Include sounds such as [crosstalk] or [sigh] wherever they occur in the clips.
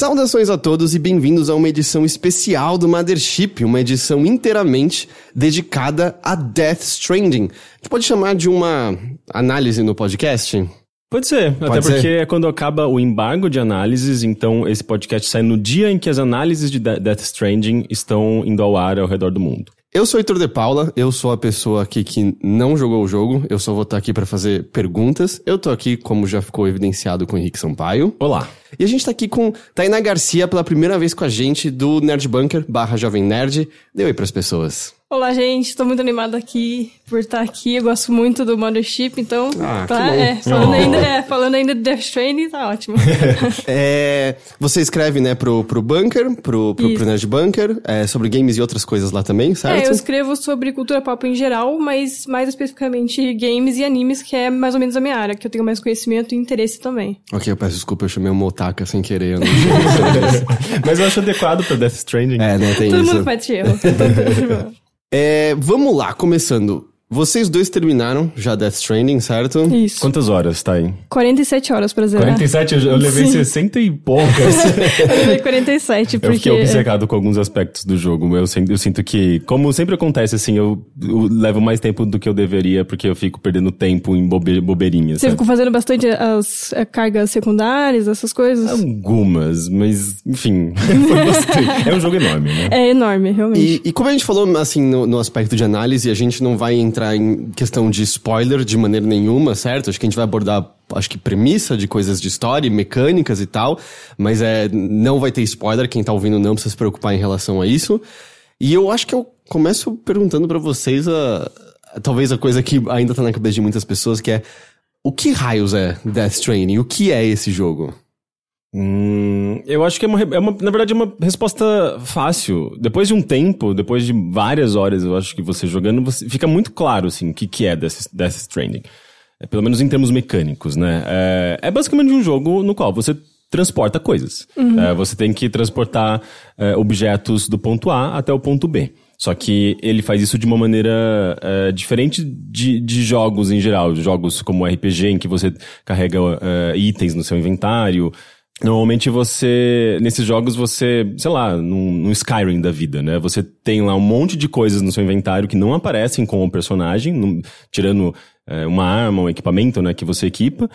Saudações a todos e bem-vindos a uma edição especial do Mothership, uma edição inteiramente dedicada a Death Stranding. A gente pode chamar de uma análise no podcast? Pode ser, Pode até ser? porque é quando acaba o embargo de análises, então esse podcast sai no dia em que as análises de De- Death Stranding estão indo ao ar ao redor do mundo. Eu sou Heitor de Paula, eu sou a pessoa aqui que não jogou o jogo, eu só vou estar aqui para fazer perguntas. Eu tô aqui, como já ficou evidenciado, com o Henrique Sampaio. Olá. E a gente tá aqui com Tainá Garcia pela primeira vez com a gente do Nerd Bunker barra Jovem Nerd. Dê oi pras pessoas. Olá, gente. Tô muito animada aqui por estar aqui. Eu gosto muito do Mothership, então. Ah, tá, que bom. é, falando, Oh. ainda, é, falando ainda de Death Stranding, tá ótimo. [laughs] É, você escreve, né, pro, pro Bunker, pro, pro, pro. Nerd Bunker, é, sobre games e outras coisas lá também, certo? é, eu escrevo sobre cultura pop em geral, mas mais especificamente games e animes, que é mais ou menos a minha área, que eu tenho mais conhecimento e interesse também. Ok, eu peço desculpa, eu chamei uma otaka sem querer. Eu não tinha [laughs] Mas eu acho adequado pra Death Stranding. É, né, tem Todo isso. mundo faz erro. [laughs] É, vamos lá, começando. Vocês dois terminaram já Death Stranding, certo? Isso. Quantas horas tá aí? 47 horas pra zerar. 47, eu, eu levei Sim. 60 e poucas. [laughs] Eu levei 47, Eu porque. fiquei obcecado com alguns aspectos do jogo. Eu, eu sinto que, como sempre acontece, assim, eu, eu levo mais tempo do que eu deveria, porque eu fico perdendo tempo em bobe, bobeirinhas. Você sabe? ficou fazendo bastante as eh, cargas secundárias, essas coisas? Algumas, mas, enfim, [laughs] foi bastante. É um jogo enorme, né? É enorme, realmente. E, e como a gente falou, assim, no, no aspecto de análise, a gente não vai entrar em questão de spoiler de maneira nenhuma, certo? Acho que a gente vai abordar, acho que premissa de coisas de história, mecânicas e tal, mas é, não vai ter spoiler, quem tá ouvindo não precisa se preocupar em relação a isso. E eu acho que eu começo perguntando pra vocês a, a- talvez a coisa que ainda tá na cabeça de muitas pessoas, que é o que raios é Death Stranding? O que é esse jogo? Hum, eu acho que é uma, é uma- na verdade, é uma resposta fácil. Depois de um tempo, depois de várias horas, eu acho que você jogando, você, fica muito claro, assim, o que, que é Death, Death Stranding. É, pelo menos em termos mecânicos, né? É, é basicamente um jogo no qual você transporta coisas. É, você tem que transportar é, objetos do ponto A até o ponto B. Só que ele faz isso de uma maneira é, diferente de, de jogos em geral. Jogos como RPG, em que você carrega itens no seu inventário. Normalmente você, nesses jogos você, sei lá, num, num Skyrim da vida, né? Você tem lá um monte de coisas no seu inventário que não aparecem com o personagem, num- tirando é, uma arma, um equipamento, né, que você equipa.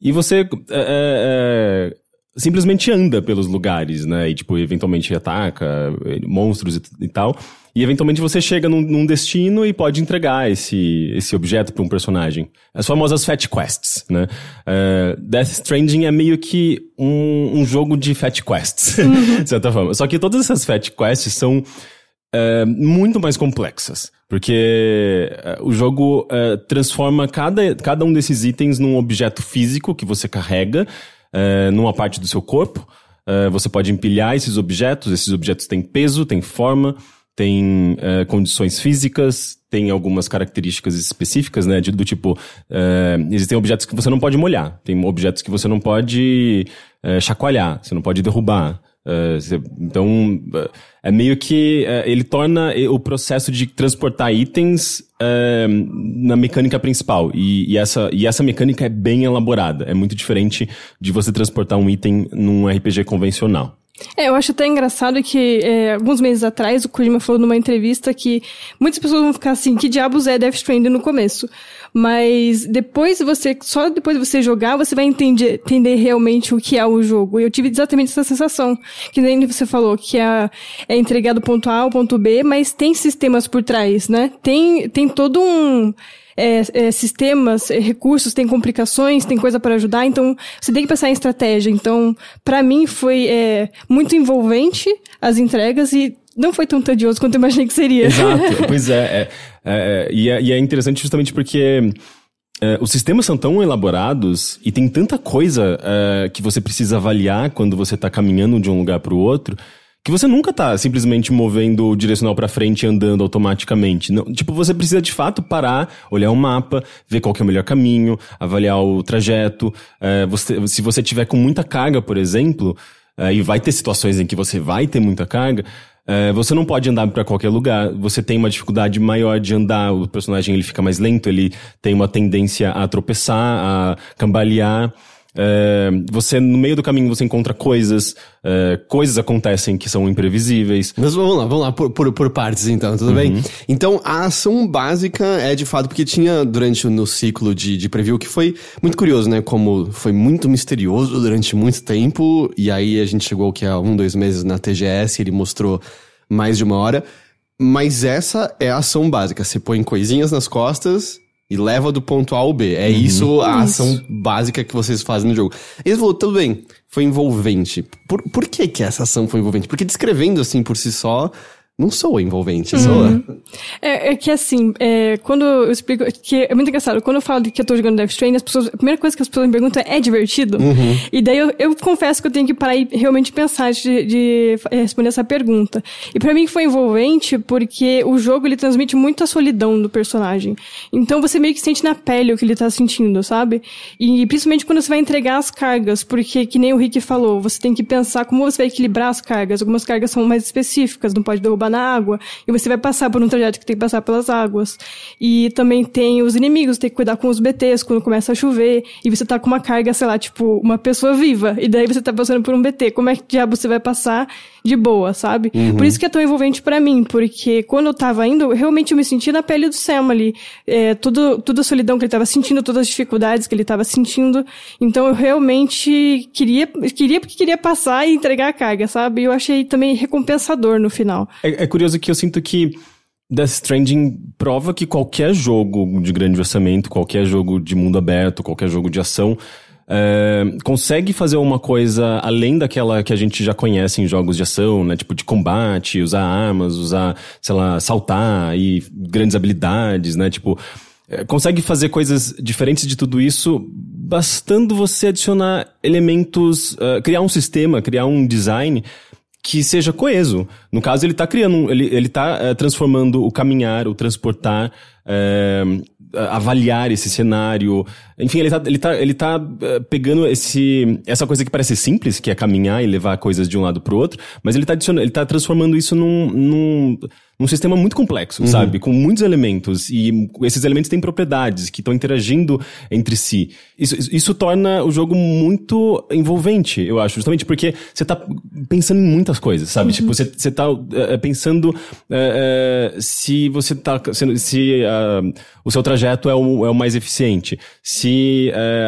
E você é, é, é, simplesmente anda pelos lugares, né? E, tipo, eventualmente ataca eh, monstros e, e tal. E, eventualmente, você chega num, num destino e pode entregar esse, esse objeto para um personagem. As famosas Fat Quests, né? Eh, Death Stranding é meio que um, um jogo de Fat Quests, [laughs] de certa forma. Só que todas essas Fat Quests são é, muito mais complexas. Porque é, o jogo transforma cada, cada um desses itens num objeto físico que você carrega numa parte do seu corpo. Você pode empilhar esses objetos, esses objetos têm peso, têm forma, têm é, condições físicas, têm algumas características específicas, né? de- do tipo, é, existem objetos que você não pode molhar, tem objetos que você não pode é, chacoalhar, você não pode derrubar. Então, é, meio que ele torna o processo de transportar itens na mecânica principal. E, e essa, e essa mecânica é bem elaborada. É muito diferente de você transportar um item num RPG convencional. É, eu acho até engraçado que é, alguns meses atrás o Kojima falou numa entrevista que muitas pessoas vão ficar assim, que diabos é Death Stranding no começo. Mas depois você, só depois de você jogar, você vai entender, entender realmente o que é o jogo. E eu tive exatamente essa sensação. Que nem você falou, que é, é entregar do ponto A ao ponto B, mas tem sistemas por trás, né? Tem, tem todo um é, é, sistemas, é, recursos, tem complicações, tem coisa para ajudar, então você tem que pensar em estratégia. Então, para mim foi é, muito envolvente as entregas e não foi tão tedioso quanto eu imaginei que seria. Exato, [laughs] pois é, é, é, e é. E é interessante justamente porque os sistemas são tão elaborados e tem tanta coisa que você precisa avaliar quando você está caminhando de um lugar para o outro que você nunca tá simplesmente movendo o direcional para frente e andando automaticamente. Não, tipo, você precisa de fato parar, olhar o um mapa, ver qual é o melhor caminho, avaliar o trajeto. É, você, se você tiver com muita carga, por exemplo, é, e vai ter situações em que você vai ter muita carga, é, você não pode andar para qualquer lugar. Você tem uma dificuldade maior de andar. O personagem ele fica mais lento. Ele tem uma tendência a tropeçar, a cambalear. É, você, no meio do caminho, você encontra coisas, é, coisas acontecem que são imprevisíveis. Mas vamos lá, vamos lá, por, por, por partes então, tudo uhum. bem? Então, a ação básica é de fato, porque tinha durante no ciclo de, de preview que foi muito curioso, né? Como foi muito misterioso durante muito tempo, e aí a gente chegou que há um, dois meses na TGS, ele mostrou mais de uma hora. Mas essa é a ação básica. Você põe coisinhas nas costas e leva do ponto A ao B. É uhum. isso a ação básica que vocês fazem no jogo. E ele falou, tudo bem, foi envolvente. Por, por que que essa ação foi envolvente? Porque descrevendo assim por si só, não sou envolvente, uhum. sou. É, é, que assim, é, quando eu explico, que é muito engraçado, quando eu falo que eu tô jogando Death Stranding, as pessoas, a primeira coisa que as pessoas me perguntam é, é divertido? Uhum. E daí eu, eu, confesso que eu tenho que parar e realmente pensar de, de responder essa pergunta. E para mim foi envolvente porque o jogo ele transmite muito a solidão do personagem. Então você meio que sente na pele o que ele tá sentindo, sabe? E principalmente quando você vai entregar as cargas, porque que nem o Rick falou, você tem que pensar como você vai equilibrar as cargas. Algumas cargas são mais específicas, não pode derrubar na água, e você vai passar por um trajeto que tem que passar pelas águas. E também tem os inimigos, tem que cuidar com os BTs quando começa a chover, e você tá com uma carga, sei lá, tipo, uma pessoa viva, e daí você tá passando por um BT. Como é que diabo você vai passar de boa, sabe? Uhum. Por isso que é tão envolvente para mim, porque quando eu tava indo, realmente eu me senti na pele do Sam ali. É, tudo, toda a solidão que ele tava sentindo, todas as dificuldades que ele tava sentindo. Então eu realmente queria, queria porque queria passar e entregar a carga, sabe? E eu achei também recompensador no final. É, é curioso que eu sinto que Death Stranding prova que qualquer jogo de grande orçamento, qualquer jogo de mundo aberto, qualquer jogo de ação, consegue fazer uma coisa além daquela que a gente já conhece em jogos de ação, né? Tipo de combate, usar armas, usar, sei lá, saltar e grandes habilidades, né? Tipo, é, consegue fazer coisas diferentes de tudo isso, bastando você adicionar elementos, uh, criar um sistema, criar um design que seja coeso. No caso, ele está criando, ele, ele tá uh, transformando o caminhar, o transportar, uh, avaliar esse cenário. Enfim, ele tá, ele tá, ele tá uh, pegando esse, essa coisa que parece simples, que é caminhar e levar coisas de um lado pro outro, mas ele tá, ele tá transformando isso num, num um sistema muito complexo, uhum. sabe? Com muitos elementos. E esses elementos têm propriedades que estão interagindo entre si. Isso, isso torna o jogo muito envolvente, eu acho. Justamente porque você tá pensando em muitas coisas, sabe? Uhum. Tipo, você, você tá uh, pensando uh, se você tá... Se, se uh, o seu trajeto é o, é o mais eficiente. Se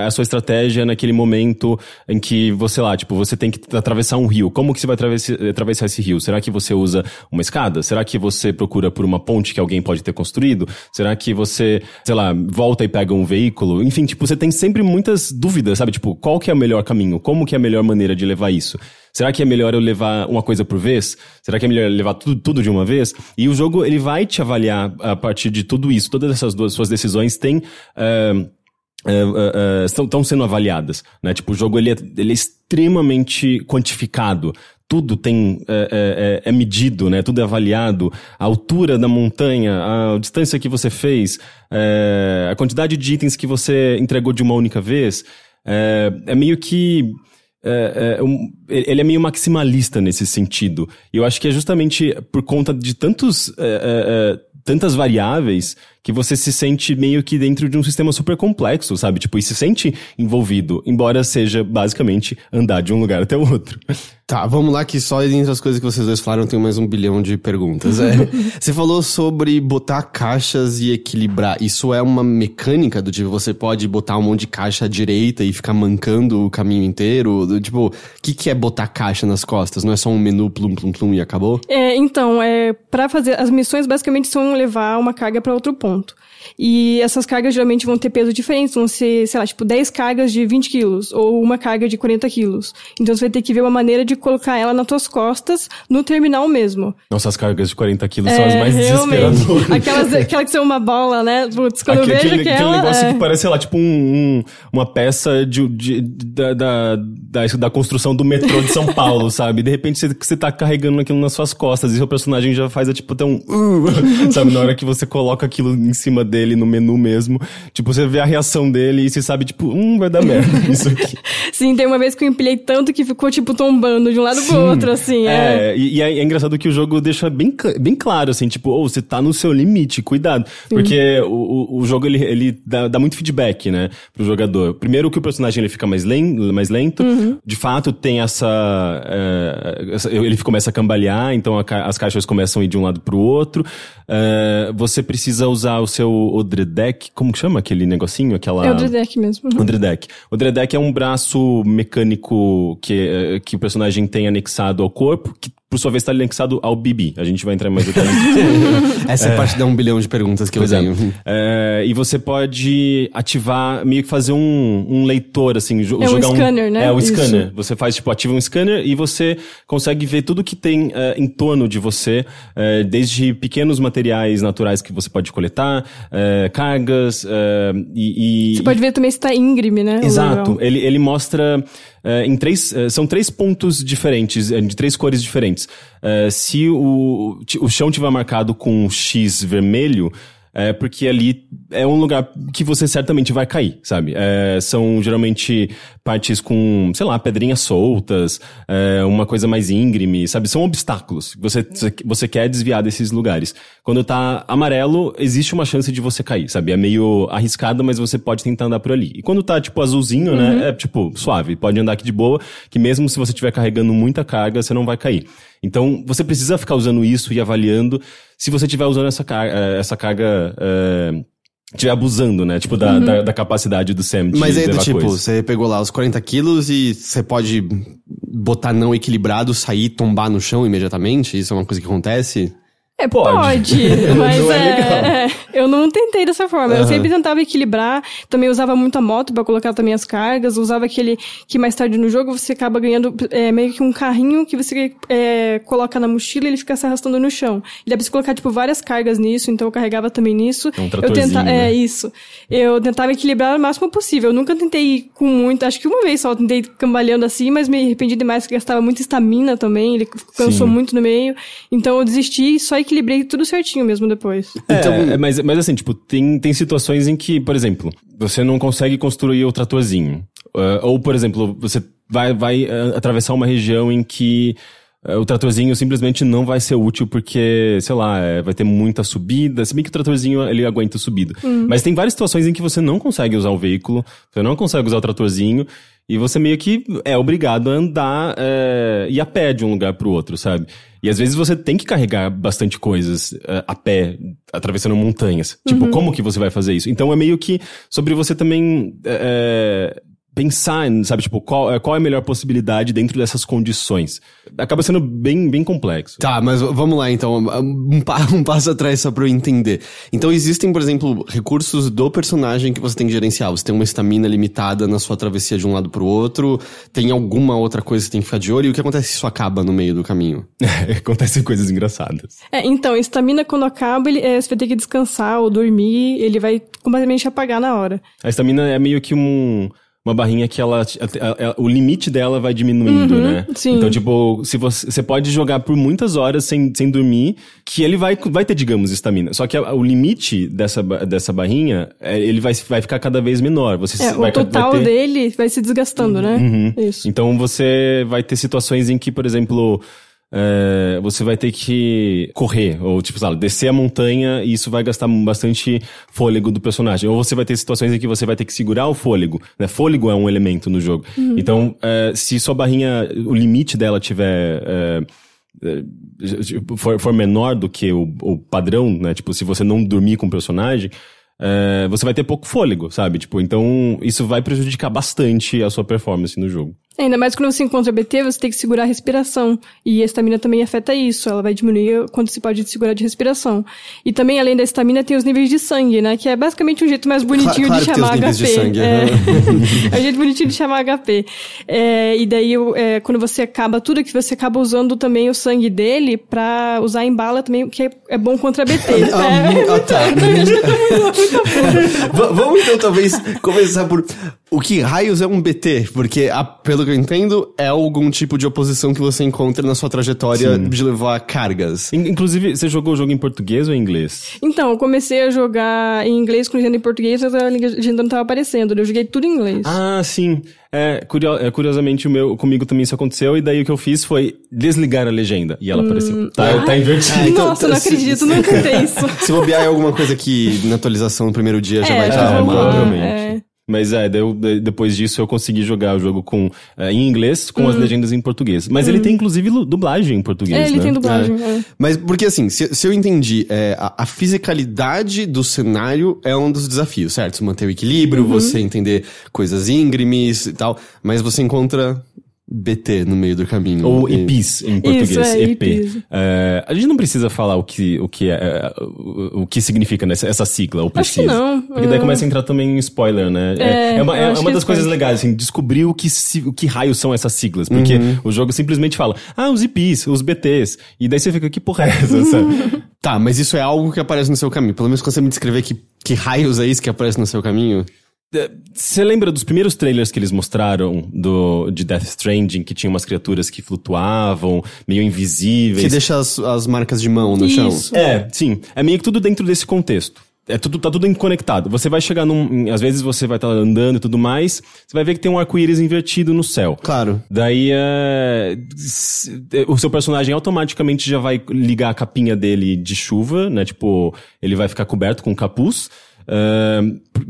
a sua estratégia naquele momento em que você lá, tipo, você tem que atravessar um rio. Como que você vai atravessar, atravessar esse rio? Será que você usa uma escada? Será que você procura por uma ponte que alguém pode ter construído? Será que você, sei lá, volta e pega um veículo? Enfim, tipo, você tem sempre muitas dúvidas, sabe? Tipo, qual que é o melhor caminho? Como que é a melhor maneira de levar isso? Será que é melhor eu levar uma coisa por vez? Será que é melhor levar tudo, tudo de uma vez? E o jogo, ele vai te avaliar a partir de tudo isso. Todas essas duas suas decisões têm... Uh, Uh, uh, uh, estão sendo avaliadas, né? Tipo, o jogo ele é, ele é extremamente quantificado tudo tem é, é, é, medido, né? Tudo é avaliado. A altura da montanha, a distância que você fez, é, a quantidade de itens que você entregou de uma única vez. É, é meio que é, é, um, ele é meio maximalista nesse sentido. E eu acho que é justamente por conta de tantos, é, tantas variáveis que você se sente meio que dentro de um sistema super complexo, sabe? Tipo, e se sente envolvido, embora seja basicamente andar de um lugar até o outro. Tá, vamos lá que só entre as coisas que vocês dois falaram tem mais um bilhão de perguntas. É. [laughs] você falou sobre botar caixas e equilibrar. Isso é uma mecânica do tipo, você pode botar um monte de caixa à direita e ficar mancando o caminho inteiro? Do, tipo, o que, que é botar caixa nas costas? Não é só um menu plum plum plum e acabou? É, então, é, para fazer as missões basicamente são levar uma carga para outro ponto ponto. E essas cargas geralmente vão ter peso diferentes, vão ser, sei lá, tipo 10 cargas de 20 quilos, ou uma carga de 40 quilos. Então você vai ter que ver uma maneira de colocar ela nas tuas costas no terminal mesmo. Nossa, as cargas de 40 quilos são as mais desesperadoras. Aquelas, aquelas que são uma bola, né? Putz, quando Aquele, eu vejo aquele, aquela... aquele negócio é... que parece, sei lá, tipo um, um- uma peça de, de- da, da, da, da construção do metrô de São Paulo, [laughs] sabe? De repente você, você tá carregando aquilo nas suas costas e seu personagem já faz, é, tipo, até um... "Uh", [laughs] sabe? Na hora que você coloca aquilo em cima dele, no menu mesmo, tipo, você vê a reação dele e você sabe, tipo, hum, vai dar merda [laughs] isso aqui. Sim, tem uma vez que eu empilhei tanto que ficou, tipo, tombando de um lado pro outro, assim. É. É, e, e é, é engraçado que o jogo deixa bem, bem claro, assim, tipo, oh, você tá no seu limite, cuidado. Porque o, o, o jogo, ele, ele dá, dá muito feedback, né, pro jogador. Primeiro que o personagem, ele fica mais, len, mais lento. De fato, tem essa, é, essa- Ele começa a cambalear, então a as caixas começam a ir de um lado pro outro. É, você precisa usar o seu Odredek, como que chama aquele negocinho? Aquela... É o Dredek mesmo. O Dredek. O Dredek é um braço mecânico que, eh, que o personagem tem anexado ao corpo, que por sua vez está anexado ao Bibi. A gente vai entrar em mais detalhes. [laughs] Essa é. parte da um bilhão de perguntas que Pois eu é. tenho. É, e você pode ativar, meio que fazer um, um leitor, assim. jo- É um jogar scanner, né? É, o Isso. scanner. Você faz, tipo, ativa um scanner e você consegue ver tudo que tem é, em torno de você, é, desde pequenos materiais naturais que você pode coletar, é, cargas, é, e, e- Você pode ver também se tá íngreme, né? Exato. Ele, ele mostra é, em três. é, são três pontos diferentes, é, de três cores diferentes. Se o, o chão tiver marcado com um X vermelho. É porque ali é um lugar que você certamente vai cair, sabe? É, são geralmente partes com, sei lá, pedrinhas soltas, é, uma coisa mais íngreme, sabe? São obstáculos. Você, você quer desviar desses lugares. Quando tá amarelo, existe uma chance de você cair, sabe? É meio arriscado, mas você pode tentar andar por ali. E quando tá, tipo, azulzinho, né? É, tipo, suave. Pode andar aqui de boa, que mesmo se você estiver carregando muita carga, você não vai cair. Então, você precisa ficar usando isso e avaliando se você estiver usando essa, car eh, essa carga... eh, Estiver abusando, né? Tipo, da, da, da capacidade do Sam de Mas aí, do tipo, coisas. você pegou lá os 40 quilos e você pode botar não equilibrado, sair e tombar no chão imediatamente? Isso é uma coisa que acontece? É, Pode. pode, [laughs] mas Não é é, legal. é, eu não tentei dessa forma. Eu sempre tentava equilibrar, também usava muito a moto pra colocar também as cargas, usava aquele que mais tarde no jogo você acaba ganhando é, meio que um carrinho que você é, coloca na mochila e ele fica se arrastando no chão. E dá pra você colocar, tipo, várias cargas nisso, então eu carregava também nisso. É um eu tenta, né? É, isso. Eu tentava equilibrar o máximo possível. Eu nunca tentei ir com muito, acho que uma vez só eu tentei cambaleando assim, mas me arrependi demais porque gastava muita estamina também, ele cansou Sim. muito no meio. Então eu desisti e só equilibrei tudo certinho mesmo depois. Então, mas, mas assim, tipo, tem, tem situações em que, por exemplo, você não consegue construir o tratorzinho. Ah, ou, por exemplo, você vai, vai ah, atravessar uma região em que ah, o tratorzinho simplesmente não vai ser útil porque, sei lá, é, vai ter muita subida. Se bem que o tratorzinho, ele aguenta subida. Mas tem várias situações em que você não consegue usar o veículo, você não consegue usar o tratorzinho, e você meio que é obrigado a andar é, e a pé de um lugar pro outro, sabe? E às vezes você tem que carregar bastante coisas é, a pé, atravessando montanhas. Tipo, como que você vai fazer isso? Então é meio que sobre você também é, pensar, sabe, tipo, qual, é- qual é a melhor possibilidade dentro dessas condições. Acaba sendo bem, bem complexo. Tá, mas vamos lá então, um, [laughs] um passo atrás só pra eu entender. Então existem, por exemplo, recursos do personagem que você tem que gerenciar. Você tem uma estamina limitada na sua travessia de um lado pro outro, tem alguma outra coisa que você tem que ficar de olho, e o que acontece se isso acaba no meio do caminho? [laughs] Acontecem coisas engraçadas. É, então, estamina quando acaba, ele, é, você vai ter que descansar ou dormir, ele vai completamente apagar na hora. A estamina é meio que um, uma barrinha que ela, a- a- o limite dela vai diminuindo, né? sim. Então, tipo, se você, você pode jogar por muitas horas sem, sem dormir, que ele vai, vai ter, digamos, estamina. Só que a- o limite dessa, dessa barrinha, é, ele vai, vai ficar cada vez menor. Você É, vai, o total vai ter... dele vai se desgastando, né? Isso. Então você vai ter situações em que, por exemplo, é, você vai ter que correr, ou tipo, sabe, descer a montanha e isso vai gastar bastante fôlego do personagem. Ou você vai ter situações em que você vai ter que segurar o fôlego, né? Fôlego é um elemento no jogo. Então, é, se sua barrinha, o limite dela tiver. é, é, for, for menor do que o, o padrão, né? Tipo, se você não dormir com o personagem, é, você vai ter pouco fôlego, sabe? Tipo, então isso vai prejudicar bastante a sua performance no jogo. Ainda mais quando você encontra BT, você tem que segurar a respiração. E a estamina também afeta isso. Ela vai diminuir quando você pode segurar de respiração. E também, além da estamina, tem os níveis de sangue, né? Que é basicamente um jeito mais bonitinho Claro de os chamar HP. de sangue, é. aham. [laughs] é um jeito bonitinho de chamar HP. É, e daí, é, quando você acaba tudo, que você acaba usando também o sangue dele pra usar em bala também, que é, é bom contra BT. [laughs] Ah, ah, tá. [laughs] é. Vamos então talvez começar por o que raios é um BT? Porque, a- pelo que eu entendo, é algum tipo de oposição que você encontra na sua trajetória de levar cargas. In- Inclusive, você jogou o jogo em português ou em inglês? Então, eu comecei a jogar em inglês com legenda em português, mas a legenda não tava aparecendo. Eu joguei tudo em inglês. Ah, sim. É, curio- é, curiosamente, o meu, comigo também isso aconteceu, e daí o que eu fiz foi desligar a legenda. E ela apareceu. Tá, tá invertido. Ah, então, Nossa, não se- acredito, não tentei [laughs] isso. Se bobear é alguma coisa que na atualização no primeiro dia já É, vai já estar arrumado. provavelmente. é. Mas é, daí eu- depois disso eu consegui jogar o jogo com, é, em inglês com as legendas em português. Mas ele tem inclusive lu- dublagem em português, É, ele né? tem dublagem. é. Mas porque assim, se, se eu entendi, é, a, a fisicalidade do cenário é um dos desafios, certo? Manter o equilíbrio, Uhum. você entender coisas íngremes e tal, mas você encontra BT no meio do caminho. Ou E- EPIs em português, é, EP. EPs. É, a gente não precisa falar o que, o que, é, é, o, o que significa nessa, essa sigla, ou Acho que precisa. não. Porque daí É. começa a entrar também em spoiler, né? É, é uma, é acho uma que das coisas legais, assim, descobrir o que, o que raios são essas siglas. Porque Uhum. o jogo simplesmente fala, ah, os EPs, os BTs. E daí você fica, que porra é essa? sabe? Tá, mas isso é algo que aparece no seu caminho. Pelo menos consegue me descrever que, que raios é isso que aparece no seu caminho? Você lembra dos primeiros trailers que eles mostraram do, de Death Stranding, que tinha umas criaturas que flutuavam, meio invisíveis? Que deixa as, as marcas de mão no chão. Isso. É, sim. É meio que tudo dentro desse contexto. É tudo, tá tudo conectado. Você vai chegar num. Às vezes você vai estar andando e tudo mais. Você vai ver que tem um arco-íris invertido no céu. Claro. Daí é, s- o seu personagem automaticamente já vai ligar a capinha dele de chuva, né? Tipo, ele vai ficar coberto com um capuz.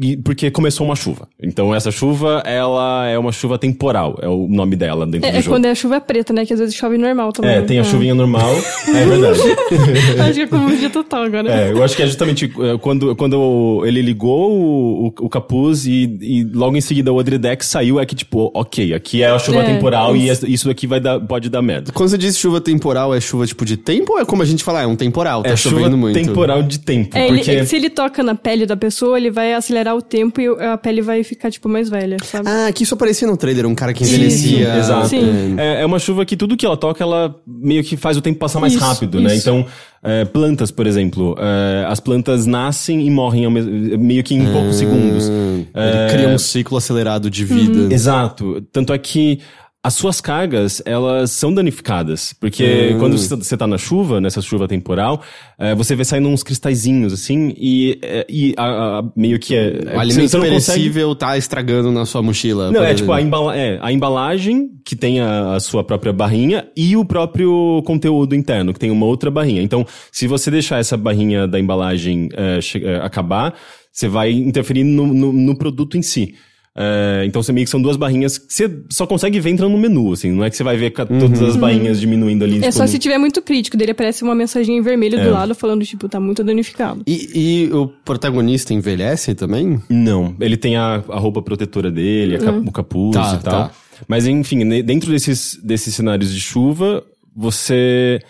E- porque começou uma chuva. Então essa chuva, ela é uma chuva temporal, é o nome dela dentro É, do é jogo. quando é chuva preta, né? Que às vezes chove normal também. É, tem a chuvinha normal, é verdade. [laughs] Acho que é como um dia total agora. É, eu acho que é justamente é, quando, quando ele ligou o, o, o capuz e, e logo em seguida o Odridex saiu, é que tipo, ok, aqui é a chuva É, temporal e isso. daqui vai dar, pode dar merda. Quando você diz chuva temporal, é chuva tipo de tempo ou é como a gente fala, é um temporal, tá é chovendo chuva muito? temporal de tempo. É, porque ele- se ele toca na pele da pessoa, ele vai acelerar o tempo e a pele vai ficar, tipo, mais velha, sabe? Ah, que isso aparecia no trailer, um cara que envelhecia. Exato. Sim. É, é uma chuva que tudo que ela toca, ela meio que faz o tempo passar mais Isso, rápido, né? isso. Então, é, plantas, por exemplo, é, as plantas nascem e morrem ao mesmo- meio que em poucos segundos. Ele cria um ciclo acelerado de vida. Uhum. Exato. Tanto é que as suas cargas, elas são danificadas. Porque Hum. quando você tá na chuva, nessa chuva temporal, eh, você vê saindo uns cristalzinhos, assim, e, eh, e a- a- meio que é... O alimento você não consegue- perecível tá estragando na sua mochila. Não, é tipo a, embala é, a embalagem, que tem a, a sua própria barrinha, e o próprio conteúdo interno, que tem uma outra barrinha. Então, se você deixar essa barrinha da embalagem eh, acabar, você vai interferir no, no, no produto em si. Eh, então, você meio que são duas barrinhas que você só consegue ver entrando no menu, assim. Não é que você vai ver ca- todas as barrinhas diminuindo ali. É tipo, só no- se tiver muito crítico, dele aparece uma mensagem em vermelho É. do lado falando, tipo, tá muito danificado. E, e o protagonista envelhece também? Não, ele tem a, a roupa protetora dele, a cap- o capuz Tá, e tal. tá. Mas enfim, dentro desses, desses cenários de chuva, você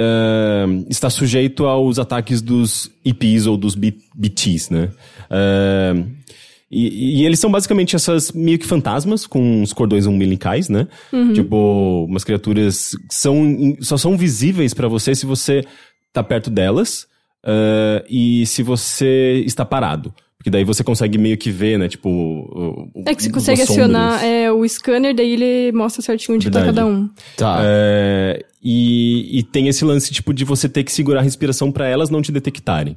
ah, está sujeito aos ataques dos EPs ou dos B- BTs, né? Ah, e, e eles são basicamente essas meio que fantasmas com uns cordões umbilicais, né? Tipo, umas criaturas que são, só são visíveis pra você se você tá perto delas ah, e se você está parado. Porque daí você consegue meio que ver, né? Tipo. o- É que você consegue sombras. acionar é, o scanner, daí ele mostra certinho onde tá Verdade. cada um. Tá. É, e, e tem esse lance, tipo, de você ter que segurar a respiração pra elas não te detectarem.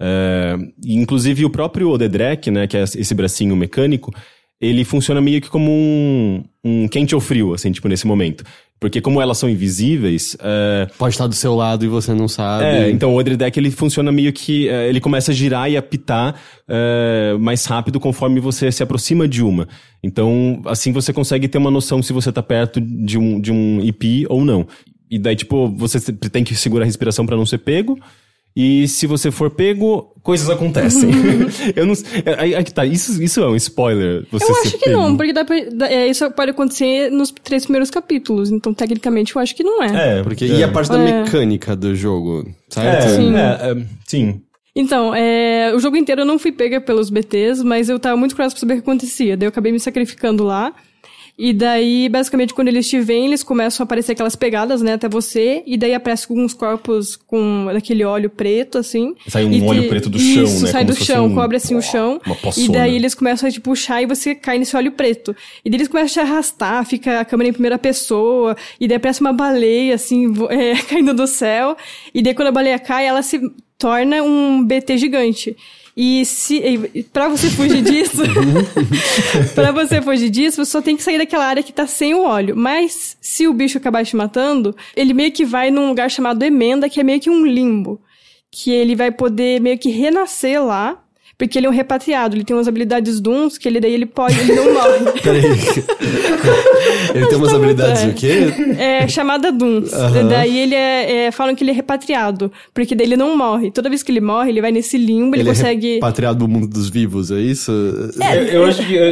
É, e, inclusive, o próprio Odedrek, né, que é esse bracinho mecânico, ele funciona meio que como um, um quente ou frio, assim, tipo, nesse momento. Porque como elas são invisíveis, é, Pode estar do seu lado e você não sabe. é, então o Odredeck ele funciona meio que. é, ele começa a girar e apitar é, mais rápido conforme você se aproxima de uma. Então, assim você consegue ter uma noção se você tá perto de um, de um IP ou não. E daí, tipo, você tem que segurar a respiração pra não ser pego. E se você for pego, coisas acontecem. [laughs] eu não é, aí, aí tá, isso, isso é um spoiler. Você eu ser acho que pego. não, porque dá pra- dá- é, isso pode acontecer nos três primeiros capítulos. Então, tecnicamente, eu acho que não é. É, Porque, é. E a parte da É. mecânica do jogo, É, certo? Sim. é, é, sim. Então, é, o jogo inteiro eu não fui pega pelos BTs, mas eu tava muito curiosa pra saber o que acontecia. Daí eu acabei me sacrificando lá. E daí, basicamente, quando eles te veem, eles começam a aparecer aquelas pegadas, né, até você. E daí aparece alguns corpos com aquele óleo preto, assim. Sai um óleo te- preto do Isso, chão, né? sai Como do chão, um- cobre assim o chão. uma E daí eles começam a te puxar e você cai nesse óleo preto. E daí eles começam a te arrastar, fica a câmera em primeira pessoa. E daí aparece uma baleia, assim, [laughs] é, caindo do céu. E daí quando a baleia cai, ela se torna um BT gigante. E se pra você fugir disso, [laughs] pra você fugir disso, você só tem que sair daquela área que tá sem o óleo. Mas se o bicho acabar te matando, ele meio que vai num lugar chamado emenda, que é meio que um limbo, que ele vai poder meio que renascer lá. Porque ele é um repatriado, ele tem umas habilidades duns que ele daí ele pode, ele não morre. [laughs] Peraí. Ele tem umas Tá muito, habilidades é. o quê? É chamada Duns. Daí ele é, é- Falam que ele é repatriado. Porque daí ele não morre. Toda vez que ele morre, ele vai nesse limbo, ele, Ele consegue. é repatriado do mundo dos vivos, é isso? Eu, eu acho que, eu,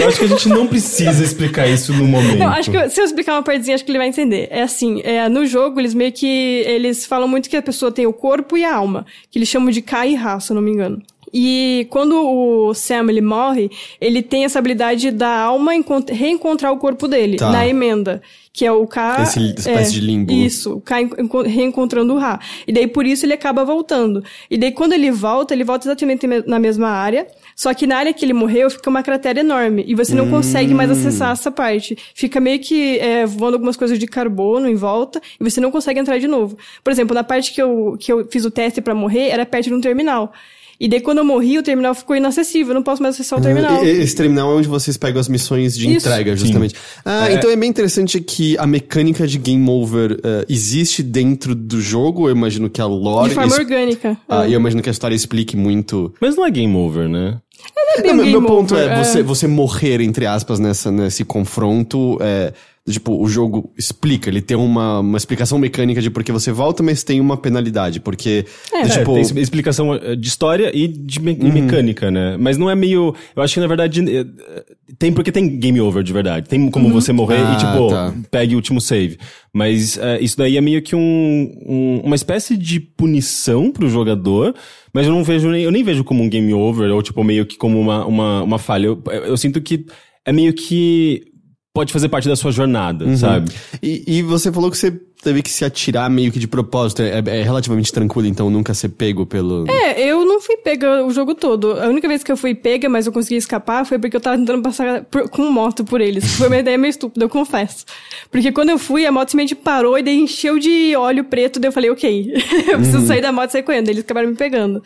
eu acho que a gente não precisa explicar isso no momento. Não, acho que se eu explicar uma partezinha, acho que ele vai entender. É assim, é, no jogo, eles meio que. Eles falam muito que a pessoa tem o corpo e a alma. Que eles chamam de K e Ra, se eu não me engano. E quando o Sam ele morre, ele tem essa habilidade da alma encont- reencontrar o corpo dele Tá. na emenda. Que é o K. Esse espécie de limbo. Isso, o K enco- reencontrando o Ra. E daí por isso ele acaba voltando. E daí quando ele volta, ele volta exatamente me- na mesma área. Só que na área que ele morreu fica uma cratera enorme. E você não consegue mais acessar essa parte. Fica meio que é, voando algumas coisas de carbono em volta. E você não consegue entrar de novo. Por exemplo, na parte que eu, que eu fiz o teste pra morrer, era perto de um terminal. E daí quando eu morri, o terminal ficou inacessível. Eu não posso mais acessar o terminal. E- Esse terminal é onde vocês pegam as missões de Isso. entrega, justamente. Ah, então é bem interessante que a mecânica de game over eh, existe dentro do jogo. Eu imagino que a lore. De forma es- orgânica. Ah, É. e eu imagino que a história explique muito. Mas não é game over, né? É bem Não, um meu game ponto over, é, você, você morrer, entre aspas, nessa, nesse confronto. É, tipo, o jogo explica, ele tem uma, uma explicação mecânica de porque você volta, mas tem uma penalidade. Porque, É. É, tipo. tem explicação eh, de história e de me- Uhum. mecânica, né? Mas não é meio. Eu acho que na verdade. eh, Tem porque tem game over de verdade. Tem como você morrer Ah, e, tipo, tá. pegue o último save. Mas eh, isso daí é meio que um, um- uma espécie de punição pro jogador. Mas eu não vejo nem. Eu nem vejo como um game over, ou, tipo, meio que como uma, uma, uma falha. Eu, eu sinto que é meio que. Pode fazer parte da sua jornada, Uhum. sabe? E, e você falou que você teve que se atirar meio que de propósito. É, é relativamente tranquilo, então, nunca ser pego pelo. É, eu não fui pega o jogo todo. A única vez que eu fui pega, mas eu consegui escapar, foi porque eu tava tentando passar por- com moto por eles. Foi uma [laughs] ideia meio estúpida, eu confesso. Porque quando eu fui, a moto simplesmente parou e daí encheu de óleo preto, daí eu falei, ok, [laughs] eu preciso sair da moto e sair correndo. Eles acabaram me pegando.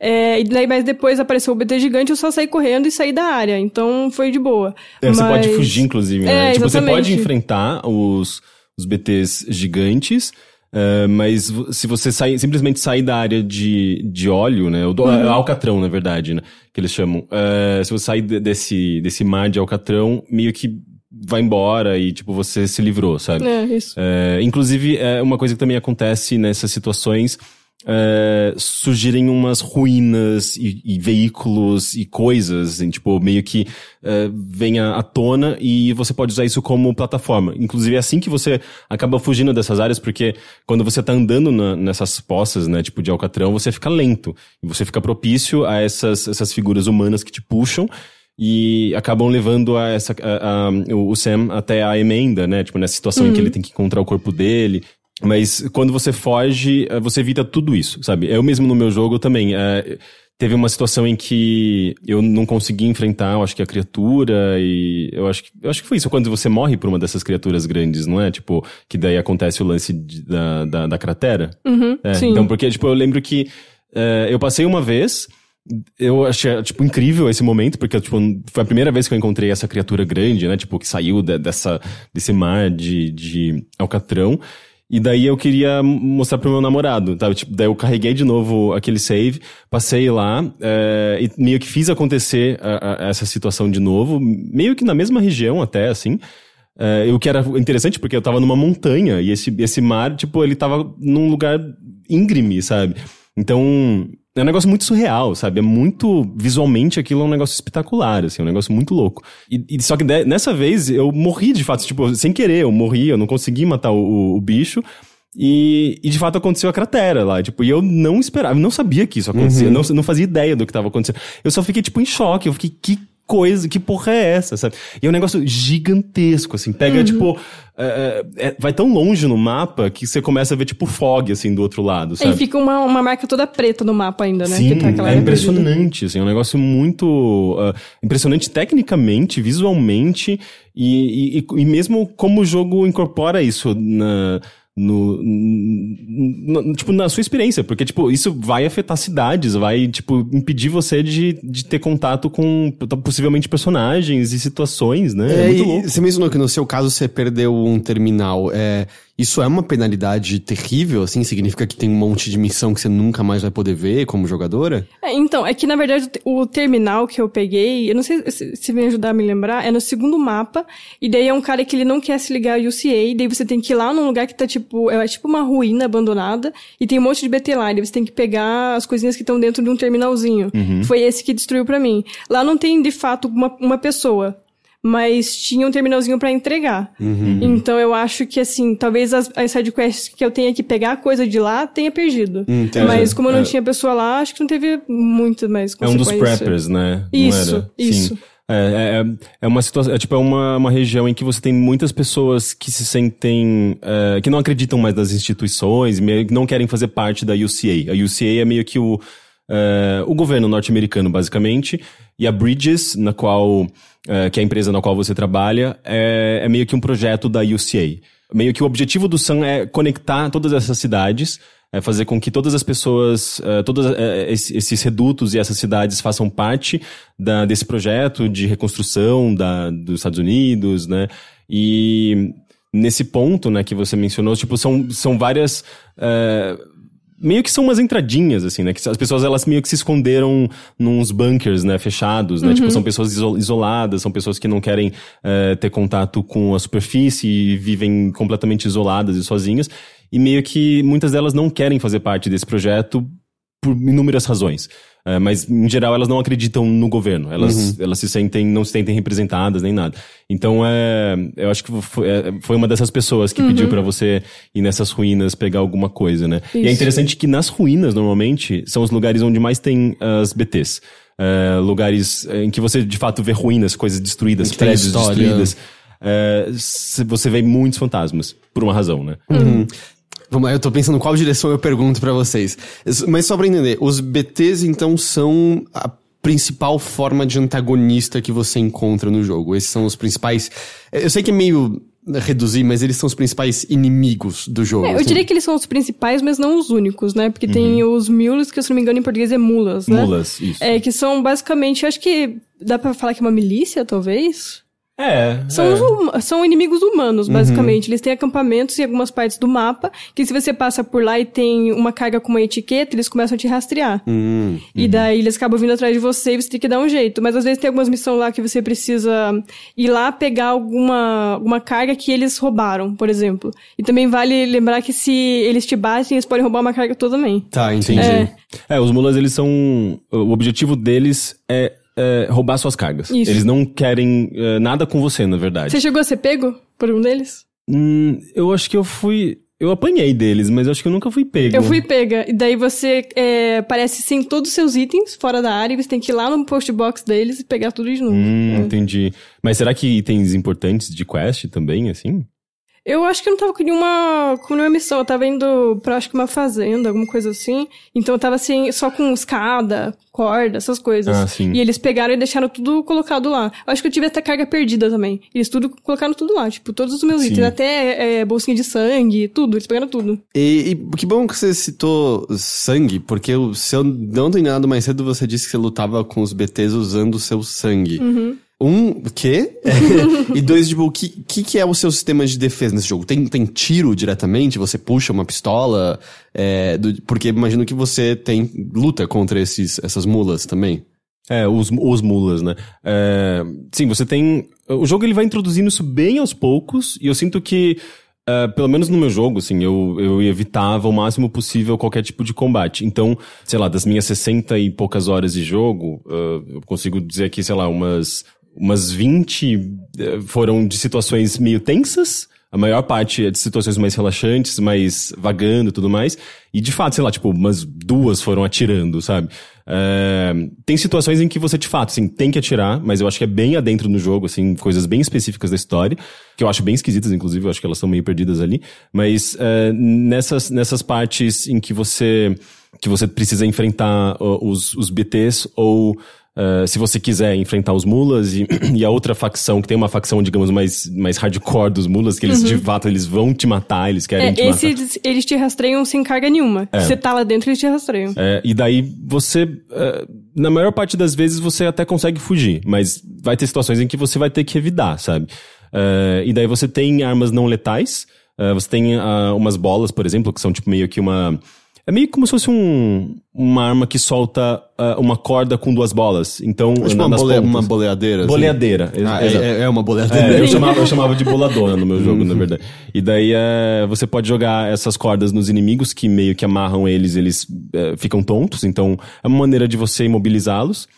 É, e daí, mas depois apareceu o BT gigante, eu só saí correndo e saí da área. Então foi de boa. É, Você Mas- pode fugir, inclusive, né? É, tipo, você pode enfrentar os, os BTs gigantes, eh, mas se você sair, simplesmente sair da área de, de óleo, né? O do, Uhum. alcatrão, na verdade, né? Que eles chamam. Eh, se você sair de- desse, desse mar de alcatrão, meio que vai embora e, tipo, você se livrou, sabe? É, isso. É, inclusive, é uma coisa que também acontece nessas situações. É, surgirem umas ruínas e, e veículos e coisas, assim, tipo, meio que é, venha à tona e você pode usar isso como plataforma. Inclusive, é assim que você acaba fugindo dessas áreas, porque quando você tá andando na- nessas poças, né, tipo de alcatrão, você fica lento. E você fica propício a essas, essas figuras humanas que te puxam e acabam levando a essa, a- a- o o Sam até a emenda, né? Tipo, nessa situação em que ele tem que encontrar o corpo dele. Mas quando você foge, eh, você evita tudo isso, sabe? Eu mesmo no meu jogo também. eh, teve uma situação em que eu não consegui enfrentar, eu acho que a criatura, e eu acho que, eu acho que foi isso, quando você morre por uma dessas criaturas grandes, não é? Tipo, que daí acontece o lance de- da, da, da cratera. Uhum, É, sim. Então, porque, tipo, eu lembro que eh, eu passei uma vez, eu achei, tipo, incrível esse momento, porque, tipo, foi a primeira vez que eu encontrei essa criatura grande, né? Tipo, que saiu de- dessa, desse mar de, de alcatrão. E daí eu queria mostrar pro meu namorado, tá? Tipo, daí eu carreguei de novo aquele save, passei lá, eh, e meio que fiz acontecer a- a- essa situação de novo, meio que na mesma região até, assim. É, o que era interessante porque eu tava numa montanha e esse, esse mar, tipo, ele tava num lugar íngreme, sabe? Então, é um negócio muito surreal, sabe? É muito. Visualmente aquilo é um negócio espetacular, assim, é um negócio muito louco. E, e só que de, nessa vez eu morri de fato, tipo, sem querer, eu morri, eu não consegui matar o, o, bicho. E, e, de fato aconteceu a cratera lá, tipo, e eu não esperava, eu não sabia que isso acontecia, uhum. não, não fazia ideia do que estava acontecendo. Eu só fiquei, tipo, em choque, eu fiquei, que coisa, que porra é essa, sabe? E é um negócio gigantesco, assim, pega, uhum. tipo, é, é, é vai tão longe no mapa que você começa a ver, tipo, fog, assim, do outro lado, sabe? E fica uma, uma marca toda preta no mapa ainda, né? Sim, tá é impressionante, assim, é um negócio muito uh, impressionante tecnicamente, visualmente, e, e, e mesmo como o jogo incorpora isso na no, no, tipo, na sua experiência, porque, tipo, isso vai afetar cidades, vai, tipo, impedir você de, de ter contato com, possivelmente, personagens e situações, né? É, é muito louco. Você mencionou que no seu caso você perdeu um terminal. É, isso é uma penalidade terrível, assim? Significa que tem um monte de missão que você nunca mais vai poder ver como jogadora? É, então, é que na verdade o terminal que eu peguei, eu não sei se, se me ajudar a me lembrar, é no segundo mapa, e daí é um cara que ele não quer se ligar ao UCA, e daí você tem que ir lá num lugar que tá tipo, é tipo uma ruína abandonada, e tem um monte de BT lá, e daí você tem que pegar as coisinhas que estão dentro de um terminalzinho. Uhum. Foi esse que destruiu para mim. Lá não tem de fato uma, uma pessoa mas tinha um terminalzinho para entregar. Uhum. Então eu acho que, assim, talvez as, as sidequests que eu tenha que pegar a coisa de lá tenha perdido. Entendi. Mas como eu não é. tinha pessoa lá, acho que não teve muito mais É um dos preppers, né? Isso, isso. Sim. É, é, é, uma situação, é tipo é uma, uma região em que você tem muitas pessoas que se sentem, é, que não acreditam mais nas instituições, que não querem fazer parte da UCA. A UCA é meio que o, é, o governo norte-americano, basicamente, e a Bridges, na qual é, que é a empresa na qual você trabalha, é, é meio que um projeto da UCA. Meio que o objetivo do Sun é conectar todas essas cidades, é fazer com que todas as pessoas, uh, todos uh, esses redutos e essas cidades façam parte da, desse projeto de reconstrução da, dos Estados Unidos, né? E nesse ponto, né, que você mencionou, tipo, são, são várias... Uh, meio que são umas entradinhas, assim, né? Que as pessoas, elas meio que se esconderam nos bunkers, né? Fechados, né? Tipo, uhum. Tipo, são pessoas isoladas, são pessoas que não querem uh, ter contato com a superfície e vivem completamente isoladas e sozinhas. E meio que muitas delas não querem fazer parte desse projeto por inúmeras razões. Uh, mas, em geral, elas não acreditam no governo. Elas, uhum. elas se sentem, não se sentem representadas nem nada. Então, é, eu acho que foi, é, foi uma dessas pessoas que uhum. pediu para você ir nessas ruínas pegar alguma coisa, né? Isso. E é interessante que nas ruínas, normalmente, são os lugares onde mais tem as BTs. Uh, lugares em que você, de fato, vê ruínas, coisas destruídas, prédios destruídas. Uh, você vê muitos fantasmas, por uma razão, né? Uhum. Vamos, eu tô pensando qual direção eu pergunto para vocês. Mas só pra entender, os BTs então são a principal forma de antagonista que você encontra no jogo. Esses são os principais. Eu sei que é meio reduzir, mas eles são os principais inimigos do jogo. É, eu assim. diria que eles são os principais, mas não os únicos, né? Porque uhum. tem os mules, que se não me engano em português é mulas, né? Mulas, isso. É, que são basicamente, acho que dá para falar que é uma milícia, talvez? É. São, é. São inimigos humanos, basicamente. Uhum. Eles têm acampamentos em algumas partes do mapa, que se você passa por lá e tem uma carga com uma etiqueta, eles começam a te rastrear. Uhum. E daí eles acabam vindo atrás de você e você tem que dar um jeito. Mas às vezes tem algumas missões lá que você precisa ir lá pegar alguma, alguma carga que eles roubaram, por exemplo. E também vale lembrar que se eles te batem, eles podem roubar uma carga toda também. Tá, entendi. É, é os mulas, eles são. O objetivo deles é é, roubar suas cargas. Isso. Eles não querem é, nada com você, na verdade. Você chegou a ser pego por um deles? Hum, eu acho que eu fui. Eu apanhei deles, mas eu acho que eu nunca fui pego. Eu fui pega. E daí você é, parece sem todos os seus itens fora da área e você tem que ir lá no post box deles e pegar tudo de novo. Hum, é. entendi. Mas será que itens importantes de quest também, assim? Eu acho que eu não tava com nenhuma, com nenhuma missão. Eu tava indo pra, acho que uma fazenda, alguma coisa assim. Então eu tava assim, só com escada, corda, essas coisas. Ah, sim. E eles pegaram e deixaram tudo colocado lá. Eu acho que eu tive até carga perdida também. Eles tudo colocaram tudo lá, tipo, todos os meus sim. itens, até é, bolsinha de sangue, tudo, eles pegaram tudo. E, e, que bom que você citou sangue, porque se eu não tô enganado mais cedo, você disse que você lutava com os BTs usando o seu sangue. Uhum. Um, quê? [laughs] e dois, tipo, o que, que, que é o seu sistema de defesa nesse jogo? Tem, tem tiro diretamente? Você puxa uma pistola? É, do, porque imagino que você tem luta contra esses, essas mulas também. É, os, os mulas, né? É, sim, você tem... O jogo ele vai introduzindo isso bem aos poucos, e eu sinto que Uh, pelo menos no meu jogo, assim, eu, eu evitava o máximo possível qualquer tipo de combate. Então, sei lá, das minhas 60 e poucas horas de jogo, uh, eu consigo dizer aqui, sei lá, umas, umas 20 uh, foram de situações meio tensas, a maior parte é de situações mais relaxantes, mais vagando e tudo mais. E de fato, sei lá, tipo, umas duas foram atirando, sabe? É, tem situações em que você, de fato, assim, tem que atirar, mas eu acho que é bem adentro no jogo, assim, coisas bem específicas da história, que eu acho bem esquisitas, inclusive, eu acho que elas são meio perdidas ali. Mas é, nessas, nessas partes em que você que você precisa enfrentar os, os BTs ou Uh, se você quiser enfrentar os mulas e, [clears throat] e, a outra facção, que tem uma facção, digamos, mais, mais hardcore dos mulas, que eles uhum. de fato eles vão te matar, eles querem é, te esse, matar. Eles, eles te rastreiam sem carga nenhuma. É. Você tá lá dentro, eles te rastreiam. É, e daí você, uh, na maior parte das vezes, você até consegue fugir, mas vai ter situações em que você vai ter que revidar, sabe? Uh, e daí você tem armas não letais, você tem umas bolas, por exemplo, que são tipo meio que uma é meio como se fosse um, uma arma que solta uh, uma corda com duas bolas. Então, é tipo uma, bole, uma boleadeira. Assim. Boleadeira. Ah, é, é, uma boleadeira. É, eu, chamava, eu [laughs] chamava de boladona no meu jogo, uhum. na verdade. E daí é, você pode jogar essas cordas nos inimigos que meio que amarram eles, eles é, ficam tontos. Então, é uma maneira de você imobilizá-los.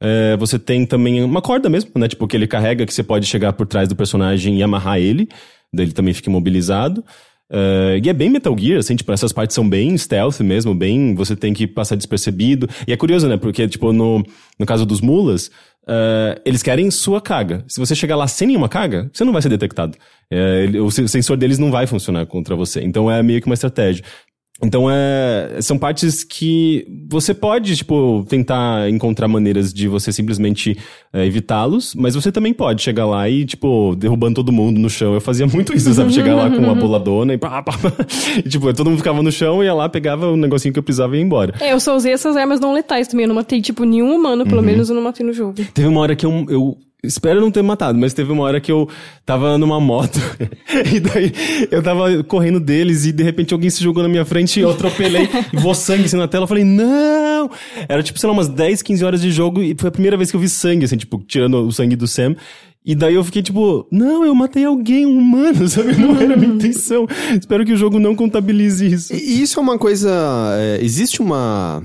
É, você tem também uma corda mesmo, né? Tipo, que ele carrega, que você pode chegar por trás do personagem e amarrar ele. Daí ele também fica imobilizado. Uh, e é bem Metal Gear, assim, tipo, essas partes são bem stealth mesmo, bem, você tem que passar despercebido. E é curioso, né, porque, tipo, no, no caso dos mulas, uh, eles querem sua carga. Se você chegar lá sem nenhuma carga, você não vai ser detectado. Uh, ele, o sensor deles não vai funcionar contra você. Então é meio que uma estratégia. Então, é, são partes que você pode, tipo, tentar encontrar maneiras de você simplesmente é, evitá-los, mas você também pode chegar lá e, tipo, derrubando todo mundo no chão. Eu fazia muito isso, sabe? Chegar lá com uma [laughs] boladona e pá, pá, pá. [laughs] E, tipo, todo mundo ficava no chão, ia lá, pegava o um negocinho que eu precisava e ia embora. É, eu só usei essas armas não letais também. Eu não matei, tipo, nenhum humano, pelo uhum. menos eu não matei no jogo. Teve uma hora que eu, eu Espero não ter matado, mas teve uma hora que eu tava numa moto [laughs] e daí eu tava correndo deles e de repente alguém se jogou na minha frente e eu atropelei e [laughs] voou sangue assim na tela. Eu falei, não! Era tipo, sei lá, umas 10, 15 horas de jogo e foi a primeira vez que eu vi sangue, assim, tipo, tirando o sangue do Sam. E daí eu fiquei tipo, não, eu matei alguém, um humano, [laughs] sabe? Não era a minha intenção. Espero que o jogo não contabilize isso. E isso é uma coisa. É, existe uma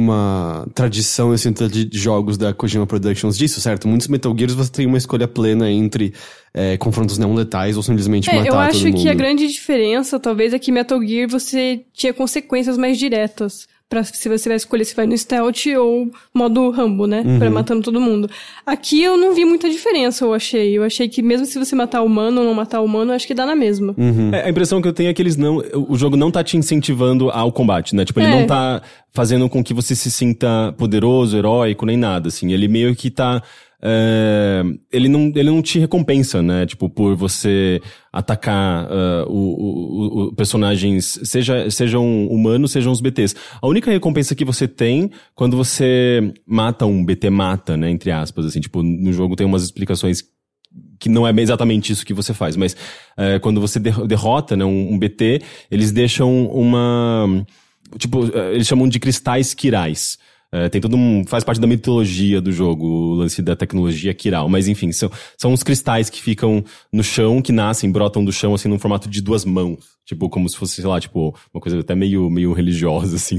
uma tradição assim, de jogos da Kojima Productions disso, certo? Muitos Metal Gears você tem uma escolha plena entre é, confrontos não letais ou simplesmente é, matar todo mundo. Eu acho que a grande diferença, talvez, é que Metal Gear você tinha consequências mais diretas para se você vai escolher se vai no stealth ou modo Rambo, né? Uhum. Pra matando todo mundo. Aqui eu não vi muita diferença, eu achei. Eu achei que mesmo se você matar humano ou não matar humano, eu acho que dá na mesma. Uhum. É, a impressão que eu tenho é que eles não. O jogo não tá te incentivando ao combate, né? Tipo, ele é. não tá fazendo com que você se sinta poderoso, heróico, nem nada, assim. Ele meio que tá é, ele, não, ele não te recompensa, né? Tipo, por você atacar uh, o, o, o, personagens, seja, sejam humanos, sejam os BTs. A única recompensa que você tem quando você mata um BT mata, né? Entre aspas, assim, tipo, no jogo tem umas explicações que não é exatamente isso que você faz, mas é, quando você derrota né, um, um, BT, eles deixam uma. Tipo, eles chamam de cristais quirais. É, tem todo um. faz parte da mitologia do jogo, o lance da tecnologia Kiral. Mas enfim, são, são uns cristais que ficam no chão, que nascem, brotam do chão, assim, num formato de duas mãos. Tipo, como se fosse, sei lá, tipo, uma coisa até meio, meio religiosa, [laughs] assim.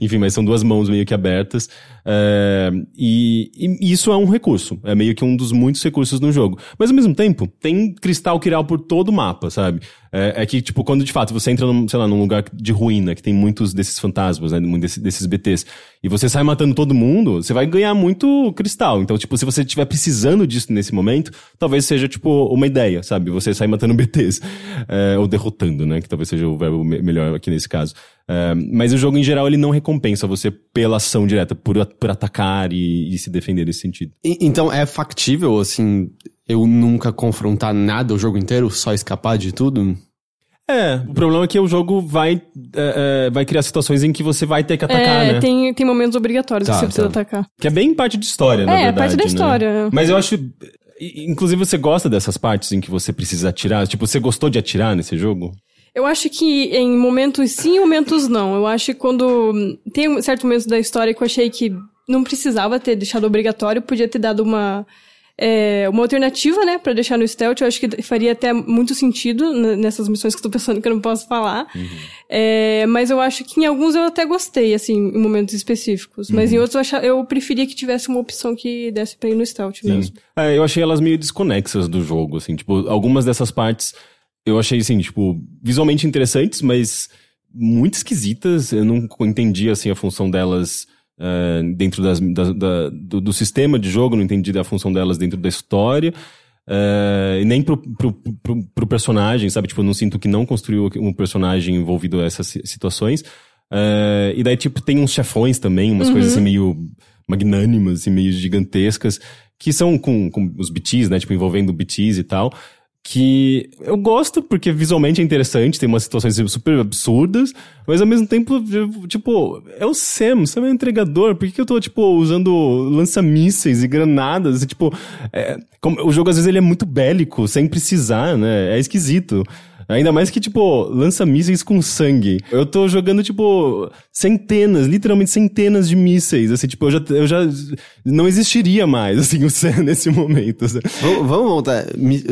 Enfim, mas são duas mãos meio que abertas. É, e, e, isso é um recurso. É meio que um dos muitos recursos no jogo. Mas ao mesmo tempo, tem cristal Kiral por todo o mapa, sabe? É, é, que, tipo, quando de fato você entra, num, sei lá, num lugar de ruína, que tem muitos desses fantasmas, né? Desses, desses BTs, e você sai matando todo mundo, você vai ganhar muito cristal. Então, tipo, se você estiver precisando disso nesse momento, talvez seja, tipo, uma ideia, sabe? Você sai matando BTs. É, ou derrotando, né? Que talvez seja o verbo melhor aqui nesse caso. É, mas o jogo, em geral, ele não recompensa você pela ação direta, por, por atacar e, e se defender nesse sentido. E, então, é factível, assim, eu nunca confrontar nada o jogo inteiro, só escapar de tudo? É, o problema é que o jogo vai, é, é, vai criar situações em que você vai ter que atacar, é, né? Tem, tem momentos obrigatórios tá, que você precisa tá. atacar. Que é bem parte de história, na é, verdade. É, parte da né? história. Mas eu acho. Inclusive, você gosta dessas partes em que você precisa atirar? Tipo, você gostou de atirar nesse jogo? Eu acho que em momentos sim, momentos não. Eu acho que quando. Tem um certo momento da história que eu achei que não precisava ter deixado obrigatório, podia ter dado uma é, uma alternativa, né, para deixar no stealth. Eu acho que faria até muito sentido nessas missões que eu tô pensando que eu não posso falar. Uhum. É, mas eu acho que em alguns eu até gostei, assim, em momentos específicos. Mas uhum. em outros eu, achava, eu preferia que tivesse uma opção que desse pra ir no stealth Sim. mesmo. É, eu achei elas meio desconexas do jogo, assim. Tipo, algumas dessas partes eu achei, assim, tipo, visualmente interessantes, mas muito esquisitas. Eu não entendi, assim, a função delas uh, dentro das, da, da, do, do, sistema de jogo, não entendi a função delas dentro da história. Uh, e nem pro, pro, pro, pro, personagem, sabe? Tipo, eu não sinto que não construiu um personagem envolvido nessas situações. Uh, e daí, tipo, tem uns chefões também, umas uhum. coisas assim meio magnânimas e assim, meio gigantescas, que são com, com os BTs, né? Tipo, envolvendo BTs e tal que eu gosto porque visualmente é interessante, tem umas situações super absurdas, mas ao mesmo tempo, tipo, é o Sam, Sam é um entregador, por que, que eu tô, tipo, usando lança-mísseis e granadas? E, tipo, é, como, o jogo às vezes ele é muito bélico, sem precisar, né? É esquisito. Ainda mais que, tipo, lança mísseis com sangue. Eu tô jogando, tipo, centenas, literalmente centenas de mísseis. Assim, tipo, eu já, eu já não existiria mais, [laughs] assim, o Sam nesse momento. Assim. Vamos, vamos voltar.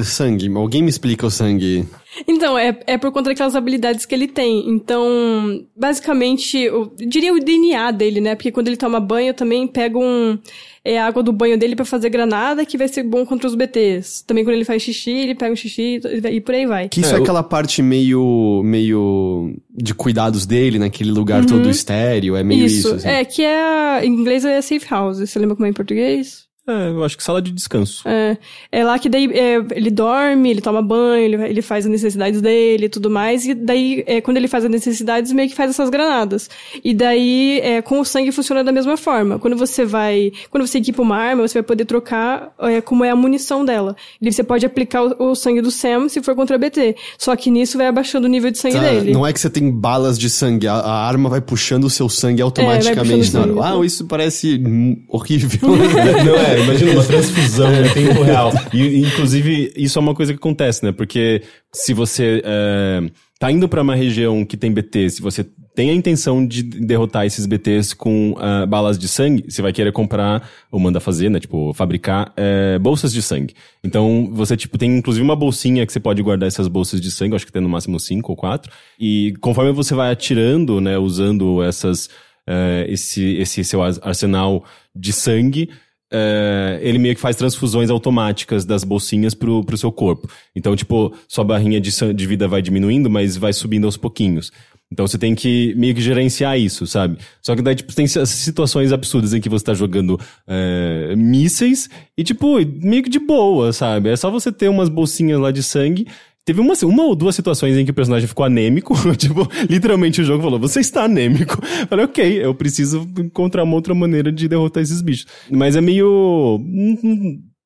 sangue. Alguém me explica o sangue. Então, é, é por conta daquelas habilidades que ele tem. Então, basicamente, eu diria o DNA dele, né? Porque quando ele toma banho, eu também pego um é a água do banho dele para fazer granada, que vai ser bom contra os BTs. Também quando ele faz xixi, ele pega o xixi e por aí vai. Que isso é, é aquela parte meio, meio de cuidados dele, naquele lugar uhum. todo estéreo, é meio isso. isso assim. É, que é, em inglês é safe house. Você lembra como é em português? É, eu acho que sala de descanso. É, é lá que daí é, ele dorme, ele toma banho, ele, ele faz as necessidades dele e tudo mais. E daí, é, quando ele faz as necessidades, meio que faz essas granadas. E daí, é, com o sangue funciona da mesma forma. Quando você vai. Quando você equipa uma arma, você vai poder trocar é, como é a munição dela. E você pode aplicar o, o, sangue do Sam se for contra BT. Só que nisso vai abaixando o nível de sangue tá, dele. Não é que você tem balas de sangue, a, a arma vai puxando o seu sangue automaticamente. É, sangue, ah, isso parece horrível. [laughs] não é? Imagina uma transfusão em tempo real. E, inclusive, isso é uma coisa que acontece, né? Porque se você é, tá indo para uma região que tem BT, se você tem a intenção de derrotar esses BTs com uh, balas de sangue, você vai querer comprar, ou manda fazer, né? Tipo, fabricar é, bolsas de sangue. Então, você, tipo, tem inclusive uma bolsinha que você pode guardar essas bolsas de sangue, acho que tem no máximo cinco ou quatro. E conforme você vai atirando, né, usando essas, uh, esse, esse seu arsenal de sangue, é, ele meio que faz transfusões automáticas das bolsinhas pro, pro seu corpo. Então, tipo, sua barrinha de, de vida vai diminuindo, mas vai subindo aos pouquinhos. Então você tem que meio que gerenciar isso, sabe? Só que daí, tipo, tem situações absurdas em que você tá jogando é, mísseis e, tipo, meio que de boa, sabe? É só você ter umas bolsinhas lá de sangue Teve uma, uma ou duas situações em que o personagem ficou anêmico. [laughs] tipo, literalmente o jogo falou: Você está anêmico. Eu [laughs] falei, ok, eu preciso encontrar uma outra maneira de derrotar esses bichos. Mas é meio.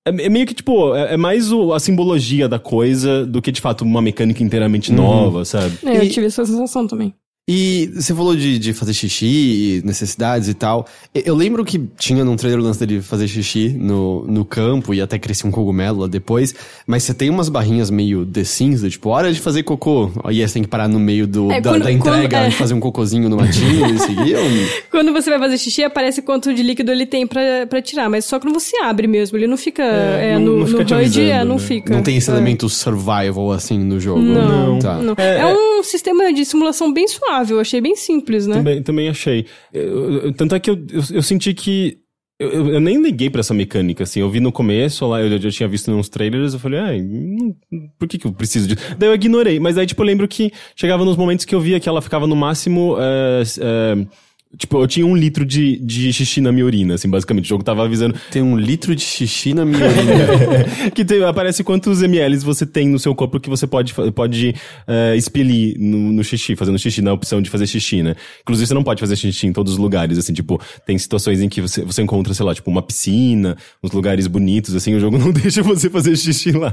É, é meio que, tipo, é, é mais o, a simbologia da coisa do que, de fato, uma mecânica inteiramente uhum. nova, sabe? É, eu tive essa sensação também. E você falou de, de fazer xixi, necessidades e tal. Eu lembro que tinha num trailer o lance dele fazer xixi no, no campo e até crescer um cogumelo lá depois. Mas você tem umas barrinhas meio The Sims, tipo, hora de fazer cocô. Aí você tem que parar no meio do, é, da, quando, da, entrega quando, é. fazer um cocôzinho no matinho e seguir. [laughs] Quando você vai fazer xixi, aparece quanto de líquido ele tem pra, pra tirar. Mas só quando você abre mesmo. Ele não fica é, é, não, no, no HUD, é, não né? fica. Não tem esse é. elemento survival assim no jogo. Não, não. Tá. não. É, um sistema de simulação bem suave eu achei bem simples, né? Também, também achei. Eu, eu, tanto é que eu, eu, senti que eu, eu, nem liguei para essa mecânica, assim. Eu vi no começo lá, eu já tinha visto uns trailers, eu falei, ai, por que que eu preciso disso? Daí eu ignorei, mas aí, tipo, eu lembro que chegava nos momentos que eu via que ela ficava no máximo. Uh, uh, Tipo, eu tinha um litro de, de xixi na minha urina, assim, basicamente. O jogo tava avisando. Tem um litro de xixi na minha urina. [laughs] que tem, aparece quantos ml você tem no seu corpo que você pode, pode uh, expelir no, no xixi, fazendo xixi, na opção de fazer xixi, né? Inclusive, você não pode fazer xixi em todos os lugares, assim, tipo, tem situações em que você, você encontra, sei lá, tipo, uma piscina, uns lugares bonitos, assim, o jogo não [laughs] deixa você fazer xixi lá.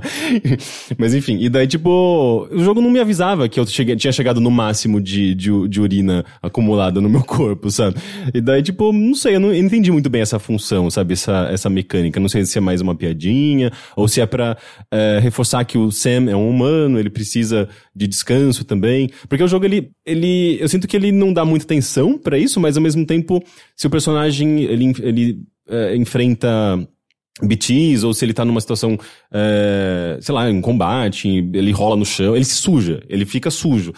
Mas enfim, e daí, tipo, o jogo não me avisava que eu cheguei, tinha chegado no máximo de, de, de urina acumulada no meu corpo corpo, sabe? E daí, tipo, não sei, eu não entendi muito bem essa função, sabe? Essa, essa mecânica. Não sei se é mais uma piadinha, ou se é pra é, reforçar que o Sam é um humano, ele precisa de descanso também. Porque o jogo, ele, ele. Eu sinto que ele não dá muita atenção para isso, mas ao mesmo tempo, se o personagem ele, ele é, enfrenta BTs, ou se ele tá numa situação, é, sei lá, em combate, ele rola no chão, ele se suja, ele fica sujo.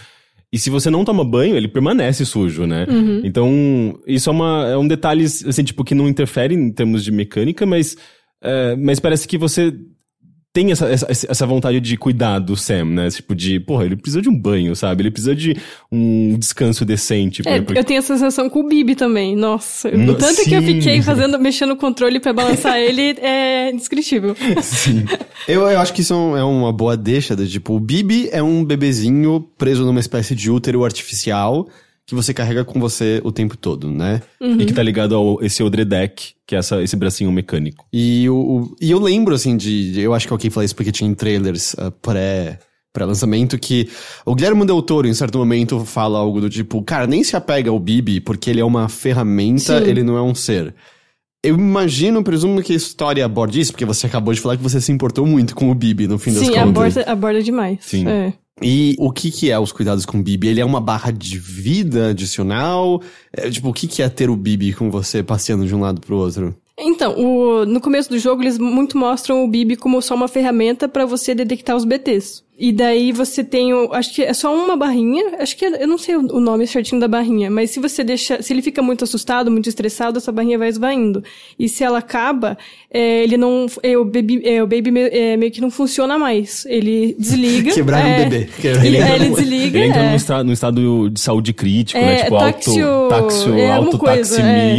E se você não toma banho, ele permanece sujo, né? Então, isso é, uma, é um detalhe, assim, tipo, que não interfere em termos de mecânica, mas, é, mas parece que você tem essa, essa, essa vontade de cuidar do Sam, né? Tipo, de, porra, ele precisa de um banho, sabe? Ele precisa de um descanso decente. É, porque- eu tenho essa sensação com o Bibi também. Nossa, No- o tanto que eu sim. fiquei fazendo, mexendo no controle pra balançar ele é indescritível. [laughs] Sim. Eu, eu acho que isso é é uma boa deixa, de, tipo, o Bibi é um bebezinho preso numa espécie de útero artificial que você carrega com você o tempo todo, né? E que tá ligado ao esse Odredek, que é essa, esse bracinho mecânico. E, o, o- e eu lembro, assim, de, Eu acho que alguém falou isso porque tinha em trailers ah, pré. Pré-lançamento, que o Guilherme Del Toro, em certo momento, fala algo do tipo: Cara, nem se apega ao Bibi, porque ele é uma ferramenta, Sim. ele não é um ser. Eu imagino, presumo que a história aborde isso, porque você acabou de falar que você se importou muito com o Bibi, no fim das Sim, contas. aborda, aborda demais. Sim. É. E o que que é os cuidados com o Bibi? Ele é uma barra de vida adicional? É, tipo, o que que é ter o Bibi com você passeando de um lado pro outro? Então, o- no começo do jogo, eles muito mostram o Bibi como só uma ferramenta pra você detectar os BTs. E daí você tem, o, acho que é só uma barrinha, acho que é- eu não sei o nome certinho da barrinha, mas se você deixa, se ele fica muito assustado, muito estressado, essa barrinha vai esvaindo. E se ela acaba, é, ele não, é, o baby, é, o baby me- é, meio que não funciona mais. Ele desliga. [laughs] Quebraram é, o [laughs] bebê. Ele, é, ele Ele desliga. entra é. num, estra- num estado de saúde crítico, É, né? Tipo, táxio- auto, táxio, é alguma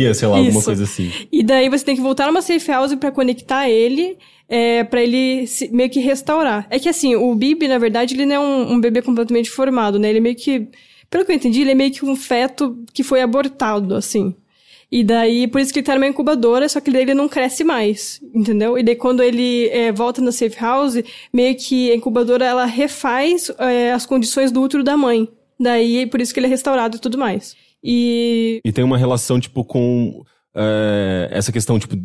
é, sei lá, alguma isso. coisa assim. E daí você tem que voltar numa safe house pra conectar ele, é, para ele se- meio que restaurar. É que assim, o Bibi, na verdade, ele não é um, um bebê completamente formado, né? Ele é meio que, pelo que eu entendi, ele é meio que um feto que foi abortado, assim. E daí, por isso que ele tá numa incubadora, só que daí ele não cresce mais, entendeu? E daí quando ele é, volta na safe house, meio que a incubadora, ela refaz é, as condições do útero da mãe. Daí, por isso que ele é restaurado e tudo mais. E E tem uma relação, tipo, com é, essa questão, tipo,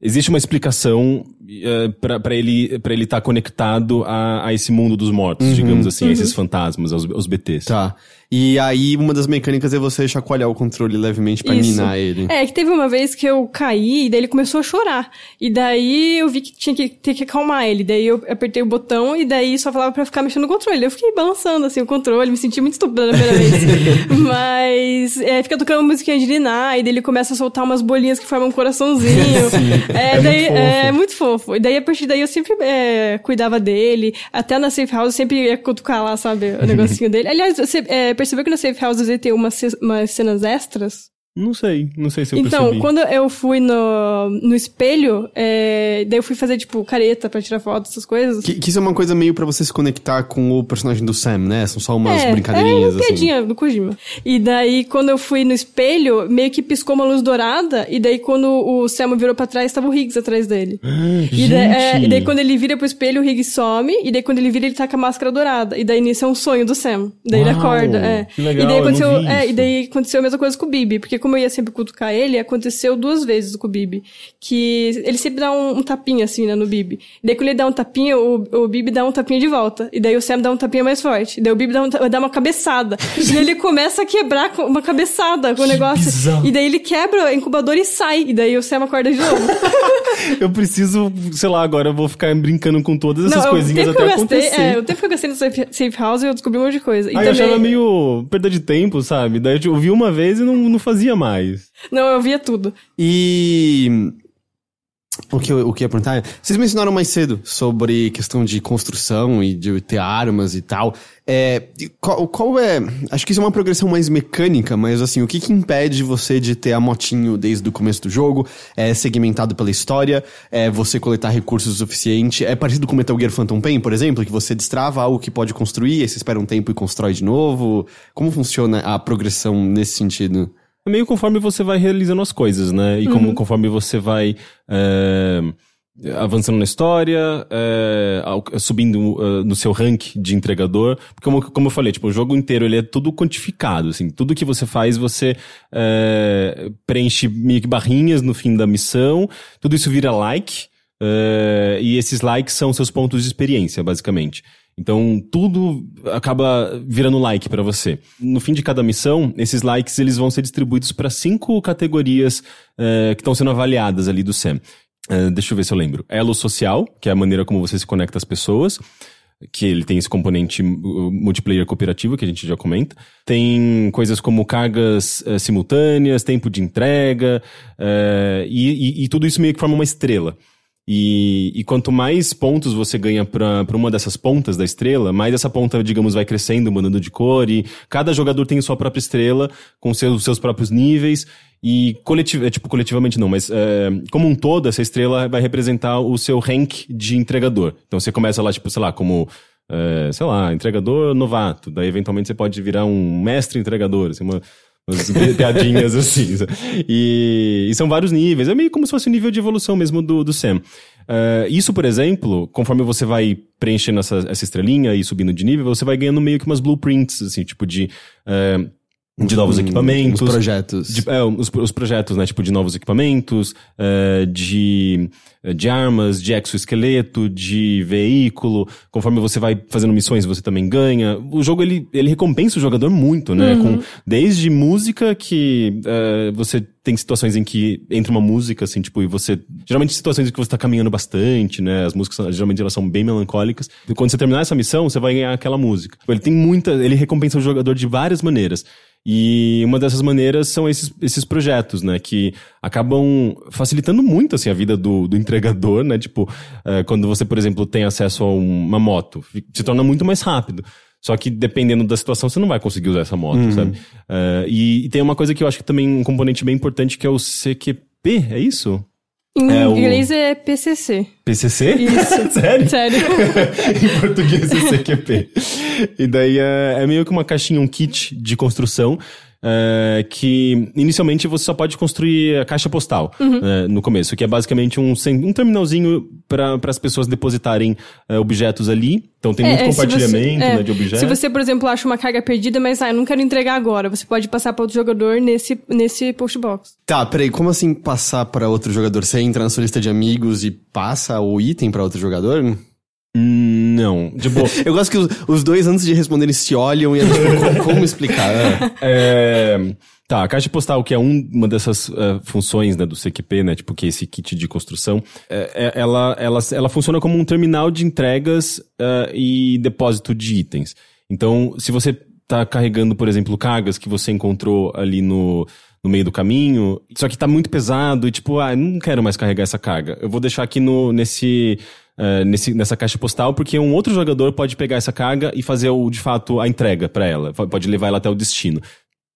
existe uma explicação é, pra para ele para ele estar conectado a, a esse mundo dos mortos, digamos assim, a esses fantasmas, aos, aos BTs. Tá. E aí, uma das mecânicas é você chacoalhar o controle levemente pra Isso. minar ele. É, que teve uma vez que eu caí e daí ele começou a chorar. E daí eu vi que tinha que ter que acalmar ele. Daí eu apertei o botão e daí só falava pra ficar mexendo no controle. Eu fiquei balançando assim o controle, me senti muito estúpida na primeira vez. [laughs] Mas é, fica tocando uma musiquinha de Niná e daí ele começa a soltar umas bolinhas que formam um coraçãozinho. [laughs] é, daí, é muito fofo. E daí a partir daí eu sempre é, cuidava dele. Até na safe house eu sempre ia cutucar lá, sabe, o negocinho [laughs] dele. Aliás, você é, percebeu que na safe house ele tem umas, umas cenas extras? Não sei, não sei se eu Então, percebi. quando eu fui no, no espelho, é, daí eu fui fazer, tipo, careta pra tirar foto, essas coisas. Que, que isso é uma coisa meio pra você se conectar com o personagem do Sam, né? São só umas é, brincadeirinhas, é uma assim. piadinha do Kojima. E daí, quando eu fui no espelho, meio que piscou uma luz dourada, e daí quando o Selma virou pra trás, tava o Higgs atrás dele. E, da- é, e daí quando ele vira pro espelho, o Higgs some, e daí quando ele vira, ele tá com a máscara dourada. E daí nisso é um sonho do Sam. Daí ele Uau, acorda, é. que legal, e daí eu não aconteceu, é, e daí aconteceu a mesma coisa com o Bibi, porque como eu ia sempre cutucar ele, aconteceu duas vezes com o Bibi. Que ele sempre dá um, um tapinha assim, né, no Bibi. E daí quando ele dá um tapinha, o, o Bibi dá um tapinha de volta. E daí o Sam dá um tapinha mais forte. E daí o Bibi dá, um dá uma cabeçada. e ele começa a quebrar uma cabeçada com o negócio. bizarro. E daí ele quebra o incubador e sai. E daí o Sam acorda de novo. [laughs] Eu preciso, sei lá, agora eu vou ficar brincando com todas essas o coisinhas até eu gastei, acontecer. é, o tempo que eu gastei no safe, safe house, eu descobri um monte de coisa. E Aí eu também- achava meio perda de tempo, sabe? Daí eu vi uma vez e não, não fazia mais. Não, eu via tudo. E. O que, eu, o que eu ia perguntar é, vocês mencionaram mais cedo sobre questão de construção e de ter armas e tal. É, qual, qual é. Acho que isso é uma progressão mais mecânica, mas assim, o que, que impede você de ter a motinho desde o começo do jogo? É segmentado pela história? É você coletar recursos o suficiente? É parecido com Metal Gear Phantom Pain, por exemplo, que você destrava algo que pode construir, aí você espera um tempo e constrói de novo? Como funciona a progressão nesse sentido? É meio conforme você vai realizando as coisas, né? E como, conforme você vai é, avançando na história, é, subindo é, no seu rank de entregador. Porque como, como eu falei, tipo, o jogo inteiro ele é tudo quantificado, assim. Tudo que você faz, você é, preenche meio que barrinhas no fim da missão. Tudo isso vira like. é, e esses likes são seus pontos de experiência, basicamente. Então, tudo acaba virando like pra você. No fim de cada missão, esses likes eles vão ser distribuídos para cinco categorias eh, que estão sendo avaliadas ali do Sam. Uh, deixa eu ver se eu lembro. Elo social, que é a maneira como você se conecta às pessoas que ele tem esse componente multiplayer cooperativo que a gente já comenta. Tem coisas como cargas uh, simultâneas, tempo de entrega, uh, e, e, e, tudo isso meio que forma uma estrela. E, e quanto mais pontos você ganha para uma dessas pontas da estrela, mais essa ponta, digamos, vai crescendo, mudando de cor, e cada jogador tem sua própria estrela, com seus, seus próprios níveis, e coletivo, é, tipo, coletivamente não, mas é, como um todo, essa estrela vai representar o seu rank de entregador. Então você começa lá, tipo, sei lá, como é, sei lá, entregador novato. Daí, eventualmente, você pode virar um mestre entregador, assim, uma, umas piadinhas assim. E, e, são vários níveis. É meio como se fosse o um nível de evolução mesmo do, do Sam. Uh, isso, por exemplo, conforme você vai preenchendo essa, essa estrelinha e subindo de nível, você vai ganhando meio que umas blueprints, assim, tipo de. Uh, de novos hum, equipamentos. Os projetos. De, é, os, os, projetos, né? Tipo, de novos equipamentos, uh, de, de armas, de exoesqueleto, de veículo. Conforme você vai fazendo missões, você também ganha. O jogo, ele, ele recompensa o jogador muito, né? Uhum. Com, desde música, que uh, você tem situações em que entra uma música, assim, tipo, e você... Geralmente situações em que você tá caminhando bastante, né? As músicas, geralmente, elas são bem melancólicas. E quando você terminar essa missão, você vai ganhar aquela música. Ele tem muita... Ele recompensa o jogador de várias maneiras. E uma dessas maneiras são esses, esses projetos, né? Que acabam facilitando muito, assim, a vida do, do entregador, né? Tipo, é, quando você, por exemplo, tem acesso a uma moto, se torna muito mais rápido. Só que dependendo da situação, você não vai conseguir usar essa moto, uhum. sabe? Uh, e, e, tem uma coisa que eu acho que também um componente bem importante que é o CQP, é isso? Em é inglês o... é PCC. PCC? Isso. [laughs] Sério? Sério. [laughs] em português é CQP. E daí é, é meio que uma caixinha, um kit de construção é, que inicialmente você só pode construir a caixa postal uhum. é, no começo, que é basicamente um, um terminalzinho para as pessoas depositarem é, objetos ali. Então tem é, muito é, compartilhamento você, né, de objetos. Se você, por exemplo, acha uma carga perdida, mas ah, eu não quero entregar agora, você pode passar para outro jogador nesse, nesse postbox. Tá, peraí, como assim passar para outro jogador? Você entra na sua lista de amigos e passa o item para outro jogador? Não. Tipo, [laughs] eu gosto que os, os, dois, antes de responderem, se olham e é tipo, como, como, explicar? É. [laughs] é, tá, a caixa postal, que é um, uma dessas uh, funções né, do CQP, né? Tipo, que é esse kit de construção, é, é, ela, ela, ela funciona como um terminal de entregas uh, e depósito de itens. Então, se você tá carregando, por exemplo, cargas que você encontrou ali no, no meio do caminho, só que tá muito pesado e tipo, ah, não quero mais carregar essa carga. Eu vou deixar aqui no, nesse uh, nesse, nessa caixa postal, porque um outro jogador pode pegar essa carga e fazer, o, de fato, a entrega para ela. Pode levar ela até o destino.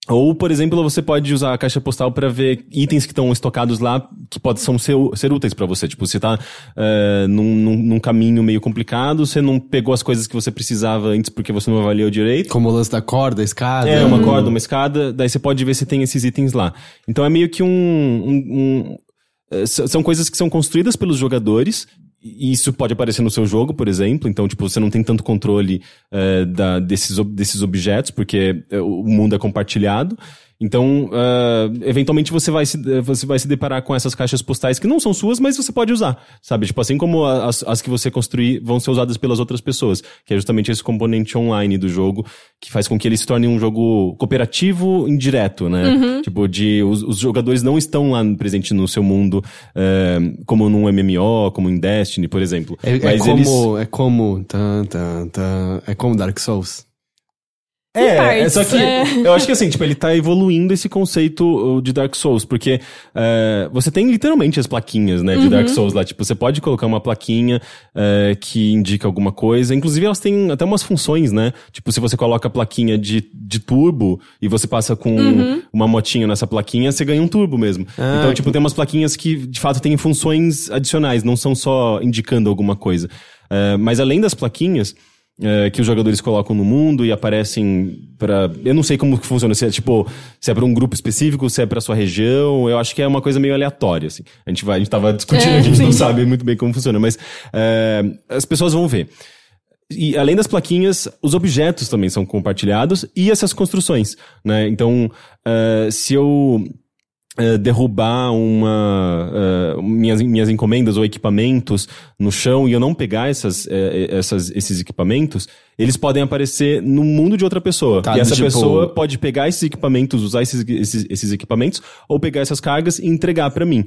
Ou, por exemplo, você pode usar a caixa postal para ver itens que estão estocados lá que podem ser, ser úteis para você. Tipo, você tá uh, num, num, num, caminho meio complicado, você não pegou as coisas que você precisava antes porque você não avaliou direito. Como o lance da corda, a escada. É, uma corda, uma escada. Daí você pode ver se tem esses itens lá. Então é meio que um, um, um eh, são coisas que são construídas pelos jogadores isso pode aparecer no seu jogo, por exemplo. Então, tipo, você não tem tanto controle uh, da, desses, desses objetos, porque uh, o mundo é compartilhado. Então, uh, eventualmente você vai, se, você vai se deparar com essas caixas postais que não são suas, mas você pode usar, sabe? Tipo, assim como as, as que você construir vão ser usadas pelas outras pessoas, que é justamente esse componente online do jogo, que faz com que ele se torne um jogo cooperativo indireto, né? Uhum. Tipo, de os, os, jogadores não estão lá presentes no seu mundo, uh, como num MMO, como em Destiny, por exemplo. É, é como, eles... é como, tá, tá, tá, é como Dark Souls. É, é, só que é. eu acho que assim, tipo, ele tá evoluindo esse conceito de Dark Souls, porque uh, você tem literalmente as plaquinhas, né, de uhum. Dark Souls lá. Tipo, você pode colocar uma plaquinha uh, que indica alguma coisa. Inclusive, elas têm até umas funções, né? Tipo, se você coloca a plaquinha de, de turbo e você passa com uhum. uma motinha nessa plaquinha, você ganha um turbo mesmo. Ah, então, tipo, tem umas plaquinhas que de fato têm funções adicionais, não são só indicando alguma coisa. Uh, mas além das plaquinhas é, que os jogadores colocam no mundo e aparecem para Eu não sei como que funciona, se é tipo, se é pra um grupo específico, se é pra sua região, eu acho que é uma coisa meio aleatória, assim. A gente vai, a gente tava discutindo, é, a gente sim. não [laughs] sabe muito bem como funciona, mas é, as pessoas vão ver. E além das plaquinhas, os objetos também são compartilhados e essas construções, né? Então, uh, se eu eh, derrubar uma eh, minhas, minhas encomendas ou equipamentos no chão e eu não pegar essas, eh, essas, esses equipamentos, eles podem aparecer no mundo de outra pessoa. Tá, e essa tipo- pessoa pode pegar esses equipamentos, usar esses, esses, esses equipamentos, ou pegar essas cargas e entregar pra mim.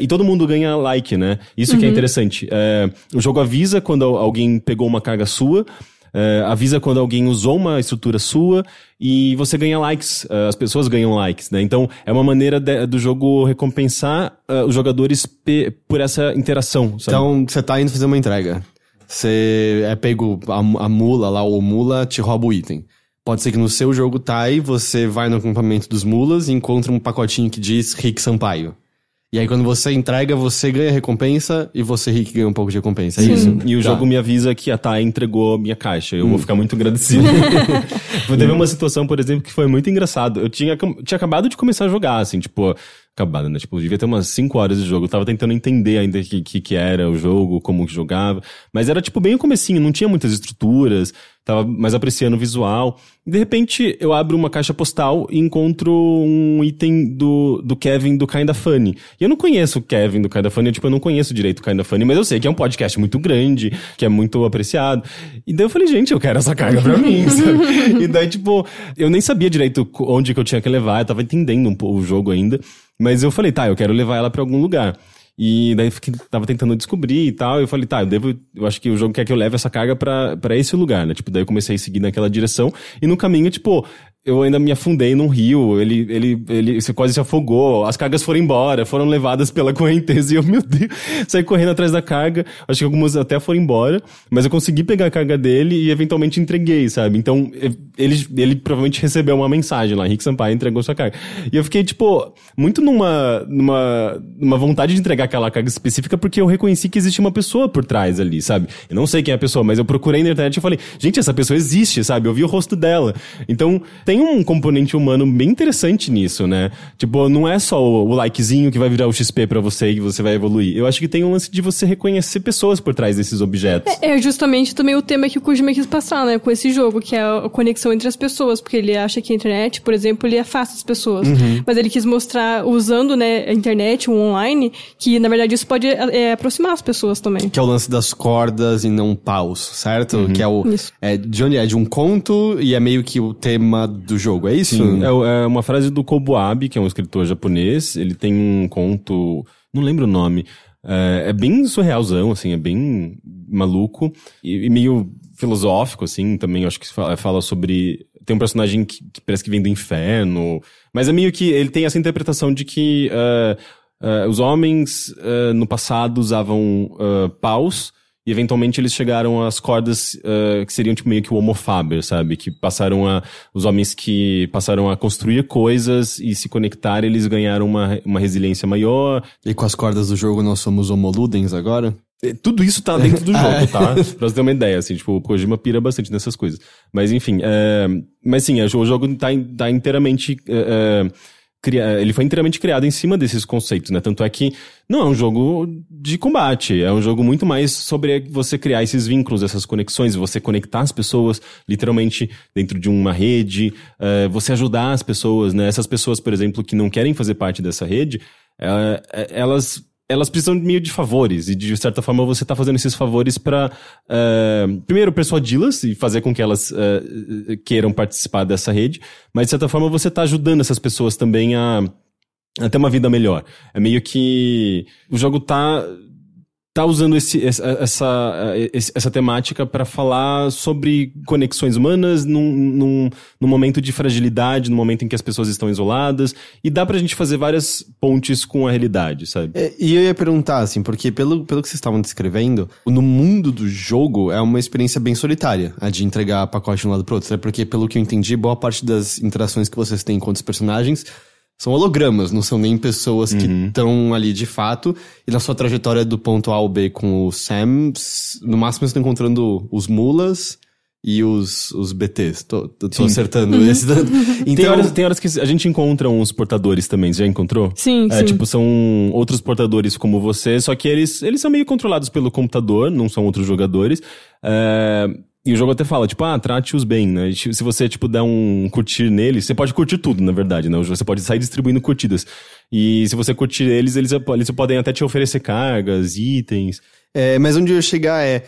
E todo mundo ganha like, né? Isso que é interessante. Eh, o jogo avisa quando alguém pegou uma carga sua, eh, avisa quando alguém usou uma estrutura sua e você ganha likes, eh, as pessoas ganham likes, né? Então é uma maneira de- do jogo recompensar eh, os jogadores pe- por essa interação, sabe? Então, você tá indo fazer uma entrega. Você é pego a, a mula lá, ou mula te rouba o item. Pode ser que no seu jogo tá aí, você vai no acampamento dos mulas e encontra um pacotinho que diz Rick Sampaio. E aí, quando você entrega, você ganha recompensa e você, Rick, ganha um pouco de recompensa. É isso? E o Tá. jogo me avisa que a Thay entregou minha caixa. Eu vou ficar muito agradecido. [laughs] Teve uma situação, por exemplo, que foi muito engraçado. Eu tinha, tinha acabado de começar a jogar, assim, tipo, acabado, né? Tipo, devia ter umas 5 horas de jogo. Eu tava tentando entender ainda o que, que, que era o jogo, como que jogava. Mas era, tipo, bem o comecinho, não tinha muitas estruturas. Tava mais apreciando o visual. E, de repente, eu abro uma caixa postal e encontro um item do, do Kevin do Kinda Funny. E eu não conheço o Kevin do Kinda Funny, eu, tipo, eu não conheço direito o Kinda Funny, mas eu sei que é um podcast muito grande, que é muito apreciado. E daí eu falei, gente, eu quero essa carga pra mim, [laughs] sabe? E daí, tipo, eu nem sabia direito onde que eu tinha que levar, eu tava entendendo um pouco o jogo ainda. Mas eu falei, tá, eu quero levar ela pra algum lugar. E daí fiquei, tava tentando descobrir e tal. E eu falei, tá, eu devo. Eu acho que o jogo quer que eu leve essa carga pra esse lugar, né? Tipo, daí eu comecei a seguir naquela direção. E no caminho, tipo, eu ainda me afundei num rio. Ele, ele, ele se- quase se afogou. As cargas foram embora, foram levadas pela [laughs] correnteza. E eu, meu Deus, saí correndo atrás da carga. Acho que algumas até foram embora. Mas eu consegui pegar a carga dele e eventualmente entreguei, sabe? Então, ele, ele provavelmente recebeu uma mensagem lá. Rick Sampaio entregou sua carga. E eu fiquei, tipo, muito numa, numa, numa vontade de entregar aquela carga específica porque eu reconheci que existe uma pessoa por trás ali, sabe? Eu não sei quem é a pessoa, mas eu procurei na internet e falei, gente, essa pessoa existe, sabe? Eu vi o rosto dela. Então, tem um componente humano bem interessante nisso, né? Tipo, não é só o, o likezinho que vai virar o XP pra você e você vai evoluir. Eu acho que tem um lance de você reconhecer pessoas por trás desses objetos. É justamente também o tema que o Kojima quis passar, né, com esse jogo, que é a conexão entre as pessoas, porque ele acha que a internet, por exemplo, ele afasta as pessoas. Mas ele quis mostrar, usando, né, a internet, o online, que na verdade isso pode é, aproximar as pessoas também. Que é o lance das cordas e não paus, certo? Que é o. Isso. É, de onde é? De um conto e é meio que o tema do jogo, é isso? Sim, é, é uma frase do Kobo Abe, que é um escritor japonês. Ele tem um conto, não lembro o nome. É, é bem surrealzão, assim, é bem maluco e, e meio filosófico, assim, também. Acho que fala, fala sobre. Tem um personagem que, que parece que vem do inferno, mas é meio que ele tem essa interpretação de que é, é, os homens é, no passado usavam paus. E eventualmente eles chegaram às cordas eh, que seriam tipo meio que o homo faber, sabe? Que passaram a... Os homens que passaram a construir coisas e se conectar, eles ganharam uma, uma resiliência maior. E com as cordas do jogo nós somos homoludens agora? E Tudo isso tá dentro do [laughs] jogo, tá? pra você ter uma ideia, assim, tipo, o Kojima pira bastante nessas coisas. Mas enfim, é... mas sim, o jogo tá, tá inteiramente... é, é, cria- Ele foi inteiramente criado em cima desses conceitos, né? Tanto é que não é um jogo de combate, é um jogo muito mais sobre você criar esses vínculos, essas conexões, você conectar as pessoas literalmente dentro de uma rede, é, você ajudar as pessoas, né? Essas pessoas, por exemplo, que não querem fazer parte dessa rede, é, elas elas precisam meio de favores, e de certa forma você tá fazendo esses favores pra eh, primeiro, persuadi-las e fazer com que elas eh, queiram participar dessa rede, mas de certa forma você tá ajudando essas pessoas também a, a ter uma vida melhor. É meio que o jogo tá tá usando esse, essa, essa, essa temática para falar sobre conexões humanas num, num, num momento de fragilidade, num momento em que as pessoas estão isoladas, e dá pra gente fazer várias pontes com a realidade, sabe? É, E eu ia perguntar, assim, porque pelo, pelo que vocês estavam descrevendo, no mundo do jogo é uma experiência bem solitária, a de entregar pacote de um lado pro outro. né? Porque, pelo que eu entendi, boa parte das interações que vocês têm com os personagens são hologramas, não são nem pessoas que estão ali de fato. E na sua trajetória do ponto A ao B com o Sam, no máximo vocês estão encontrando os mulas e os, os BTs. Tô, tô, tô acertando esse tanto. [laughs] Então, tem, horas, tem horas que a gente encontra uns portadores também, você já encontrou? Sim, é, sim. tipo, são outros portadores como você, só que eles, eles são meio controlados pelo computador, não são outros jogadores. É, e o jogo até fala, tipo, ah, trate-os bem, né? E, tipo, Se você, tipo, der um curtir neles, você pode curtir tudo, na verdade, né? Você pode sair distribuindo curtidas. E se você curtir eles, eles, eles podem até te oferecer cargas, itens. É, mas onde eu chegar é.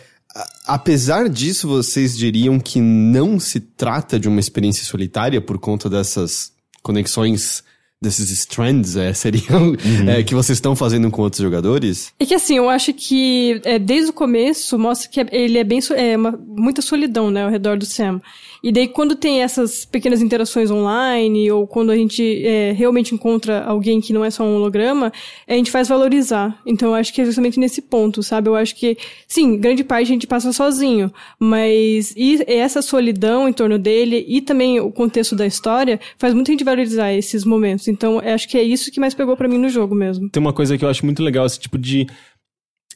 Apesar disso, vocês diriam que não se trata de uma experiência solitária por conta dessas conexões, desses strands, é, seriam, [laughs] é, que vocês estão fazendo com outros jogadores? É que assim, eu acho que é, desde o começo mostra que é- ele é bem é uma, muita solidão, né, ao redor do Sam. E daí quando tem essas pequenas interações online ou quando a gente é, realmente encontra alguém que não é só um holograma, a gente faz valorizar. Então eu acho que é justamente nesse ponto, sabe? Eu acho que sim, grande parte a gente passa sozinho, mas e essa solidão em torno dele e também o contexto da história faz muito a gente valorizar esses momentos. Então eu acho que é isso que mais pegou pra mim no jogo mesmo. Tem uma coisa que eu acho muito legal, esse tipo de.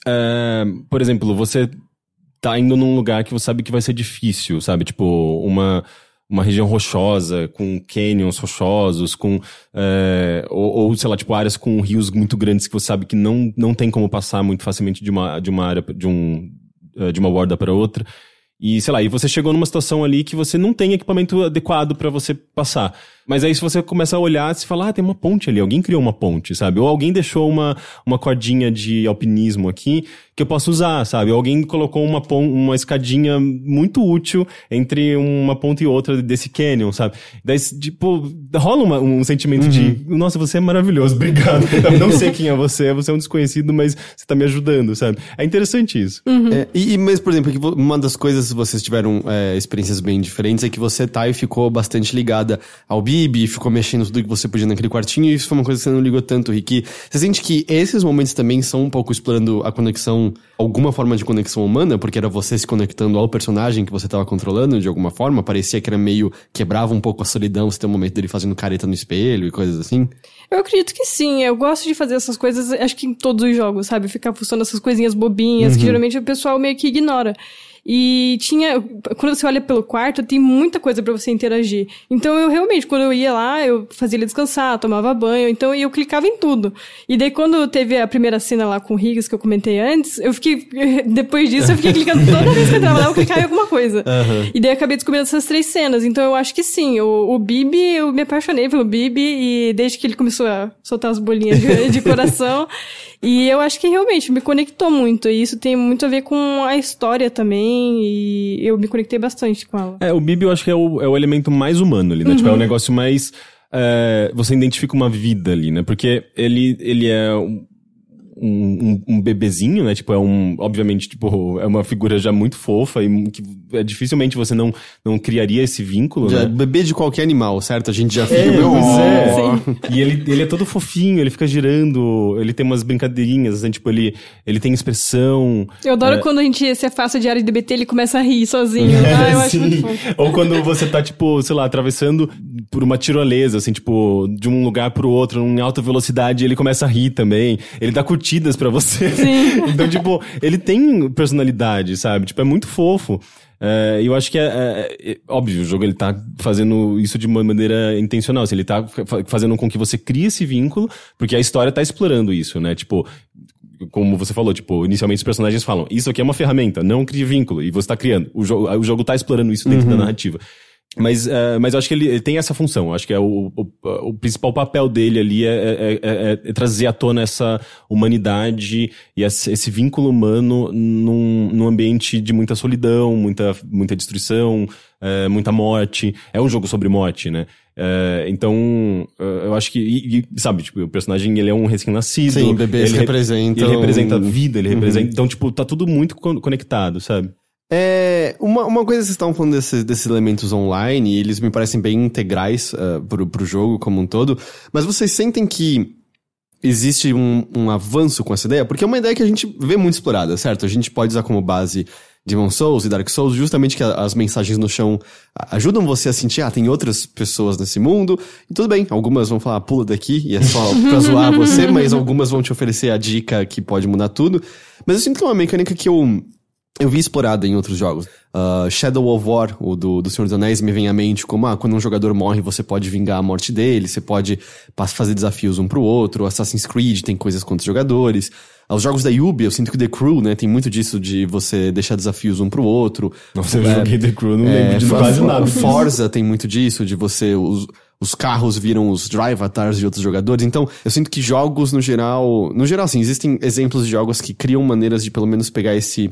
é, por exemplo, você tá indo num lugar que você sabe que vai ser difícil, sabe? Tipo, uma, uma região rochosa, com canyons rochosos, com. é, ou, ou, sei lá, tipo, áreas com rios muito grandes que você sabe que não, não tem como passar muito facilmente de uma, de uma área, de, um, é, de uma borda para outra. E, sei lá, e você chegou numa situação ali que você não tem equipamento adequado para você passar. Mas aí se você começa a olhar, você fala, ah, tem uma ponte ali, alguém criou uma ponte, sabe? Ou alguém deixou uma, uma cordinha de alpinismo aqui que eu posso usar, sabe? Ou alguém colocou uma, pon uma escadinha muito útil entre uma ponta e outra desse canyon, sabe? Daí, tipo, rola uma- um sentimento de, nossa, você é maravilhoso, obrigado. [laughs] Eu não sei quem é você, você é um desconhecido, mas você tá me ajudando, sabe? É interessante isso. É, e, mas, por exemplo, uma das coisas vocês tiveram é, experiências bem diferentes é que você tá e ficou bastante ligada ao Bibi, ficou mexendo tudo que você podia naquele quartinho, e isso foi uma coisa que você não ligou tanto, Ricky. Você sente que esses momentos também são um pouco explorando a conexão, alguma forma de conexão humana, porque era você se conectando ao personagem que você tava controlando de alguma forma? Parecia que era meio. quebrava um pouco a solidão, você tem um momento dele fazendo careta no espelho e coisas assim? Eu acredito que sim. Eu gosto de fazer essas coisas, acho que em todos os jogos, sabe? Ficar funcionando essas coisinhas bobinhas que geralmente o pessoal meio que ignora. E tinha. Quando você olha pelo quarto, tem muita coisa pra você interagir. Então eu realmente, quando eu ia lá, eu fazia ele descansar, tomava banho, então eu clicava em tudo. E daí quando teve a primeira cena lá com o Riggs que eu comentei antes, eu fiquei. [laughs] Depois disso, eu fiquei clicando toda vez que eu entrava lá, eu clicava em alguma coisa. E daí eu acabei descobrindo essas três cenas. Então eu acho que sim. O, o Bibi, eu me apaixonei pelo Bibi, e desde que ele começou a soltar as bolinhas de, de [laughs] coração. E eu acho que realmente me conectou muito. E isso tem muito a ver com a história também. E eu me conectei bastante com ela. É, o Bibi eu acho que é o, é o elemento mais humano ali, né? Tipo, é o negócio mais. é, você identifica uma vida ali, né? Porque ele, ele é um, um, um bebezinho, né? Tipo, é um. Obviamente, tipo, é uma figura já muito fofa e que é, dificilmente você não, não criaria esse vínculo, Já, né? bebê de qualquer animal, certo? A gente já fica. É, meio, pois é. "Oh". E ele, ele é todo fofinho, ele fica girando, ele tem umas brincadeirinhas, assim, tipo, ele, ele tem expressão. Eu adoro É. quando a gente se afasta de área de DBT ele começa a rir sozinho. ah, eu acho Sim. muito fofo. Ou quando você tá, tipo, sei lá, atravessando por uma tirolesa, assim, tipo, de um lugar pro outro, em alta velocidade, ele começa a rir também. Ele dá curtidas pra você. [laughs] então, tipo, ele tem personalidade, sabe? Tipo, é muito fofo. É, E eu acho que é, é- é- óbvio, o jogo ele tá fazendo isso de uma maneira intencional. Assim, ele tá fa- fazendo com que você crie esse vínculo, porque a história tá explorando isso, né? Tipo, como você falou, tipo, inicialmente os personagens falam, isso aqui é uma ferramenta, não crie vínculo, e você tá criando. O jogo, o jogo tá explorando isso dentro da narrativa. Mas, eh, mas eu acho que ele, ele tem essa função. Acho que é o, o, o principal papel dele ali é, é- é- é trazer à tona essa humanidade e esse, vínculo humano num, num ambiente de muita solidão, muita, muita destruição, eh, muita morte. É um jogo sobre morte, né? Eh, então, eh, eu acho que, e- e, sabe, tipo, o personagem ele é um recém-nascido. Sim, bebês ele re- representam- Ele representa a vida, ele representa. Então, tipo, tá tudo muito con- conectado, sabe? É, uma, uma coisa que vocês estavam falando desses, desses elementos online, e eles me parecem bem integrais uh, pro, pro jogo como um todo, mas vocês sentem que existe um, um avanço com essa ideia? Porque é uma ideia que a gente vê muito explorada, certo? A gente pode usar como base Demon Souls e Dark Souls, justamente que as mensagens no chão ajudam você a sentir, ah, tem outras pessoas nesse mundo, e tudo bem, algumas vão falar, pula daqui, e é só [laughs] pra zoar você, mas algumas vão te oferecer a dica que pode mudar tudo. Mas eu sinto que é uma mecânica que eu eu vi explorada em outros jogos. Ah, Shadow of War, o do, do Senhor dos Anéis, me vem à mente como, ah, quando um jogador morre, você pode vingar a morte dele, você pode fazer desafios um pro outro. Assassin's Creed tem coisas contra os jogadores. Ah, Os jogos da Yubi, eu sinto que The Crew, né, tem muito disso de você deixar desafios um pro outro. Nossa, eu É, joguei The Crew, não é, lembro de quase nada. Forza tem muito disso, de você. Os, os carros viram os drive avatars de outros jogadores. Então, eu sinto que jogos, no geral. No geral, sim, existem exemplos de jogos que criam maneiras de pelo menos pegar esse,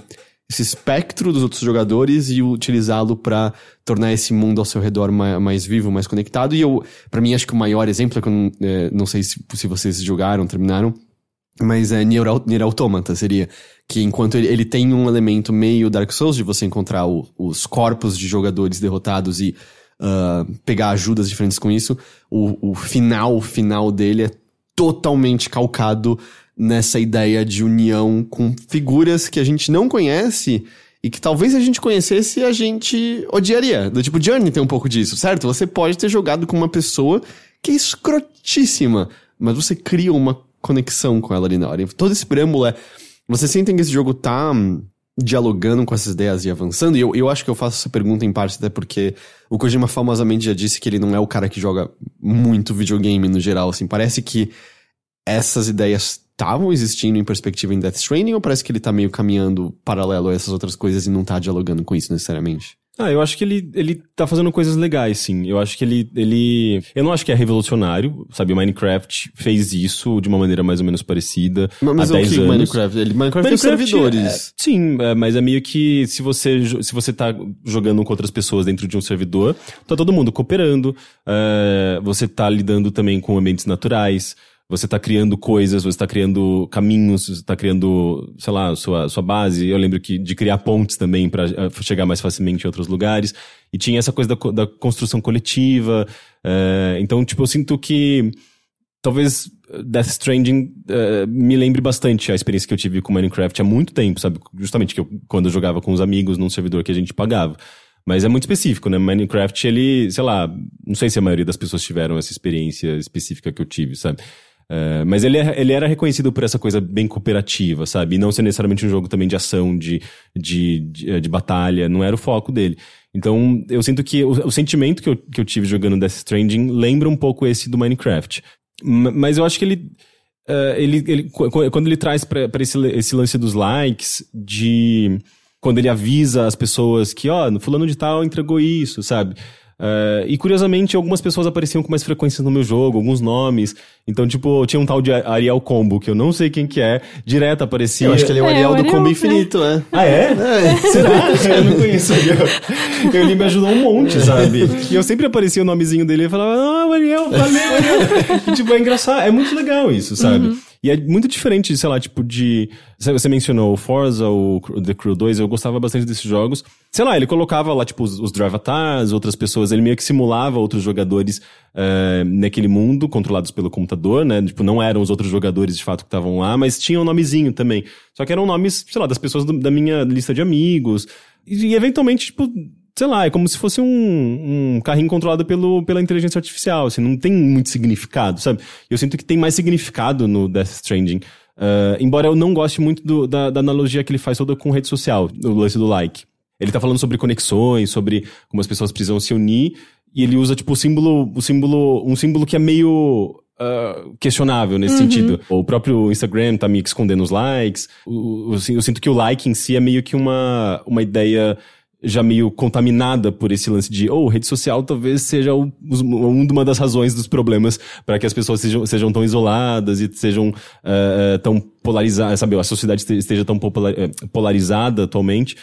esse espectro dos outros jogadores e utilizá-lo para tornar esse mundo ao seu redor mais, mais, vivo, mais conectado. E eu, para mim, acho que o maior exemplo é que eu não, é, não sei se, se vocês jogaram, terminaram, mas é Nier, Nier Automata seria. Que enquanto ele, ele, tem um elemento meio Dark Souls de você encontrar o, os corpos de jogadores derrotados e uh, pegar ajudas diferentes com isso. O, o final final dele é totalmente calcado nessa ideia de união com figuras que a gente não conhece e que talvez a gente conhecesse a gente odiaria. Do tipo, Journey tem um pouco disso, certo? Você pode ter jogado com uma pessoa que é escrotíssima, mas você cria uma conexão com ela ali na hora. Todo esse preâmbulo é. Você sente que esse jogo tá hum, dialogando com essas ideias e avançando. E eu, eu acho que eu faço essa pergunta em parte até porque o Kojima famosamente já disse que ele não é o cara que joga muito videogame no geral, assim. Parece que essas ideias estavam existindo em perspectiva em Death Stranding ou parece que ele tá meio caminhando paralelo a essas outras coisas e não tá dialogando com isso necessariamente? Ah, eu acho que ele, ele tá fazendo coisas legais, sim. Eu acho que ele, ele. Eu não acho que é revolucionário, sabe? Minecraft fez isso de uma maneira mais ou menos parecida. Mas, mas há 10 o que anos. Minecraft? Ele, Minecraft, tem servidores. É, sim, é, mas é meio que se você, se você tá jogando com outras pessoas dentro de um servidor, tá todo mundo cooperando, é, você tá lidando também com ambientes naturais você está criando coisas, você está criando caminhos, você está criando, sei lá, sua, sua base. Eu lembro que de criar pontes também para eh, chegar mais facilmente em outros lugares. E tinha essa coisa da, da construção coletiva. É, então, tipo, eu sinto que talvez Death Stranding me lembre bastante a experiência que eu tive com Minecraft há muito tempo, sabe? Justamente que eu, quando eu jogava com os amigos num servidor que a gente pagava. Mas é muito específico, né? Minecraft, ele, sei lá, não sei se a maioria das pessoas tiveram essa experiência específica que eu tive, sabe? Uh, mas ele, é, ele era reconhecido por essa coisa bem cooperativa, sabe? E não ser necessariamente um jogo também de ação, de, de, de, eh, de batalha, não era o foco dele. Então, eu sinto que o, o, sentimento que eu, que eu tive jogando Death Stranding lembra um pouco esse do Minecraft. M mas eu acho que ele. Uh, ele, ele quando ele traz para esse, esse lance dos likes, de. Quando ele avisa as pessoas que, ó, oh, fulano de tal entregou isso, sabe? Uh, e curiosamente, algumas pessoas apareciam com mais frequência no meu jogo, alguns nomes. Então, tipo, tinha um tal de Ariel Combo, que eu não sei quem que é, direto aparecia. Eu acho que ele é o É, Ariel o do Ariel, Combo é. Infinito, é. Ah, é? Será? eu não conheço Ariel. Ele me ajudou um monte, sabe? E eu sempre aparecia o nomezinho dele e falava, ah, Ariel, valeu, Ariel. E, tipo, é engraçado, é muito legal isso, sabe? E é muito diferente, sei lá, tipo, de. Você mencionou o Forza, o The Crew 2, eu gostava bastante desses jogos. Sei lá, ele colocava lá, tipo, os, os drive avatars, outras pessoas, ele meio que simulava outros jogadores eh, naquele mundo, controlados pelo computador, né? Tipo, não eram os outros jogadores de fato que estavam lá, mas tinha um nomezinho também. Só que eram nomes, sei lá, das pessoas do- da minha lista de amigos. E, e eventualmente, tipo, sei lá, é como se fosse um, um carrinho controlado pelo, pela inteligência artificial, assim, não tem muito significado, sabe? Eu sinto que tem mais significado no Death Stranding. Ah, embora eu não goste muito do- da, da analogia que ele faz toda com rede social, o lance do like. Ele tá falando sobre conexões, sobre como as pessoas precisam se unir, e ele usa, tipo, o símbolo, o símbolo, um símbolo que é meio ah, questionável nesse sentido. O próprio Instagram tá que escondendo os likes. O- assim, eu sinto que o like em si é meio que uma, uma ideia já meio contaminada por esse lance de, oh, rede social talvez seja o, um- uma das razões dos problemas para que as pessoas sejam, sejam tão isoladas e sejam eh, tão polarizadas, sabe, a sociedade este- esteja tão eh, polarizada atualmente.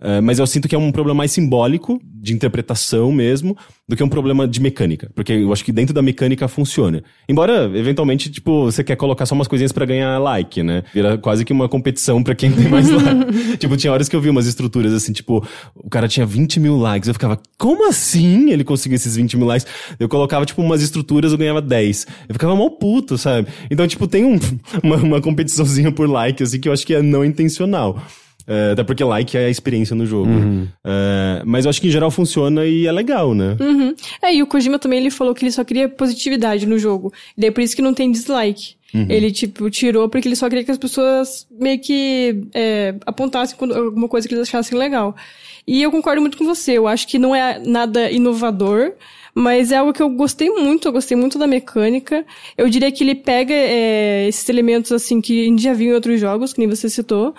Eh, mas eu sinto que é um problema mais simbólico, de interpretação mesmo, do que um problema de mecânica. Porque eu acho que dentro da mecânica funciona. Embora, eventualmente, tipo, você quer colocar só umas coisinhas pra ganhar like, né? Vira quase que uma competição pra quem tem mais [laughs] like. tipo, tinha horas que eu vi umas estruturas assim, tipo, o cara tinha 20 mil likes. Eu ficava, como assim ele conseguiu esses 20 mil likes? Eu colocava, tipo, umas estruturas, eu ganhava 10. Eu ficava mal puto, sabe? Então, tipo, tem um, [laughs] uma, uma competiçãozinha por like, assim, que eu acho que é não intencional. É, até porque like é a experiência no jogo. É, mas eu acho que em geral funciona e é legal, né? Uhum. É, e o Kojima também ele falou que ele só queria positividade no jogo. E daí por isso que não tem dislike. Ele, tipo, tirou porque ele só queria que as pessoas meio que é, apontassem alguma coisa que eles achassem legal. E eu concordo muito com você. Eu acho que não é nada inovador, mas é algo que eu gostei muito. Eu gostei muito da mecânica. Eu diria que ele pega é, esses elementos, assim, que a gente já viu em outros jogos, que nem você citou.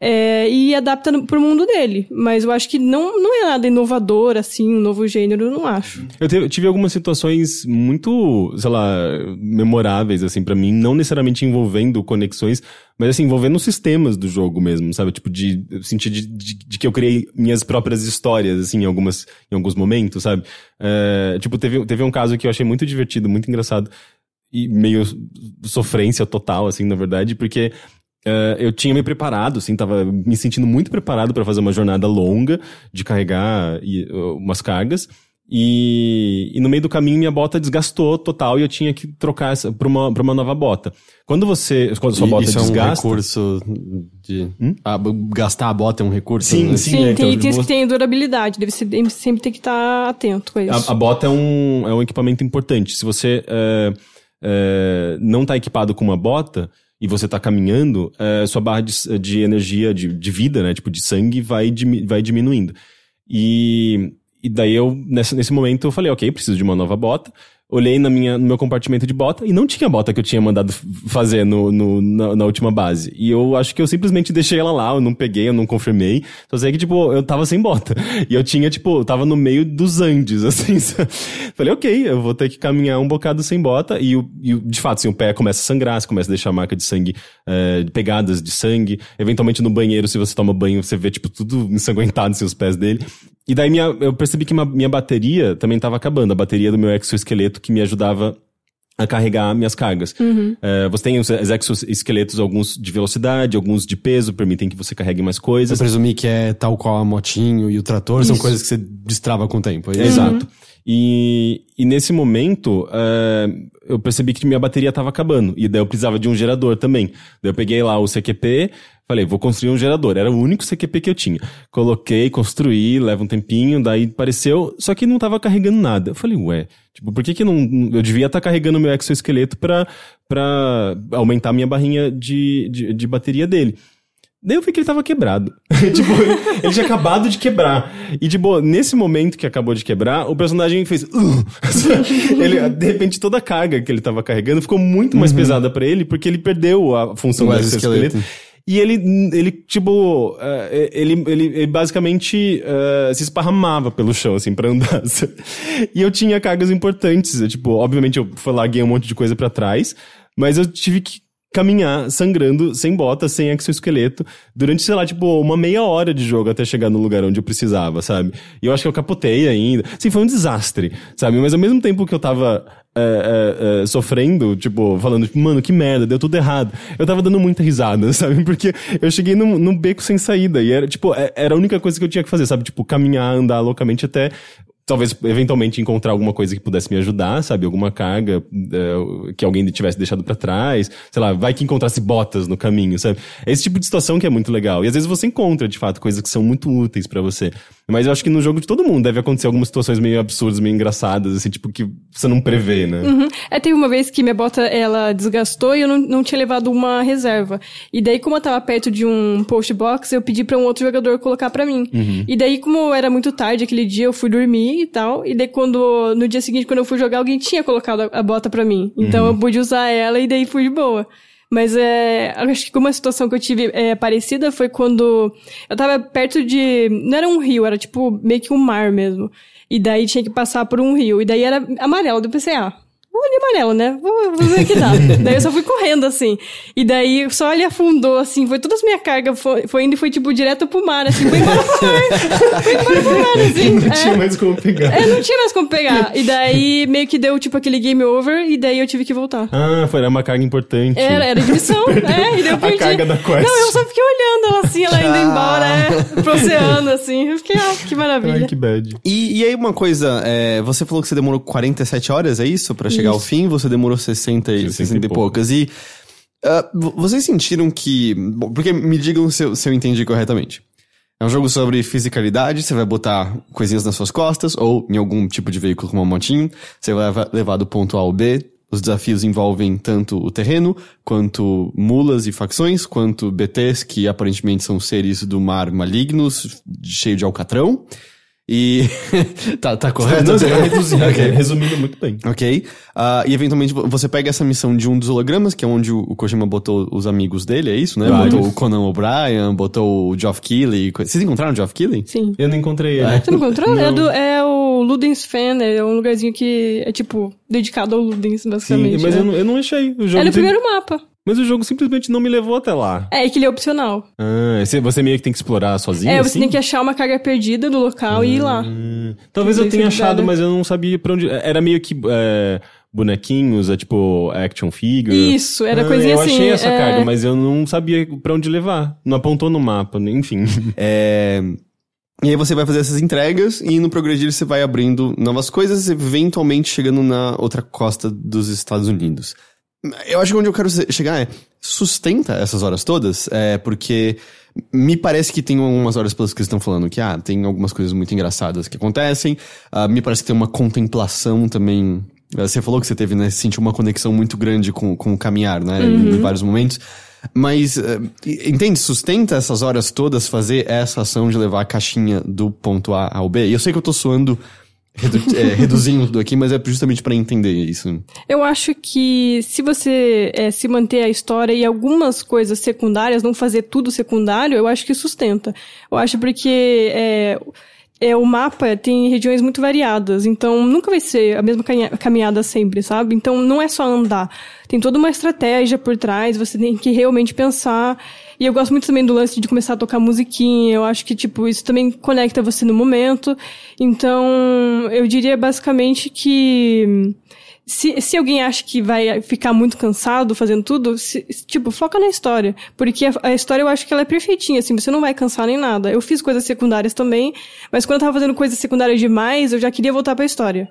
É, e adapta pro mundo dele. Mas eu acho que não, não é nada inovador, assim, um novo gênero, não acho. Eu te- tive algumas situações muito, sei lá, memoráveis, assim, pra mim, não necessariamente envolvendo conexões, mas assim, envolvendo sistemas do jogo mesmo, sabe? Tipo, de eu senti de, de, de que eu criei minhas próprias histórias, assim, em, algumas, em alguns momentos, sabe? É, tipo, teve, teve um caso que eu achei muito divertido, muito engraçado, e meio sofrência total, assim, na verdade, porque é, eu tinha me preparado, assim, tava me sentindo muito preparado pra fazer uma jornada longa de carregar e, uh, umas cargas. E, e no meio do caminho minha bota desgastou total e eu tinha que trocar essa pra uma, pra uma nova bota. Quando você. Quando sua E bota isso é um desgasta. recurso de... Ah, b- gastar a bota é um recurso, Sim, né? sim. Sim, é, tem então, itens que têm durabilidade, deve ser, sempre tem que estar atento com isso. A, a bota é um, é um equipamento importante. Se você é, é, não tá equipado com uma bota e você tá caminhando, é, sua barra de, de energia, de, de vida, né? Tipo, de sangue, vai, vai diminuindo. E, e daí eu, nesse, nesse momento, eu falei, ok, preciso de uma nova bota. Olhei na minha, no meu compartimento de bota e não tinha a bota que eu tinha mandado fazer no, no- na, na última base. E eu acho que eu simplesmente deixei ela lá, eu não peguei, eu não confirmei. Só sei que, tipo, eu tava sem bota. [laughs] E eu tinha, tipo, eu tava no meio dos Andes, [laughs] assim. Falei, ok, eu vou ter que caminhar um bocado sem bota. E, o- e de fato, assim, o pé começa a sangrar, você começa a deixar marca de sangue, de pegadas de sangue. Eventualmente no banheiro, se você toma banho, você vê, tipo, tudo ensanguentado, assim, os pés dele. E daí minha, eu percebi que minha bateria também tava acabando. A bateria do meu exoesqueleto que me ajudava a carregar minhas cargas. Eh, você tem os exoesqueletos, alguns de velocidade, alguns de peso, permitem que você carregue mais Eu coisas. presumi que é tal qual a motinho e o trator, são Isso. coisas que você destrava com o tempo. é isso? Exato. E, e nesse momento, eh, eu percebi que minha bateria estava acabando. E daí eu precisava de um gerador também. Daí eu peguei lá o CQP, falei, vou construir um gerador. Era o único CQP que eu tinha. Coloquei, construí, leva um tempinho, daí apareceu, só que não tava carregando nada. Eu falei, ué, tipo, por que que não. Eu devia estar carregando meu exoesqueleto pra, pra aumentar a minha barrinha de, de, de bateria dele. Daí eu vi que ele tava quebrado. [laughs] tipo, ele tinha acabado de quebrar. E, tipo, nesse momento que acabou de quebrar, o personagem fez. "Ugh". [laughs] ele, de repente, toda a carga que ele tava carregando ficou muito mais pesada pra ele, porque ele perdeu a função do exoesqueleto. E ele, ele tipo, eh, ele, ele, ele basicamente eh, se esparramava pelo chão, assim, pra andar. [laughs] e eu tinha cargas importantes. eu, tipo, obviamente eu fui lá, um monte de coisa pra trás, mas eu tive que caminhar sangrando, sem bota, sem exoesqueleto, durante, sei lá, tipo, uma meia hora de jogo até chegar no lugar onde eu precisava, sabe? E eu acho que eu capotei ainda. Sim, foi um desastre, sabe? Mas ao mesmo tempo que eu tava é, é, é, sofrendo, tipo, falando, tipo, mano, que merda, deu tudo errado. Eu tava dando muita risada, [laughs] sabe? Porque eu cheguei num, num beco sem saída e era, tipo, era a única coisa que eu tinha que fazer, sabe? Tipo, caminhar, andar loucamente até talvez eventualmente encontrar alguma coisa que pudesse me ajudar, sabe? Alguma carga é, que alguém tivesse deixado pra trás, sei lá, vai que encontrasse botas no caminho, sabe? É esse tipo de situação que é muito legal. E às vezes você encontra, de fato, coisas que são muito úteis pra você. Mas eu acho que no jogo de todo mundo deve acontecer algumas situações meio absurdas, meio engraçadas, assim, tipo, que você não prevê, né? Uhum. É, teve uma vez que minha bota, ela desgastou e eu não, não tinha levado uma reserva. E daí, como eu tava perto de um post box, eu pedi pra um outro jogador colocar pra mim. E daí, como era muito tarde aquele dia, eu fui dormir e tal. E daí, quando, no dia seguinte, quando eu fui jogar, alguém tinha colocado a, bota pra mim. Então, eu pude usar ela e daí fui de boa. Mas é, acho que uma situação que eu tive é, parecida foi quando eu tava perto de. Não era um rio, era tipo meio que um mar mesmo. E daí tinha que passar por um rio. E daí era amarelo. Eu pensei, ah, vou ali amarelo, né? Vou, vou ver o que dá. [laughs] daí eu só fui correndo, assim. E daí só ele afundou, assim. Foi toda a minha carga, foi, foi indo e foi, tipo, direto pro mar, assim. Foi embora pro mar. [laughs] foi embora pro mar, assim. Não É. tinha mais como pegar. É, não tinha mais como pegar. E daí meio que deu, tipo, aquele game over. E daí eu tive que voltar. Ah, foi era uma carga importante. Era, era de missão, [laughs] é, e daí eu a perdi. carga da quest. Não, eu só fiquei olhando ela assim, ela indo embora, é, pro oceano, assim. Eu fiquei, ah, que maravilha. Ai, que bad. E, e aí uma coisa, é, você falou que você demorou 47 horas, é isso? Pra chegar ao fim, você demorou 60 e, 60 e 60 e poucas. E vo- vocês sentiram que... bom, Porque me digam se eu, se eu entendi corretamente. É um jogo sobre fisicalidade, você vai botar coisinhas nas suas costas, ou em algum tipo de veículo como uma motinho, você vai levar- levar do ponto A ao B, os desafios envolvem tanto o terreno, quanto mulas e facções, quanto BTs, que aparentemente são seres do mar malignos, cheio de alcatrão. E. [laughs] tá, tá correto? Não, tá [laughs] reduzindo, Ok. resumindo muito bem. Ok. Ah, e eventualmente você pega essa missão de um dos hologramas, que é onde o o Kojima botou os amigos dele, é isso, né? Vários. Botou o Conan O'Brien, botou o Geoff Keighley. Vocês encontraram o Geoff Keighley? Sim. Eu não encontrei ele. Você não encontrou? É, do, é o Ludens Fan, é um lugarzinho que é tipo dedicado ao Ludens, Sim, basicamente. mas né? eu não, eu não achei. O jogo É no sim- primeiro mapa. Mas o jogo simplesmente não me levou até lá. É, que ele é opcional. Ah, você, meio que tem que explorar sozinho? é, você assim? tem que achar uma carga perdida do local e ir lá. Hum, Talvez eu tenha é achado, mas eu não sabia pra onde. Era meio que é, bonequinhos, é tipo action figure. Isso, era Ah, coisinha eu assim. achei essa é... carga, mas eu não sabia pra onde levar. Não apontou no mapa, enfim. [laughs] É. E aí você vai fazer essas entregas e no progredir você vai abrindo novas coisas, eventualmente chegando na outra costa dos Estados Unidos. Eu acho que onde eu quero chegar é sustenta essas horas todas, é porque me parece que tem algumas horas pelas que estão falando que ah, tem algumas coisas muito engraçadas que acontecem. ah, me parece que tem uma contemplação também. Ah, Você falou que você teve, né? Sentiu uma conexão muito grande com, com o caminhar, né? Em vários momentos. Mas, eh, entende? Sustenta essas horas todas fazer essa ação de levar a caixinha do ponto A ao B. E eu sei que eu tô suando, redu eh, [laughs] reduzindo tudo aqui, mas é justamente pra entender isso. Eu acho que se você é, se manter a história e algumas coisas secundárias, não fazer tudo secundário, eu acho que sustenta. Eu acho porque é, é, o mapa tem regiões muito variadas, então nunca vai ser a mesma caminhada sempre, sabe? Então não é só andar. Tem toda uma estratégia por trás, você tem que realmente pensar. E eu gosto muito também do lance de começar a tocar musiquinha. Eu acho que, tipo, isso também conecta você no momento. Então, eu diria basicamente que se, se alguém acha que vai ficar muito cansado fazendo tudo, se- tipo, foca na história. Porque a, a história eu acho que ela é perfeitinha, assim, você não vai cansar nem nada. Eu fiz coisas secundárias também, mas quando eu tava fazendo coisas secundárias demais, eu já queria voltar pra história.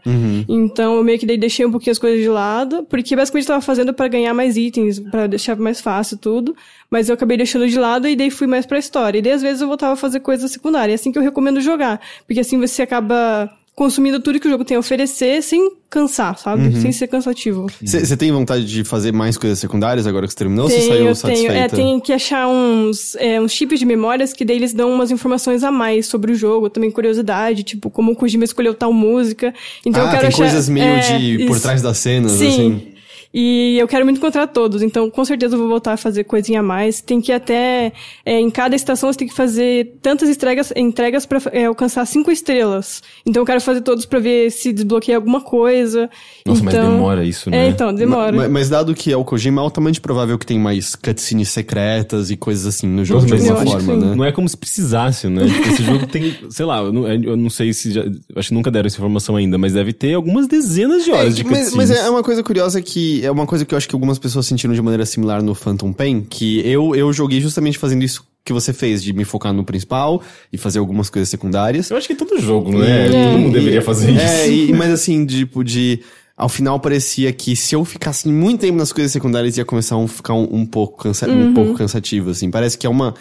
Então eu meio que daí deixei um pouquinho as coisas de lado, porque basicamente eu tava fazendo pra ganhar mais itens, pra deixar mais fácil tudo. Mas eu acabei deixando de lado e daí fui mais pra história. E daí às vezes eu voltava a fazer coisas secundárias. É assim que eu recomendo jogar. Porque assim você acaba consumindo tudo que o jogo tem a oferecer sem cansar, sabe? Sem ser cansativo. Você tem vontade de fazer mais coisas secundárias agora que você terminou? ou você Tenho, saiu tenho. satisfeita? É, tem que achar uns, é, uns chips de memórias que daí eles dão umas informações a mais sobre o jogo, também curiosidade, tipo, como o Kojima escolheu tal música. Então ah, eu quero tem achar. coisas meio é, de por isso. trás das cenas, Sim. assim. E eu quero muito encontrar todos, então com certeza eu vou voltar a fazer coisinha a mais. Tem que até. é, em cada estação você tem que fazer tantas entregas, entregas pra é, alcançar cinco estrelas. Então eu quero fazer todos pra ver se desbloqueia alguma coisa. Nossa, mas então, demora isso, né? É, então, demora. Ma- Mas, dado que é o Kojima, é altamente provável que tem mais cutscenes secretas e coisas assim no jogo, Nossa, de mas alguma forma, né? Não é como se precisasse, né? Tipo, esse jogo tem, sei lá, eu não, eu não sei se já, acho que nunca deram essa informação ainda, mas deve ter algumas dezenas de horas de mas, cutscenes. mas é uma coisa curiosa que é uma coisa que eu acho que algumas pessoas sentiram de maneira similar no Phantom Pain, que eu, eu joguei justamente fazendo isso que você fez, de me focar no principal e fazer algumas coisas secundárias. Eu acho que todo jogo, né? E- Todo mundo deveria fazer isso. É, e, mas assim, tipo, de. Ao final parecia que se eu ficasse muito tempo nas coisas secundárias ia começar a ficar um, um pouco cansa um pouco cansativo, assim. Parece que é uma.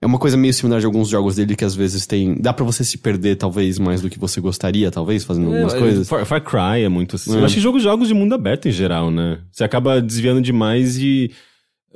É uma coisa meio similar de alguns jogos dele que às vezes tem. Dá pra você se perder, talvez, mais do que você gostaria, talvez, fazendo algumas É, coisas. Far, Far Cry é muito assim. É. Eu acho que jogo, jogos de mundo aberto em geral, né? Você acaba desviando demais e.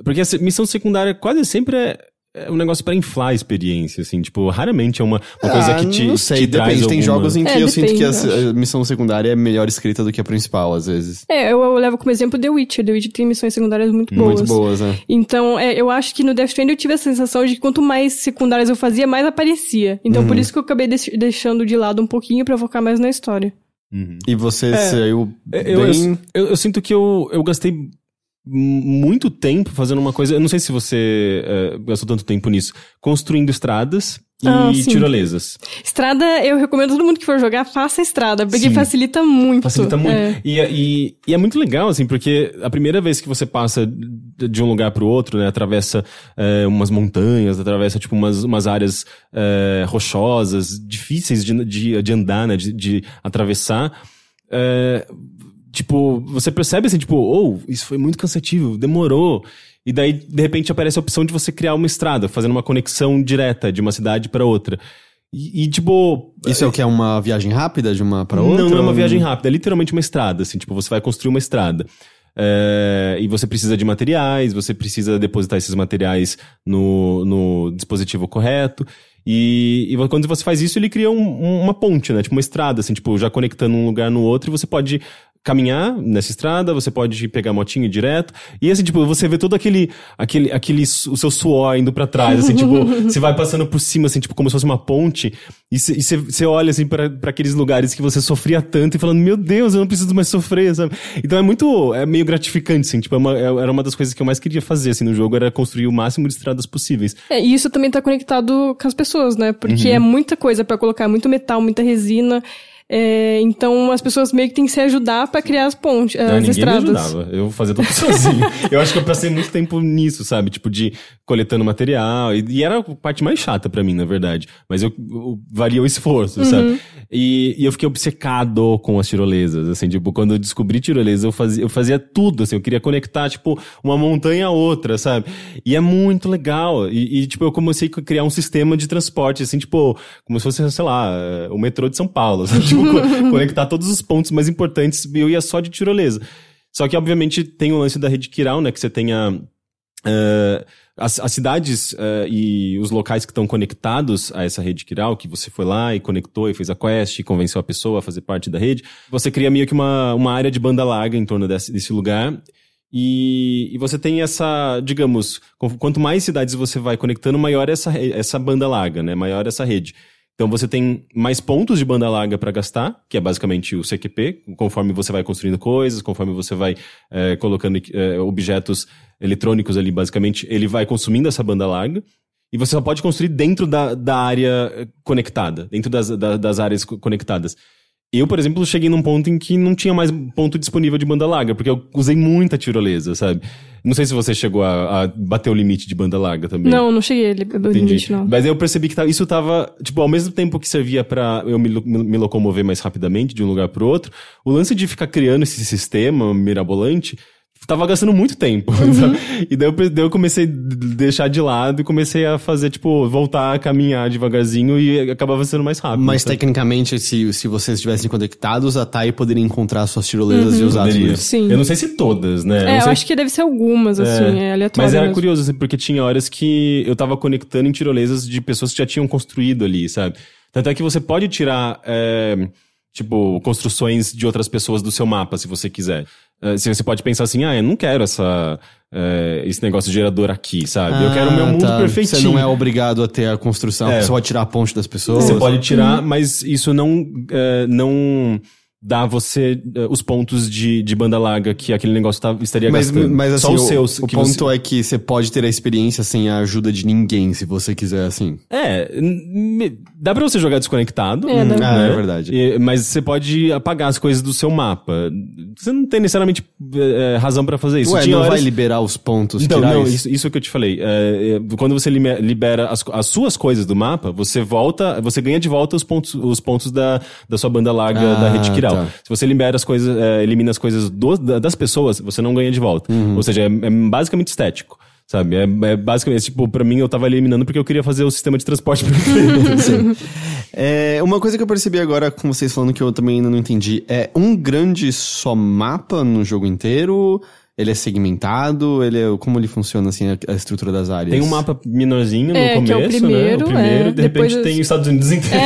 Porque a missão secundária quase sempre é, é um negócio pra inflar a experiência, assim. Tipo, raramente é uma, uma coisa Ah, que te. Não sei, te traz depende. Tem alguma- jogos em que É, eu sinto que depende, a, eu a missão secundária é melhor escrita do que a principal, às vezes. É, eu, eu levo como exemplo The Witcher. The Witcher tem missões secundárias muito boas. Muito boas, né? Então, é, eu acho que no Death Stranding eu tive a sensação de que quanto mais secundárias eu fazia, mais aparecia. Então, Uhum. por isso que eu acabei deix- deixando de lado um pouquinho pra focar mais na história. Uhum. E você É. saiu Eu, bem... eu, eu sinto que eu, eu gastei muito tempo fazendo uma coisa. Eu não sei se você eh, gastou tanto tempo nisso. Construindo estradas e Ah, tirolesas. Estrada, eu recomendo todo mundo que for jogar, faça estrada, porque Sim. facilita muito. Facilita muito. É. E, e, e é muito legal, assim, porque a primeira vez que você passa de um lugar pro outro, né, atravessa eh, umas montanhas, atravessa, tipo, umas, umas áreas eh, rochosas, difíceis de, de, de andar, né, de, de atravessar. eh, tipo, você percebe, assim, tipo, oh, isso foi muito cansativo, demorou. E daí, de repente, aparece a opção de você criar uma estrada, fazendo uma conexão direta de uma cidade para outra. E, e, tipo, Isso é o que? É uma viagem rápida de uma pra outra? não, não é uma ou- viagem rápida, é literalmente uma estrada, assim, tipo, você vai construir uma estrada. é, e você precisa de materiais, você precisa depositar esses materiais no, no dispositivo correto. E, e quando você faz isso, ele cria um- um- uma ponte, né? Tipo uma estrada, assim, tipo, já conectando um lugar no outro, e você pode caminhar nessa estrada, você pode pegar a motinha ir direto. E assim, tipo, você vê todo aquele, aquele, aquele, o seu suor indo pra trás, assim, tipo, [laughs] você vai passando por cima, assim, tipo, como se fosse uma ponte, e você- olha, assim, pra pra aqueles lugares que você sofria tanto e falando, meu Deus, eu não preciso mais sofrer, sabe? Então é muito, é meio gratificante, assim, tipo, é uma- é- era uma das coisas que eu mais queria fazer, assim, no jogo, era construir o máximo de estradas possíveis. É, e isso também tá conectado com as pessoas, né? Porque Uhum. é muita coisa pra colocar, muito metal, muita resina. É, então as pessoas meio que têm que se ajudar pra criar as pontes, as ninguém estradas. me ajudava. Eu fazia tudo [laughs] sozinho. eu acho que eu passei muito tempo nisso, sabe? Tipo, de coletando material. E, e era a parte mais chata pra mim, na verdade. Mas eu, eu valia o esforço, sabe? E, e eu fiquei obcecado com as tirolesas. Assim, tipo, quando eu descobri tirolesa, eu fazia, eu fazia tudo, assim. Eu queria conectar, tipo, uma montanha a outra, sabe? E é muito legal. E, e, tipo, eu comecei a criar um sistema de transporte, assim, tipo, como se fosse, sei lá, o metrô de São Paulo. [laughs] Sabe? Tipo, [laughs] co- conectar todos os pontos mais importantes eu ia só de tirolesa. Só que, obviamente, tem o lance da rede Kiral, né? Que você tenha. eh, as, as cidades eh, e os locais que estão conectados a essa rede Kiral, que você foi lá e conectou e fez a quest, e convenceu a pessoa a fazer parte da rede, você cria meio que uma, uma área de banda larga em torno desse, desse lugar. E, e você tem essa, digamos, quanto mais cidades você vai conectando, maior essa, essa banda larga, né? Maior essa rede. Então você tem mais pontos de banda larga para gastar, que é basicamente o CQP, conforme você vai construindo coisas, conforme você vai eh, colocando eh, objetos eletrônicos ali, basicamente, ele vai consumindo essa banda larga. E você só pode construir dentro da, da área eh, conectada, dentro das, da- das áreas co- conectadas. Eu, por exemplo, cheguei num ponto em que não tinha mais ponto disponível de banda larga, porque eu usei muita tirolesa, sabe? Não sei se você chegou a, a bater o limite de banda larga também. Não, não cheguei Entendi. limite, não. Mas eu percebi que tá- isso tava, tipo, ao mesmo tempo que servia pra eu me, lo- me locomover mais rapidamente de um lugar pro outro, o lance de ficar criando esse sistema mirabolante tava gastando muito tempo. [laughs] Uhum. sabe? E daí eu, daí eu comecei a deixar de lado e comecei a fazer, tipo, voltar a caminhar devagarzinho e acabava sendo mais rápido. Mas sabe? tecnicamente, se, se vocês estivessem conectados, a Thay poderia encontrar suas tirolesas e usar Poderia. Sim. Eu não sei se todas, né? É, eu sei acho que deve ser algumas, assim, é, aleatório Mas era mesmo. curioso, assim, porque tinha horas que eu tava conectando em tirolesas de pessoas que já tinham construído ali, sabe? Tanto é que você pode tirar, é, tipo, construções de outras pessoas do seu mapa, se você quiser. É, se você pode pensar assim, ah, eu não quero essa, é, esse negócio de gerador aqui, sabe? eu quero o meu Ah, mundo tá. perfeitinho. Você não é obrigado a ter a construção, É. você pode tirar a ponte das pessoas. Você pode tirar, mas isso não, é, não dá a você é, os pontos de, de banda larga que aquele negócio tá, estaria Mas, gastando. mas assim, Só os o, seus. o que ponto você- é que você pode ter a experiência sem a ajuda de ninguém, se você quiser, assim. É, dá pra você jogar desconectado. É, dá. Ah, né? é verdade. E- mas você pode apagar as coisas do seu mapa. Você não tem necessariamente é, razão pra fazer isso. Ué, Tinha não horas- vai liberar os pontos Então, não, isso, isso que eu te falei. É, é, quando você libera as, as suas coisas do mapa, você volta, você ganha de volta os pontos, os pontos da, da sua banda larga Ah, da rede Kiral. Tá. Se você libera as coisas, é, elimina as coisas do- da- das pessoas, você não ganha de volta. Uhum. Ou seja, é, é basicamente estético. Sabe? É, é basicamente, tipo, pra mim eu tava eliminando porque eu queria fazer o sistema de transporte perfeito. [laughs] É, uma coisa que eu percebi agora com vocês falando que eu também ainda não entendi é um grande só mapa no jogo inteiro. Ele é segmentado, ele é, como ele funciona assim a, a estrutura das áreas? Tem um mapa menorzinho no É, começo, que é o né? primeiro, O primeiro, é. e de repente tem os- os Estados Unidos inteiro.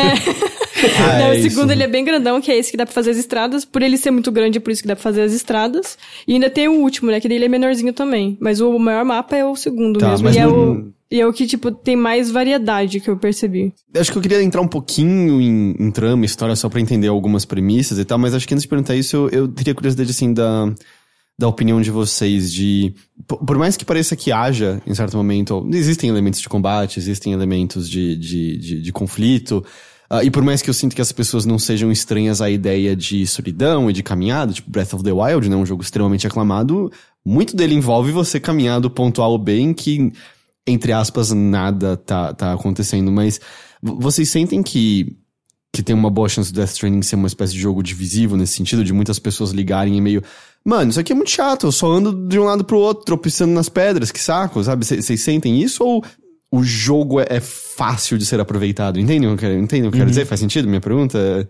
Ah, Não, é o segundo isso. ele é bem grandão, que é esse que dá pra fazer as estradas. Por ele ser muito grande, é por isso que dá pra fazer as estradas. E ainda tem o último, né? Que dele é menorzinho também. Mas o maior mapa é o segundo Tá, mesmo. E é, não- o, e é o que, tipo, tem mais variedade que eu percebi. Acho que eu queria entrar um pouquinho em, em trama, história, só pra entender algumas premissas e tal, mas acho que antes de perguntar isso, eu, eu teria curiosidade, assim, da, da opinião de vocês, de... Por, por mais que pareça que haja, em certo momento, existem elementos de combate, existem elementos de, de, de, de conflito, ah, e por mais que eu sinto que as pessoas não sejam estranhas à ideia de solidão e de caminhada, tipo Breath of the Wild, né, um jogo extremamente aclamado, muito dele envolve você caminhar do ponto A ao B em que entre aspas, nada tá, tá acontecendo, mas vocês sentem que, que tem uma boa chance do Death Stranding ser uma espécie de jogo divisivo nesse sentido, de muitas pessoas ligarem e meio. Mano, isso aqui é muito chato, eu só ando de um lado pro outro, tropeçando nas pedras, que saco, sabe? Vocês sentem isso ou o jogo é, é fácil de ser aproveitado? Entendem o que eu quero, entendem o que eu quero dizer? Faz sentido minha pergunta?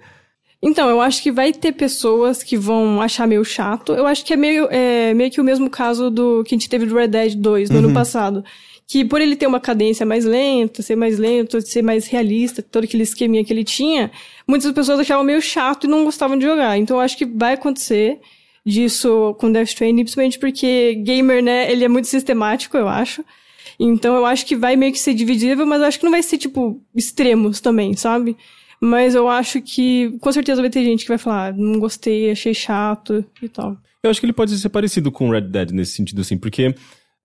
Então, eu acho que vai ter pessoas que vão achar meio chato. Eu acho que é meio, é, meio que o mesmo caso do que a gente teve do Red Dead 2 no ano passado. Que por ele ter uma cadência mais lenta, ser mais lento, ser mais realista, todo aquele esqueminha que ele tinha, muitas pessoas achavam meio chato e não gostavam de jogar. Então eu acho que vai acontecer disso com Death Stranding, principalmente porque gamer, né, ele é muito sistemático, eu acho. Então eu acho que vai meio que ser dividível, mas eu acho que não vai ser, tipo, extremos também, sabe? Mas eu acho que com certeza vai ter gente que vai falar, ah, não gostei, achei chato e tal. Eu acho que ele pode ser parecido com Red Dead nesse sentido, assim, porque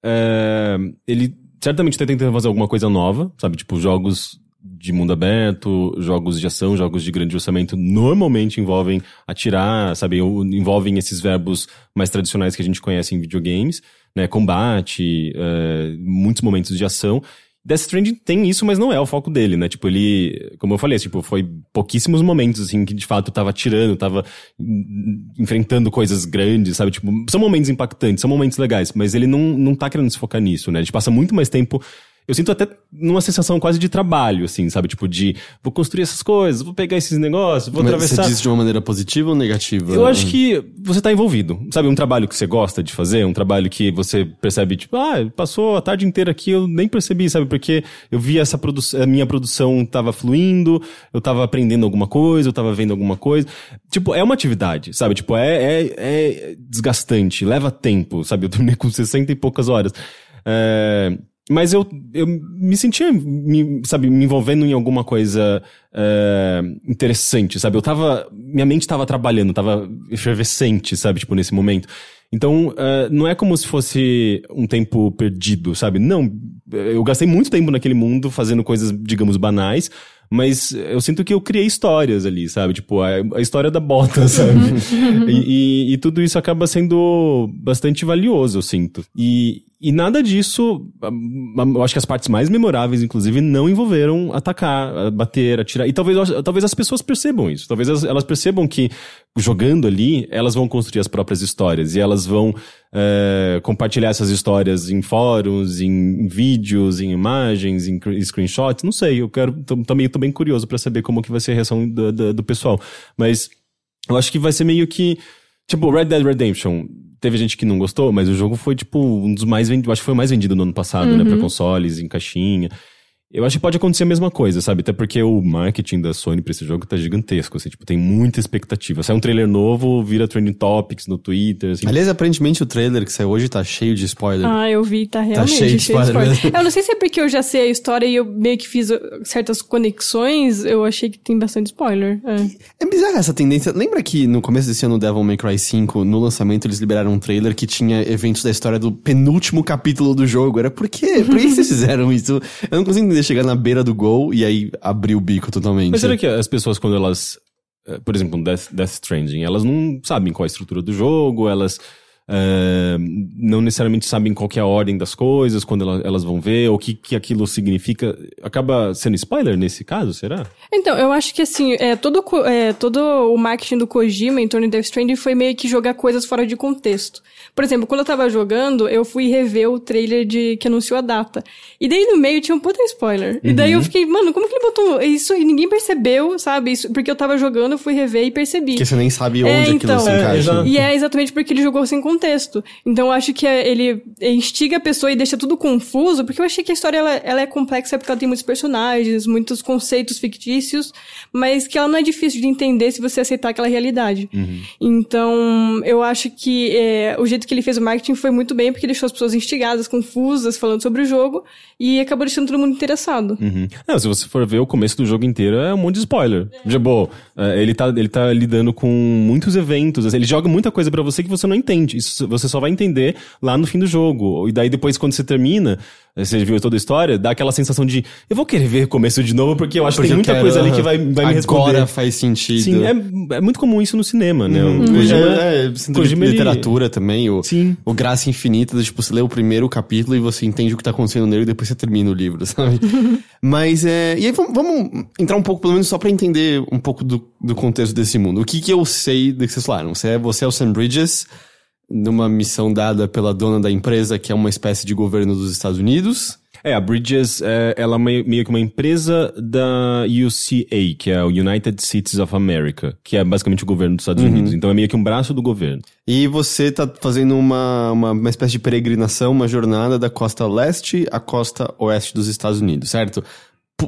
é, ele certamente tá tentando fazer alguma coisa nova, sabe? Tipo, jogos de mundo aberto, jogos de ação, jogos de grande orçamento, normalmente envolvem atirar, sabe? Envolvem esses verbos mais tradicionais que a gente conhece em videogames, né? Combate, é, muitos momentos de ação. Death Stranding tem isso, mas não é o foco dele, né? Tipo, ele, como eu falei, tipo, foi pouquíssimos momentos, assim, que de fato tava tirando, tava enfrentando coisas grandes, sabe? Tipo, são momentos impactantes, são momentos legais, mas ele não, não tá querendo se focar nisso, né? A gente passa muito mais tempo eu sinto até numa sensação quase de trabalho, assim, sabe? Tipo, de vou construir essas coisas, vou pegar esses negócios, vou Mas atravessar. Você diz de uma maneira positiva ou negativa? Eu acho que você tá envolvido. Sabe, um trabalho que você gosta de fazer, um trabalho que você percebe, tipo, ah, passou a tarde inteira aqui, eu nem percebi, sabe? Porque eu vi essa produção, a minha produção tava fluindo, eu tava aprendendo alguma coisa, eu tava vendo alguma coisa. Tipo, é uma atividade, sabe? Tipo, é, é, é desgastante, leva tempo, sabe? Eu terminei com 60 e poucas horas. É, mas eu, eu me sentia, me, sabe, me envolvendo em alguma coisa é, interessante, sabe? Eu tava. Minha mente tava trabalhando, tava efervescente, sabe? Tipo, nesse momento. Então, é, não é como se fosse um tempo perdido, sabe? Não. Eu gastei muito tempo naquele mundo fazendo coisas, digamos, banais. Mas eu sinto que eu criei histórias ali, sabe? Tipo, a, a história da bota, [laughs] sabe? e, e, e tudo isso acaba sendo bastante valioso, eu sinto. E, e nada disso, eu acho que as partes mais memoráveis, inclusive, não envolveram atacar, bater, atirar. E talvez, talvez as pessoas percebam isso. Talvez elas percebam que jogando ali, elas vão construir as próprias histórias e elas vão é, compartilhar essas histórias em fóruns, em, em, vídeos, em imagens, em screenshots. Não sei, eu quero também bem curioso para saber como que vai ser a reação do, do, do pessoal. Mas eu acho que vai ser meio que tipo Red Dead Redemption teve gente que não gostou, mas o jogo foi, tipo, um dos mais vendidos. Acho que foi o mais vendido no ano passado, uhum. né? Pra uhum. consoles, em caixinha. Eu acho que pode acontecer a mesma coisa, sabe? Até porque o marketing da Sony pra esse jogo tá gigantesco, assim, tipo, tem muita expectativa. Sai um trailer novo, vira trending topics no Twitter, assim. Aliás, aparentemente o trailer que saiu hoje tá cheio de spoiler. Ah, eu vi, tá, tá realmente tá cheio de spoiler. De spoiler. eu não sei se é porque eu já sei a história e eu meio que fiz uh, certas conexões, eu achei que tem bastante spoiler. É, é bizarra essa tendência. Lembra que no começo desse ano, Devil May Cry 5, no lançamento, eles liberaram um trailer que tinha eventos da história do penúltimo capítulo do jogo. Era por quê? Por que vocês fizeram isso? Eu não consigo entender chegar na beira do gol e aí abrir o bico totalmente. Mas será que as pessoas, quando elas. Eh, por exemplo, Death, Death Stranding, elas não sabem qual é a estrutura do jogo, elas Uh, não necessariamente sabem qual é a ordem das coisas, quando elas, elas vão ver, o que, que aquilo significa. Acaba sendo spoiler nesse caso, será? Então, eu acho que assim, é, todo, é, todo o marketing do Kojima em torno de Death Stranding foi meio que jogar coisas fora de contexto. Por exemplo, quando eu tava jogando, eu fui rever o trailer de que anunciou a data. E daí no meio tinha um puta spoiler. Uhum. E daí eu uhum. fiquei, mano, como que ele botou isso e ninguém percebeu, sabe? Isso, porque eu tava jogando, eu fui rever e percebi. Porque você nem sabe onde é, aquilo então, se encaixa. É, e é exatamente porque ele jogou sem contexto. Então eu acho que é, ele instiga a pessoa e deixa tudo confuso, porque eu achei que a história ela, ela é complexa porque ela tem muitos personagens, muitos conceitos fictícios, mas que ela não é difícil de entender se você aceitar aquela realidade. Uhum. Então eu acho que é, o jeito que ele fez o marketing foi muito bem, porque deixou as pessoas instigadas, confusas, falando sobre o jogo, e acabou deixando todo mundo interessado. Uhum. Não, se você for ver o começo do jogo inteiro, é um monte de spoiler. É. Tipo, ele, tá, ele tá lidando com muitos eventos, ele joga muita coisa para você que você não entende. Isso você só vai entender lá no fim do jogo. E daí depois, quando você termina, você viu toda a história, dá aquela sensação de eu vou querer ver o começo de novo, porque eu acho porque que tem muita quero, coisa ali que vai, vai me responder. Agora faz sentido. Sim, é, é muito comum isso no cinema, né? Uhum. O Kojima, é, é Kojima, literatura ele... também, o, Sim. o Graça Infinita, tipo, você lê o primeiro capítulo e você entende o que tá acontecendo nele e depois você termina o livro, [laughs] sabe? Mas, é... E aí, vamos, vamos, entrar um pouco, pelo menos, só pra entender um pouco do, do contexto desse mundo. O que que eu sei do que vocês falaram? Você é, você é o Sam Bridges, numa missão dada pela dona da empresa, que é uma espécie de governo dos Estados Unidos. É, a Bridges, é, ela é meio, que uma empresa da UCA, que é o United Cities of America, que é basicamente o governo dos Estados Unidos. Então é meio que um braço do governo. E você tá fazendo uma, uma, uma espécie de peregrinação, uma jornada da costa leste à costa oeste dos Estados Unidos, certo?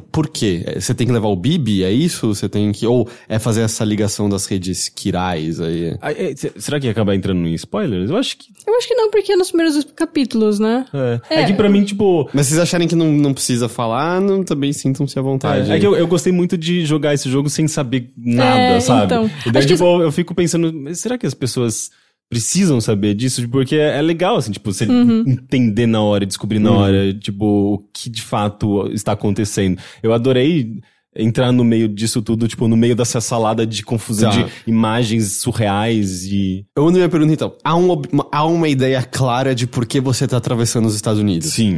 Por quê? É, Você tem que levar o Bibi, é isso? Você tem que. Ou é fazer essa ligação das redes quirais aí? Ah, é, será que ia acabar entrando em spoilers? Eu acho que. Eu acho que não, porque é nos primeiros capítulos, né? É, é que pra mim, tipo. Mas vocês acharem que não, não precisa falar, não, também sintam-se à vontade. É, é que eu, eu gostei muito de jogar esse jogo sem saber nada, É, sabe? então. e daí, Acho que tipo, eu fico pensando, mas será que as pessoas precisam saber disso? Porque é, é legal, assim, tipo, você Uhum. entender na hora, descobrir na hora, tipo, o que de fato está acontecendo. Eu adorei entrar no meio disso tudo, tipo, no meio dessa salada de confusão, Tá. de imagens surreais e... Eu ando minha pergunta então. Há, um, uma- há uma ideia clara de por que você tá atravessando os Estados Unidos? Sim.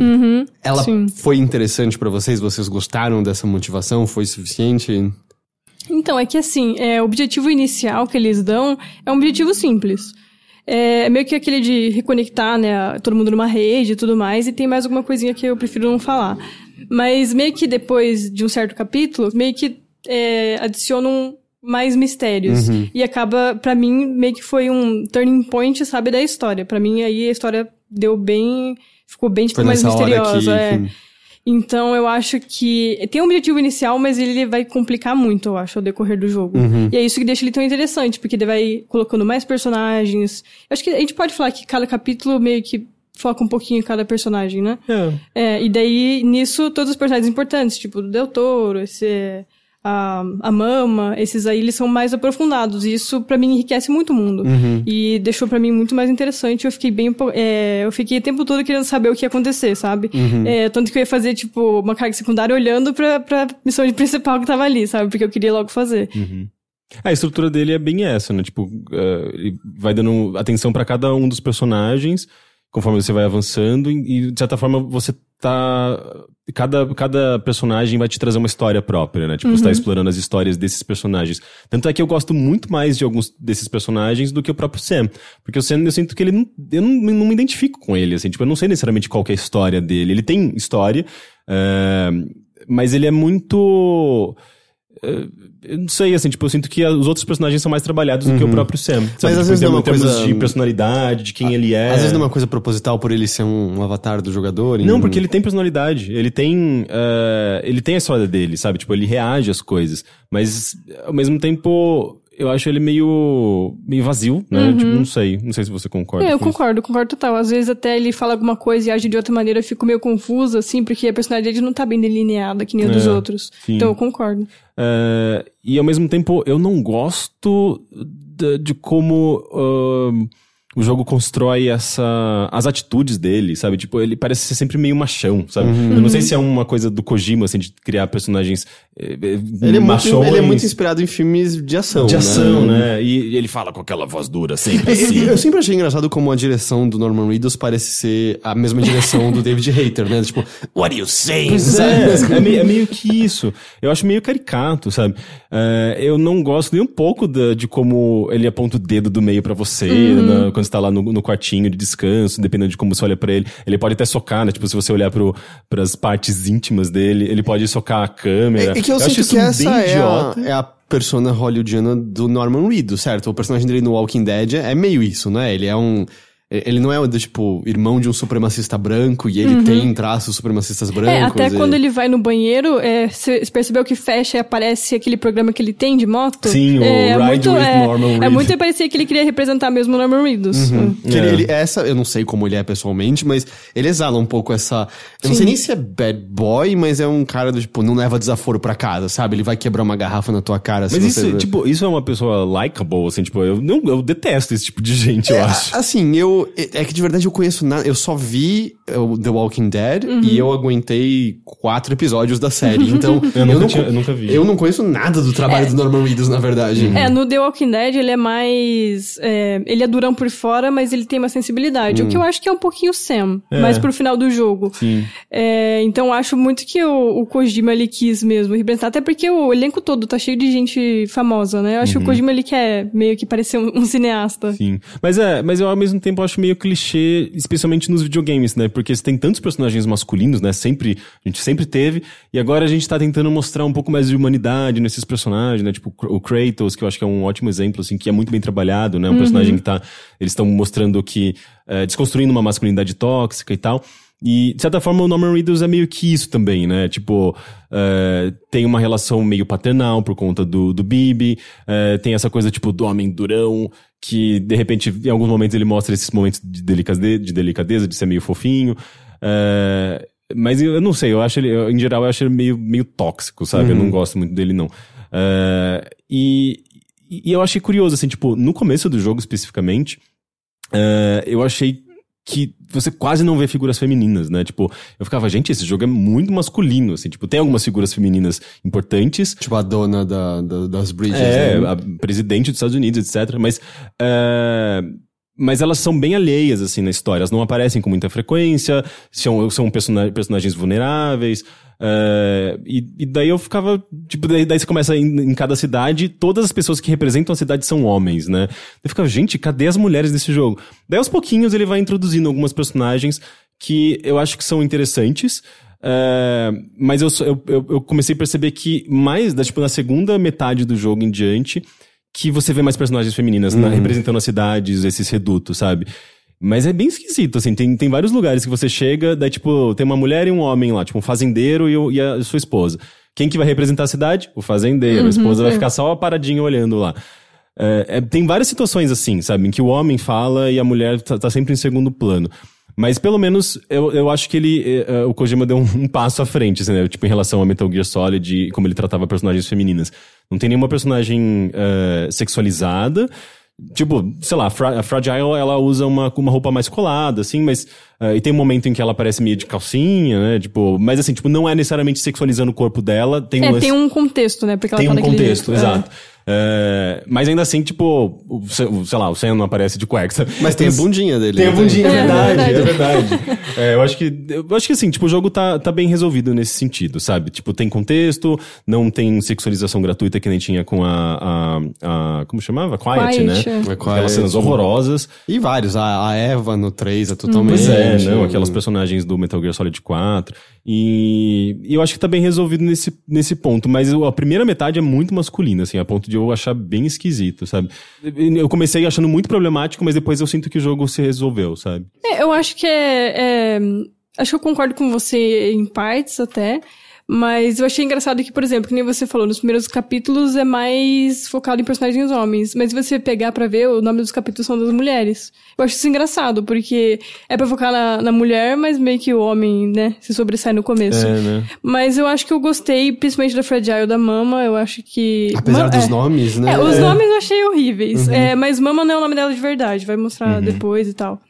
Ela Sim. foi interessante pra vocês? Vocês gostaram dessa motivação? Foi suficiente? Então, é que assim, é, o objetivo inicial que eles dão é um objetivo simples. É meio que aquele de reconectar, né, todo mundo numa rede e tudo mais, e tem mais alguma coisinha que eu prefiro não falar. Mas meio que depois de um certo capítulo, meio que é, adicionam mais mistérios. E acaba, pra mim, meio que foi um turning point, sabe, da história. Pra mim, aí a história deu bem... Ficou bem, tipo, mais misteriosa. que- é. que- Então eu acho que tem um objetivo inicial, mas ele vai complicar muito, eu acho, ao decorrer do jogo. E é isso que deixa ele tão interessante, porque ele vai colocando mais personagens. Eu acho que a gente pode falar que cada capítulo meio que foca um pouquinho em cada personagem, né? É. É, e daí, nisso, todos os personagens importantes, tipo o Del Toro, esse, a, a Mama, esses aí, eles são mais aprofundados. E isso, pra mim, enriquece muito o mundo. E deixou pra mim muito mais interessante. Eu fiquei bem... É, eu fiquei o tempo todo querendo saber o que ia acontecer, sabe? É, tanto que eu ia fazer, tipo, uma carga secundária olhando pra, pra missão principal que tava ali, sabe? Porque eu queria logo fazer. A estrutura dele é bem essa, né? Tipo, eh, ele vai dando atenção pra cada um dos personagens conforme você vai avançando e, de certa forma, você tá... Cada, cada personagem vai te trazer uma história própria, né? Tipo, você tá explorando as histórias desses personagens. Tanto é que eu gosto muito mais de alguns desses personagens do que o próprio Sam. Porque o Sam, eu sinto que ele não... Eu não, não me identifico com ele, assim. Tipo, eu não sei necessariamente qual é a história dele. Ele tem história, eh, mas ele é muito... eh, Eu não sei, assim, tipo, eu sinto que os outros personagens são mais trabalhados do que o próprio Sam. Sabe? Uhum. Mas às Tipo, vezes não é uma coisa- de personalidade, de quem ele é. Às vezes não é uma coisa proposital por ele ser um, um avatar do jogador. Não, porque ele tem personalidade. Ele tem. eh, ele tem a história dele, sabe? Tipo, ele reage às coisas. Mas, ao mesmo tempo, eu acho ele meio. meio vazio, né? Tipo, não sei. Não sei se você concorda. É, eu com isso. concordo, concordo total. Às vezes até ele fala alguma coisa e age de outra maneira, eu fico meio confusa, assim, porque a personalidade dele não tá bem delineada que nem a dos É, outros. sim. Então eu concordo. É, e ao mesmo tempo, eu não gosto de, de como ahn, o jogo constrói essa, as atitudes dele, sabe? Tipo, ele parece ser sempre meio machão, sabe? Eu não sei se é uma coisa do Kojima, assim, de criar personagens eh, Ele é, muito, machões. ele é muito inspirado em filmes de ação. de né? ação, né? E, e ele fala com aquela voz dura sempre assim. Eu, eu sempre achei engraçado como a direção do Norman Reedus parece ser a mesma direção do David Hayter, né? Tipo, what are you saying? Pois é, [laughs] é meio, é meio que isso. Eu acho meio caricato, sabe? É, eu não gosto nem um pouco da- de como ele aponta o dedo do meio pra você, na- quando você tá lá no, no quartinho de descanso, dependendo de como você olha pra ele. Ele pode até socar, né? Tipo, se você olhar pro, pras partes íntimas dele, ele pode socar a câmera. É, é que eu, acho sinto que essa bem é a, idiota. é a persona hollywoodiana do Norman Reedus, certo? O personagem dele no Walking Dead é, é meio isso, né? Ele é um... Ele não é tipo irmão de um supremacista branco e ele tem traços supremacistas brancos. É, até e- quando ele vai no banheiro, é, você percebeu que fecha e aparece aquele programa que ele tem de moto? Sim, o é, Ride muito, with é, Norman É Reed. muito parecia que ele queria representar mesmo o Norman Reedus. Hum. Que ele, É. ele- essa, eu não sei como ele é pessoalmente, mas ele exala um pouco essa. Eu não sei nem se é bad boy, mas é um cara do tipo, não leva desaforo pra casa, sabe? Ele vai quebrar uma garrafa na tua cara se Mas você. isso, tipo, isso é uma pessoa likable, assim, tipo, eu, não, eu detesto esse tipo de gente, eu acho. Assim, eu. É é que de verdade eu conheço nada. Eu só vi é, o The Walking Dead Uhum. e eu aguentei quatro episódios da série. [laughs] Então. Eu nunca não tinha- eu nunca vi. Eu não conheço nada do trabalho do Norman Reedus, na verdade. É, no The Walking Dead ele é mais. é, ele é durão por fora, mas ele tem uma sensibilidade. O que eu acho que é um pouquinho Sam, mais pro final do jogo. Sim. É, então eu acho muito que o, o Kojima ele quis mesmo representar, até porque o elenco todo tá cheio de gente famosa, né? Eu acho que o Kojima ele quer meio que parecer um, um cineasta. Sim. Mas é, mas eu ao mesmo tempo acho meio clichê, especialmente nos videogames, né? Porque você tem tantos personagens masculinos, né? Sempre, a gente sempre teve, e agora a gente tá tentando mostrar um pouco mais de humanidade nesses personagens, né? Tipo o Kratos, que eu acho que é um ótimo exemplo, assim, que é muito bem trabalhado, né? Um personagem que tá, eles estão mostrando que, é, desconstruindo uma masculinidade tóxica e tal. E, de certa forma, o Norman Reedus é meio que isso também, né? Tipo, é, tem uma relação meio paternal por conta do, do Bibi, é, tem essa coisa, tipo, do homem durão, que, de repente, em alguns momentos ele mostra esses momentos de delicadeza, de, delicadeza, de ser meio fofinho. É, mas eu, eu não sei, eu acho ele, eu, em geral, eu acho ele meio, meio tóxico, sabe? Eu não gosto muito dele, não. E, e eu achei curioso, assim, tipo, no começo do jogo especificamente, eu achei que você quase não vê figuras femininas, né? Tipo, eu ficava, gente, esse jogo é muito masculino, assim, tipo, tem algumas figuras femininas importantes. Tipo a dona da, da- das Bridges, É, né? a presidente dos Estados Unidos, etc. Mas, é, mas elas são bem alheias, assim, na história. Elas não aparecem com muita frequência, são, são persona- personagens vulneráveis. É, e, e daí eu ficava, tipo, daí, daí você começa em, em cada cidade, todas as pessoas que representam a cidade são homens, né? Eu ficava, gente, cadê as mulheres desse jogo? Daí aos pouquinhos ele vai introduzindo algumas personagens que eu acho que são interessantes. É, mas eu, eu, eu, comecei a perceber que mais, da, tipo, na segunda metade do jogo em diante, que você vê mais personagens femininas né, representando as cidades, esses redutos, sabe? Mas é bem esquisito, assim, tem, tem vários lugares que você chega, daí, tipo, tem uma mulher e um homem lá, tipo, um fazendeiro e, o- e a sua esposa. Quem que vai representar a cidade? O fazendeiro. a esposa vai ficar só paradinha olhando lá. É, é, tem várias situações assim, sabe? Em que o homem fala e a mulher tá, tá sempre em segundo plano. Mas pelo menos eu, eu acho que ele. eh, eh, o Kojima deu um, um passo à frente, assim, né? Tipo, em relação a Metal Gear Solid e como ele tratava personagens femininas. Não tem nenhuma personagem eh, sexualizada. Tipo, sei lá, a Fra- a Fragile, ela usa uma, uma roupa mais colada, assim, mas... eh, e tem um momento em que ela aparece meio de calcinha, né? Tipo, mas assim, tipo, não é necessariamente sexualizando o corpo dela. Tem É, lance- tem um contexto, né? Porque ela tem tá um contexto, jeito. É. exato. É, mas ainda assim, tipo, o, o- sei lá, o Senna não aparece de cueca. Mas tem a bundinha dele. Tem a bundinha, é É, verdade, é verdade. É, eu acho que, eu acho que assim, tipo, o jogo tá, tá bem resolvido nesse sentido, sabe? Tipo, tem contexto, não tem sexualização gratuita que nem tinha com a, a, a como chamava? Quiet, Quiet, né? é. É Aquelas cenas horrorosas. E vários. A, a Eva no 3 é totalmente. Pois é, não, aquelas personagens do Metal Gear Solid 4. E, eu acho que tá bem resolvido nesse, nesse ponto. Mas a primeira metade é muito masculina, assim, a ponto de eu achar bem esquisito, sabe? Eu comecei achando muito problemático, mas depois eu sinto que o jogo se resolveu, sabe? É, eu acho que é, é- Acho que eu concordo com você em partes até. Mas eu achei engraçado que, por exemplo, que nem você falou, nos primeiros capítulos é mais focado em personagens homens. Mas se você pegar pra ver, o nome dos capítulos são das mulheres. Eu acho isso engraçado, porque é pra focar na, na mulher, mas meio que o homem, né, se sobressai no começo. É, né? Mas eu acho que eu gostei, principalmente da Fragile da Mama. Eu acho que. Apesar Ma- dos é. nomes, né? É, os É. nomes eu achei horríveis. É, mas Mama não é o nome dela de verdade, vai mostrar depois e tal.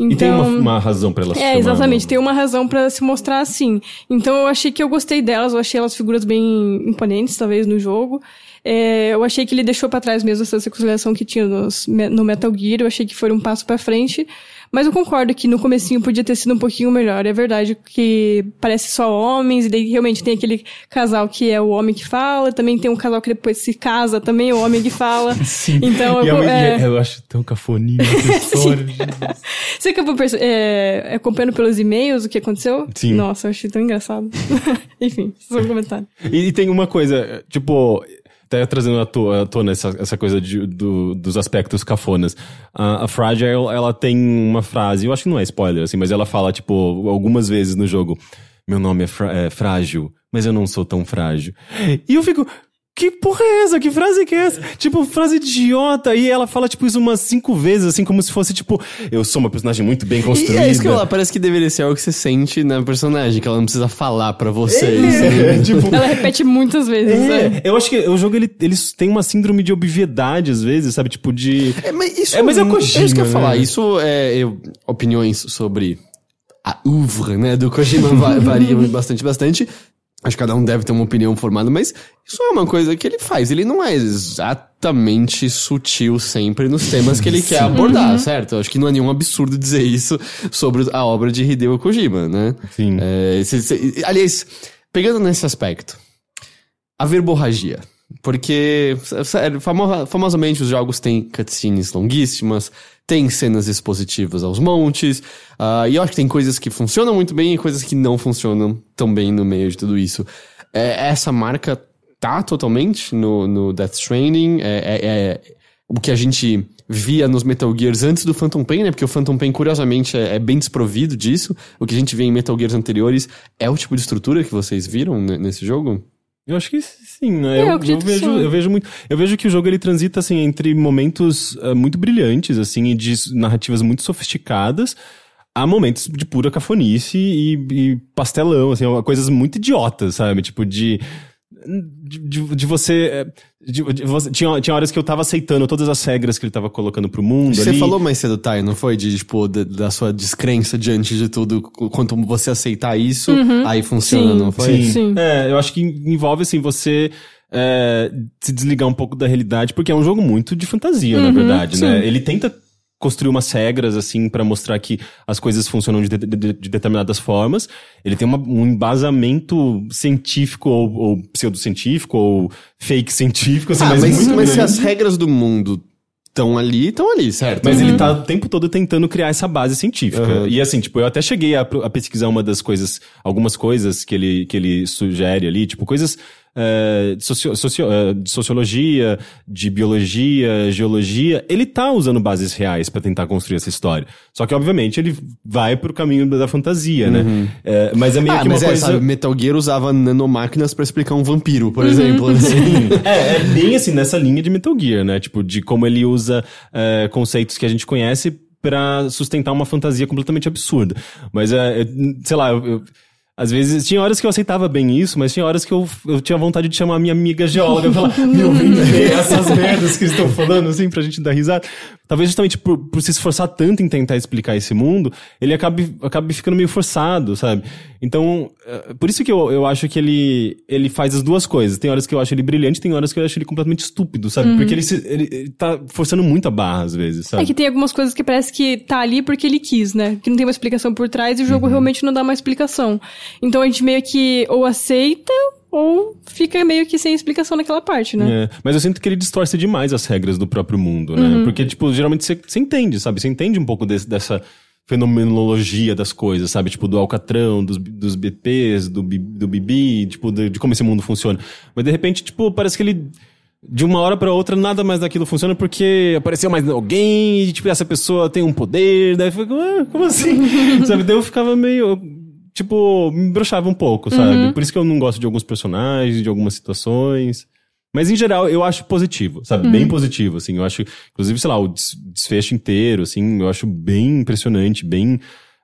Então, E tem uma, uma razão pra ela se É, exatamente, tem uma razão pra se mostrar assim. Então eu achei que eu gostei delas, eu achei elas figuras bem imponentes, talvez, no jogo. É, eu achei que ele deixou pra trás mesmo essa sexualização que tinha nos- no Metal Gear, eu achei que foi um passo pra frente. Mas eu concordo que no comecinho podia ter sido um pouquinho melhor. É verdade que parece só homens, e daí realmente tem aquele casal que é o homem que fala, também tem um casal que depois se casa, também é o homem que fala. [laughs] Sim. Então eu, é, eu acho tão cafoninho [laughs] essa história. Você acabou perce- é, acompanhando pelos e-mails o que aconteceu? Sim. Nossa, eu achei tão engraçado. [laughs] Enfim, só um comentário. E, e tem uma coisa, tipo, até trazendo à to- à tona essa, essa coisa de- do- dos aspectos cafonas. A, a Fragile, ela tem uma frase, eu acho que não é spoiler, assim, mas ela fala, tipo, algumas vezes no jogo: Meu nome é, é frágil, mas eu não sou tão frágil. E eu fico. Que porra é essa? Que frase que é essa? Tipo, frase idiota. E ela fala, tipo, isso umas cinco vezes, assim, como se fosse, tipo, eu sou uma personagem muito bem E construída. é isso que eu lá, parece que deveria ser algo que você sente na personagem, que ela não precisa falar pra você. É, [laughs] tipo, Ela repete muitas vezes. né? É, eu acho que o jogo ele, eles tem uma síndrome de obviedade às vezes, sabe? Tipo de. É, mas isso É, mas é o É isso que eu ia Kojima, falar. né? Isso é. eu- opiniões sobre a oeuvre, né, do Kojima va- [laughs] variam bastante, bastante. Acho que cada um deve ter uma opinião formada, mas isso é uma coisa que ele faz. Ele não é exatamente sutil sempre nos temas que ele [laughs] quer abordar, certo? Acho que não é nenhum absurdo dizer isso sobre a obra de Hideo Kojima, né? Sim. É, se- se- aliás, pegando nesse aspecto, a verborragia. Porque, sério, famo- famosamente os jogos têm cutscenes longuíssimas, tem cenas expositivas aos montes, ah, e eu acho que tem coisas que funcionam muito bem e coisas que não funcionam tão bem no meio de tudo isso. É, essa marca tá totalmente no, no Death Stranding, é, é- é o que a gente via nos Metal Gears antes do Phantom Pain, né? Porque o Phantom Pain, curiosamente, é, é bem desprovido disso. O que a gente vê em Metal Gears anteriores é o tipo de estrutura que vocês viram ne- nesse jogo? Eu acho que sim, né? É, eu eu, que vejo, eu vejo muito. Eu vejo que o jogo ele transita assim entre momentos eh, muito brilhantes, assim, e de narrativas muito sofisticadas. Há momentos de pura cafonice e, e pastelão, assim, coisas muito idiotas, sabe? Tipo, de. De, de- de você. eh, de- de você- tinha, tinha horas que eu tava aceitando todas as regras que ele tava colocando pro mundo. Você ali. falou mais cedo, Thay, não foi? De, tipo, da, da sua descrença diante de tudo. Quanto você aceitar isso, aí funciona, Sim. não foi? Sim. Sim. É, eu acho que envolve, assim, você é, se desligar um pouco da realidade, porque é um jogo muito de fantasia, na verdade, né? Ele tenta construir umas regras, assim, pra mostrar que as coisas funcionam de, de- de- de determinadas formas. Ele tem uma- um embasamento científico ou, ou pseudocientífico ou fake científico, assim, Ah, mas, mas, muito mas se as regras do mundo estão ali, estão ali, certo? Mas ele tá o tempo todo tentando criar essa base científica. Uhum. E assim, tipo, eu até cheguei a, a pesquisar uma das coisas, algumas coisas que ele, que ele sugere ali, tipo, coisas eh, de, socio- socio- eh, de sociologia, de biologia, geologia. Ele tá usando bases reais pra tentar construir essa história. Só que, obviamente, ele vai pro caminho da fantasia, né? Eh, mas é meio Ah, que uma mas é, coisa. sabe, Metal Gear usava nanomáquinas pra explicar um vampiro, por Uhum. exemplo. É, é bem assim, nessa linha de Metal Gear, né? Tipo, de como ele usa é, conceitos que a gente conhece pra sustentar uma fantasia completamente absurda. Mas, é, é, sei lá, eu, eu- às vezes, tinha horas que eu aceitava bem isso, mas tinha horas que eu, eu tinha vontade de chamar a minha amiga geóloga e falar, meu, vem ver essas merdas que estão falando, assim, pra gente dar risada. Talvez justamente por, por se esforçar tanto em tentar explicar esse mundo, ele acabe, acabe ficando meio forçado, sabe? Então, é, por isso que eu, eu acho que ele, ele faz as duas coisas. Tem horas que eu acho ele brilhante, tem horas que eu acho ele completamente estúpido, sabe? Porque ele, se- ele, ele tá forçando muito a barra, às vezes, sabe? É que tem algumas coisas que parece que tá ali porque ele quis, né? Que não tem uma explicação por trás e o jogo realmente não dá uma explicação. Então a gente meio que ou aceita ou fica meio que sem explicação naquela parte, né? É, mas eu sinto que ele distorce demais as regras do próprio mundo, né? Porque, tipo, geralmente você entende, sabe? Você entende um pouco desse- dessa fenomenologia das coisas, sabe? Tipo, do Alcatrão, dos, dos BPs, do, do Bibi, tipo, de, de como esse mundo funciona. Mas, de repente, tipo, parece que ele... De uma hora pra outra, nada mais daquilo funciona porque apareceu mais alguém e, tipo, essa pessoa tem um poder. Daí eu fico, ah, como assim? [laughs] sabe? Daí eu ficava meio tipo, me broxava um pouco, sabe? Por isso que eu não gosto de alguns personagens, de algumas situações. Mas em geral, eu acho positivo, sabe? Bem positivo, assim. Eu acho, inclusive, sei lá, o des- desfecho inteiro, assim, eu acho bem impressionante, bem.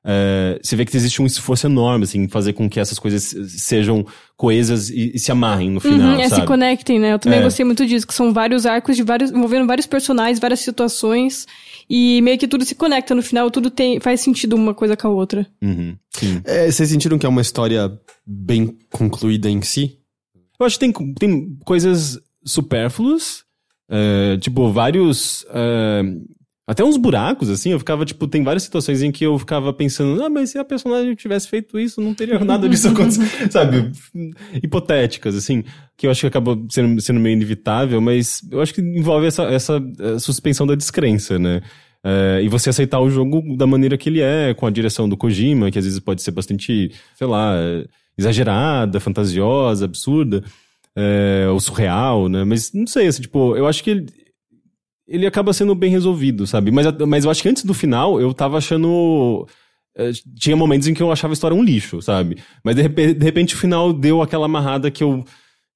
é, você vê que existe um esforço enorme, assim, em fazer com que essas coisas sejam coesas e, e se amarrem no final, Uhum, é, sabe? se conectem, né? Eu também É. gostei muito disso, que são vários arcos de vários, envolvendo vários personagens, várias situações. E meio que tudo se conecta no final, tudo tem, faz sentido uma coisa com a outra. Uhum, sim. É, vocês sentiram que é uma história bem concluída em si? Eu acho que tem, tem coisas supérfluas, é, tipo, vários. é, até uns buracos, assim. Eu ficava, tipo, tem várias situações em que eu ficava pensando, ah, mas se a personagem tivesse feito isso, não teria nada disso acontecido. [laughs] Sabe? Hipotéticas, assim, que eu acho que acabou sendo, sendo meio inevitável, mas eu acho que envolve essa, essa eh, suspensão da descrença, né? É, e você aceitar o jogo da maneira que ele é, com a direção do Kojima, que às vezes pode ser bastante, sei lá, exagerada, fantasiosa, absurda, é, ou surreal, né? Mas não sei, assim, tipo, eu acho que ele, ele acaba sendo bem resolvido, sabe? Mas, mas eu acho que antes do final, eu tava achando. eh, Tinha momentos em que eu achava a história um lixo, sabe? Mas de repente, de repente o final deu aquela amarrada que eu.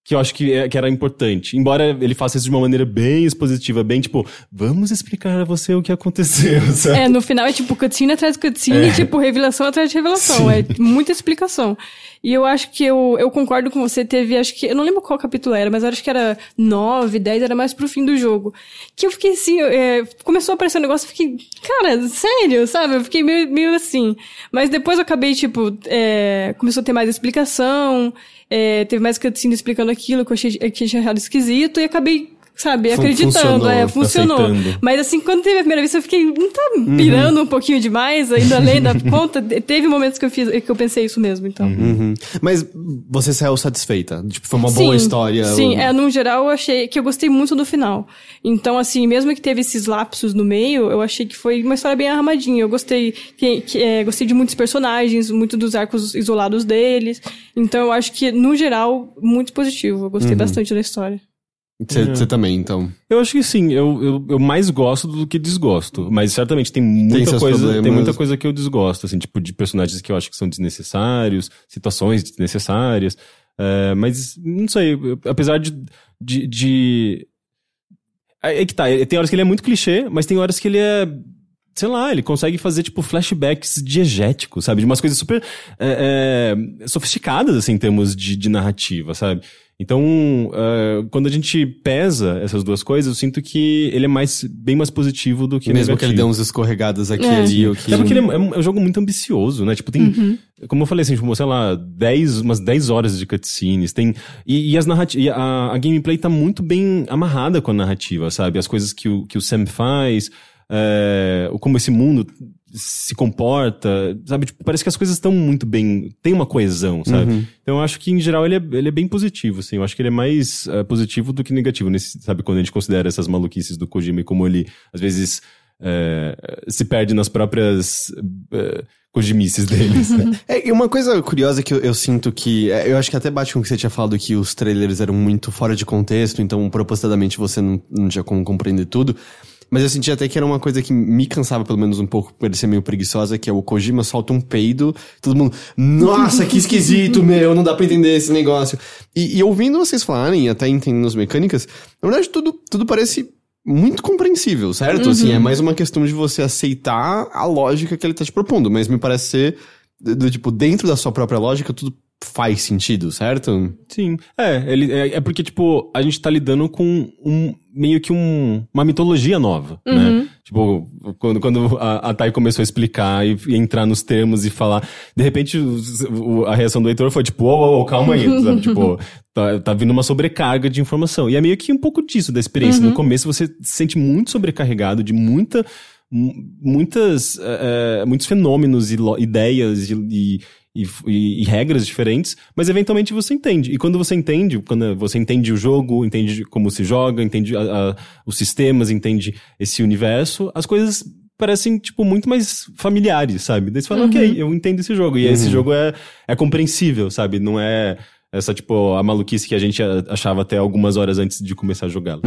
Que eu acho que, é- que era importante. Embora ele faça isso de uma maneira bem expositiva, bem tipo, vamos explicar a você o que aconteceu, [laughs] sabe? É, no final é tipo cutscene atrás de cutscene, tipo revelação atrás de revelação. É muita explicação. E eu acho que eu, eu concordo com você, teve, acho que, eu não lembro qual capítulo era, mas acho que era 9, 10, era mais pro fim do jogo. Que eu fiquei assim, é, começou a aparecer um negócio, eu fiquei, cara, sério, sabe? Eu fiquei meio, meio assim. Mas depois eu acabei, tipo, é, começou a ter mais explicação, é, teve mais cutscene explicando aquilo que eu achei, que achei errado esquisito, e acabei sabe, Fun- acreditando, funcionou, é, funcionou. aceitando. Mas assim, quando teve a primeira vez, eu fiquei, não tá pirando um pouquinho demais, ainda [laughs] além da conta. Teve momentos que eu fiz, que eu pensei isso mesmo, então. Uhum. Mas você saiu satisfeita? Tipo, foi uma boa Sim, história? Sim, o- é, no geral eu achei que eu gostei muito do final. Então, assim, mesmo que teve esses lapsos no meio, eu achei que foi uma história bem arramadinha. Eu gostei, que, que, é, gostei de muitos personagens, muito dos arcos isolados deles. Então, eu acho que, no geral, muito positivo. Eu gostei bastante da história. Você você também, então. Eu acho que sim, eu, eu, eu mais gosto do que desgosto. Mas certamente tem muita seus coisa. Tem problemas. muita coisa que eu desgosto, assim, tipo, de personagens que eu acho que são desnecessários, situações desnecessárias. É, mas não sei, eu- apesar de. de, de... É é que tá, tem horas que ele é muito clichê, mas tem horas que ele é. Sei lá, ele consegue fazer, tipo, flashbacks diegéticos, sabe? De umas coisas super é, é, sofisticadas, assim, em termos de, de narrativa, sabe? Então, é, quando a gente pesa essas duas coisas, eu sinto que ele é mais, bem mais positivo do que Mesmo que ele negativo. dê uns escorregadas aqui e É. ali. O que... É porque ele é, é um, é um jogo muito ambicioso, né? Tipo, tem. Como eu falei, assim, tipo, sei lá, 10, umas 10 horas de cutscenes. Tem. E, e as narrativas. A, a gameplay tá muito bem amarrada com a narrativa, sabe? As coisas que o, que o Sam faz, é, o- como esse mundo se comporta, sabe? Tipo, parece que as coisas estão muito bem. Tem uma coesão, sabe? Então eu acho que, em geral, ele é, ele é bem positivo, assim. Eu acho que ele é mais é, positivo do que negativo, nesse, sabe? Quando a gente considera essas maluquices do Kojima e como ele, às vezes. é, se perde nas próprias é, Kojimices deles. [laughs] né? É, e uma coisa curiosa que eu, eu sinto que. é, Eu acho que até bate com o que você tinha falado que os trailers eram muito fora de contexto, então propositadamente você não, não tinha como compreender tudo. Mas eu senti até que era uma coisa que me cansava, pelo menos um pouco, por ele ser meio preguiçosa, que é o Kojima solta um peido, todo mundo, nossa, que esquisito, meu, não dá pra entender esse negócio. E, e ouvindo vocês falarem, até entendendo as mecânicas, na verdade tudo, tudo parece muito compreensível, certo? Assim, é mais uma questão de você aceitar a lógica que ele tá te propondo, mas me parece ser, do, do tipo, dentro da sua própria lógica, tudo faz sentido, certo? Sim. É, ele, é, é porque, tipo, a gente tá lidando com um meio que um, uma mitologia nova, né? Tipo, quando, quando a, a Thay começou a explicar e, e entrar nos termos e falar, de repente os- o- a reação do Heitor foi tipo, ô, ô, ô, calma aí, sabe? [laughs] Tipo, tá, tá vindo uma sobrecarga de informação. E é meio que um pouco disso da experiência. No começo você se sente muito sobrecarregado de muita mu- muitas eh, eh, muitos fenômenos e lo- ideias e, e, e, e- e regras diferentes, mas eventualmente você entende. E quando você entende, quando você entende o jogo, entende como se joga, entende a- a- os sistemas, entende esse universo, as coisas parecem, tipo, muito mais familiares, sabe? Daí você fala, ok, eu entendo esse jogo. E esse jogo é, é compreensível, sabe? Não é essa, tipo, a maluquice que a gente achava até algumas horas antes de começar a jogá-lo.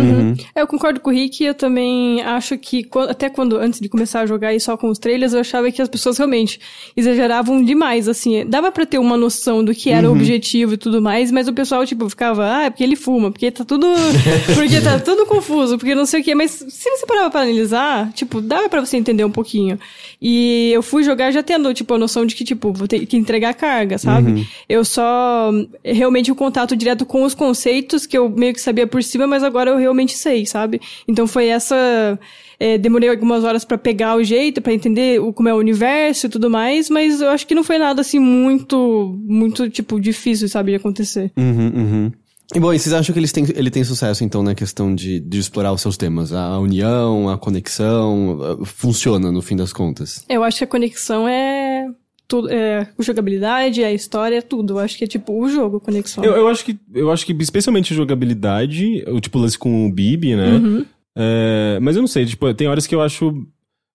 É, eu concordo com o Rick, eu também acho que, até quando, antes de começar a jogar e só com os trailers, eu achava que as pessoas realmente exageravam demais, assim, dava pra ter uma noção do que era o objetivo e tudo mais, mas o pessoal, tipo, ficava, ah, é porque ele fuma, porque tá tudo, [laughs] porque tá tudo confuso, porque não sei o quê, mas se você parava pra analisar, tipo, dava pra você entender um pouquinho. E eu fui jogar já tendo, tipo, a noção de que, tipo, vou ter que entregar a carga, sabe? Eu só, realmente, o contato direto com os conceitos que eu meio que sabia por cima, mas agora eu realmente sei, sabe? Então foi essa. é, demorei algumas horas pra pegar o jeito, pra entender o, como é o universo e tudo mais, mas eu acho que não foi nada assim muito, muito, tipo, difícil, sabe, de acontecer. Uhum, uhum. E bom, e vocês acham que eles têm, ele tem sucesso, então, na questão de, de explorar os seus temas? A união, a conexão, funciona no fim das contas? Eu acho que a conexão é. Tudo, é jogabilidade, a história, tudo. Eu acho que é tipo o jogo, conexão. Eu, eu acho que, eu acho que especialmente jogabilidade, o tipo lance com o Bibi, né? Uhum. É, mas eu não sei, tipo, tem horas que eu acho.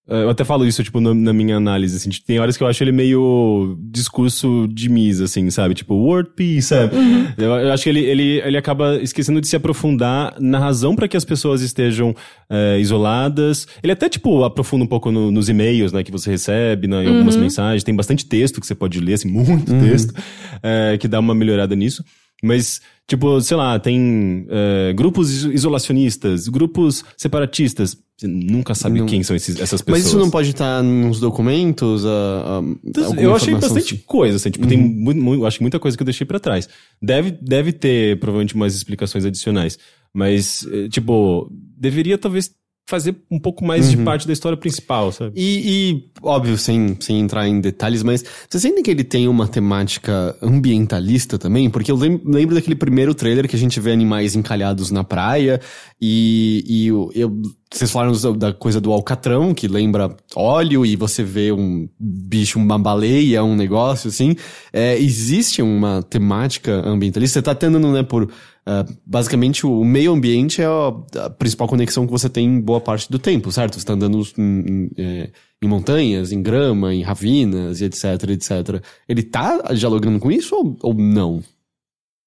É, Eu até falo isso, tipo, na, na minha análise, assim, tem horas que eu acho ele meio discurso de Miss, assim, sabe? Tipo, word peace, sabe? Eu, eu acho que ele, ele, ele acaba esquecendo de se aprofundar na razão para que as pessoas estejam é, isoladas. Ele até, tipo, aprofunda um pouco no- nos e-mails, né, que você recebe, né, em algumas mensagens. Tem bastante texto que você pode ler, assim, muito texto, é, que dá uma melhorada nisso. Mas, tipo, sei lá, tem é, grupos iso- isolacionistas, grupos separatistas. Você nunca sabe quem são esses, essas pessoas. Mas isso não pode estar nos documentos? ah, ah, Então, alguma eu achei bastante assim? coisa, assim, tipo, tem muito, muito, acho que muita coisa que eu deixei pra trás. Deve, deve ter, provavelmente, umas explicações adicionais. Mas, eh, tipo, deveria talvez fazer um pouco mais de parte da história principal, sabe? E, e, óbvio, sem, sem entrar em detalhes, mas você sente que ele tem uma temática ambientalista também? Porque eu lem- lembro daquele primeiro trailer que a gente vê animais encalhados na praia e, e eu, eu- vocês falaram da- da coisa do alcatrão, que lembra óleo, e você vê um bicho, uma baleia, um negócio assim. É, existe uma temática ambientalista? Você tá tendo, né, por... ah, basicamente, o meio ambiente é a, a principal conexão que você tem em boa parte do tempo, certo? Você tá andando em, em, é, em montanhas, em grama, em ravinas, etc, etc. Ele tá dialogando com isso ou, ou não?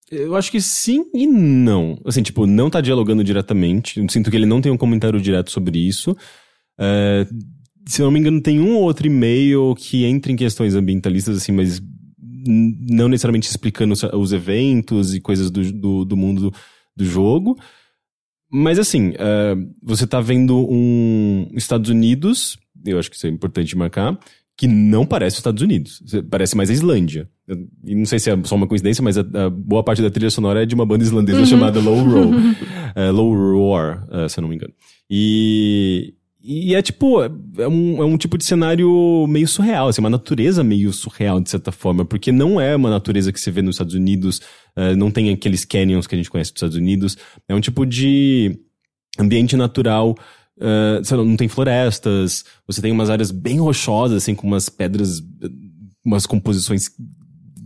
Eu acho que sim e não. Assim, tipo, não tá dialogando diretamente. Sinto que ele não tem um comentário direto sobre isso. É, se eu não me engano, tem um ou outro e-mail que entra em questões ambientalistas, assim, mas não necessariamente explicando os, os eventos e coisas do, do, do mundo do, jogo. Mas assim, é, você tá vendo um Estados Unidos, eu acho que isso é importante marcar, que não parece os Estados Unidos. Parece mais a Islândia. Eu- E não sei se é só uma coincidência, mas a, a boa parte da trilha sonora é de uma banda islandesa chamada Low Roar. [laughs] É, Low Roar, é, se eu não me engano. E, e é tipo, é um, é um tipo de cenário meio surreal, assim, uma natureza meio surreal, de certa forma, porque não é uma natureza que você vê nos Estados Unidos, é, não tem aqueles canyons que a gente conhece dos Estados Unidos. É um tipo de ambiente natural Uh, lá, não tem florestas, você tem umas áreas bem rochosas, assim, com umas pedras, uh, umas composições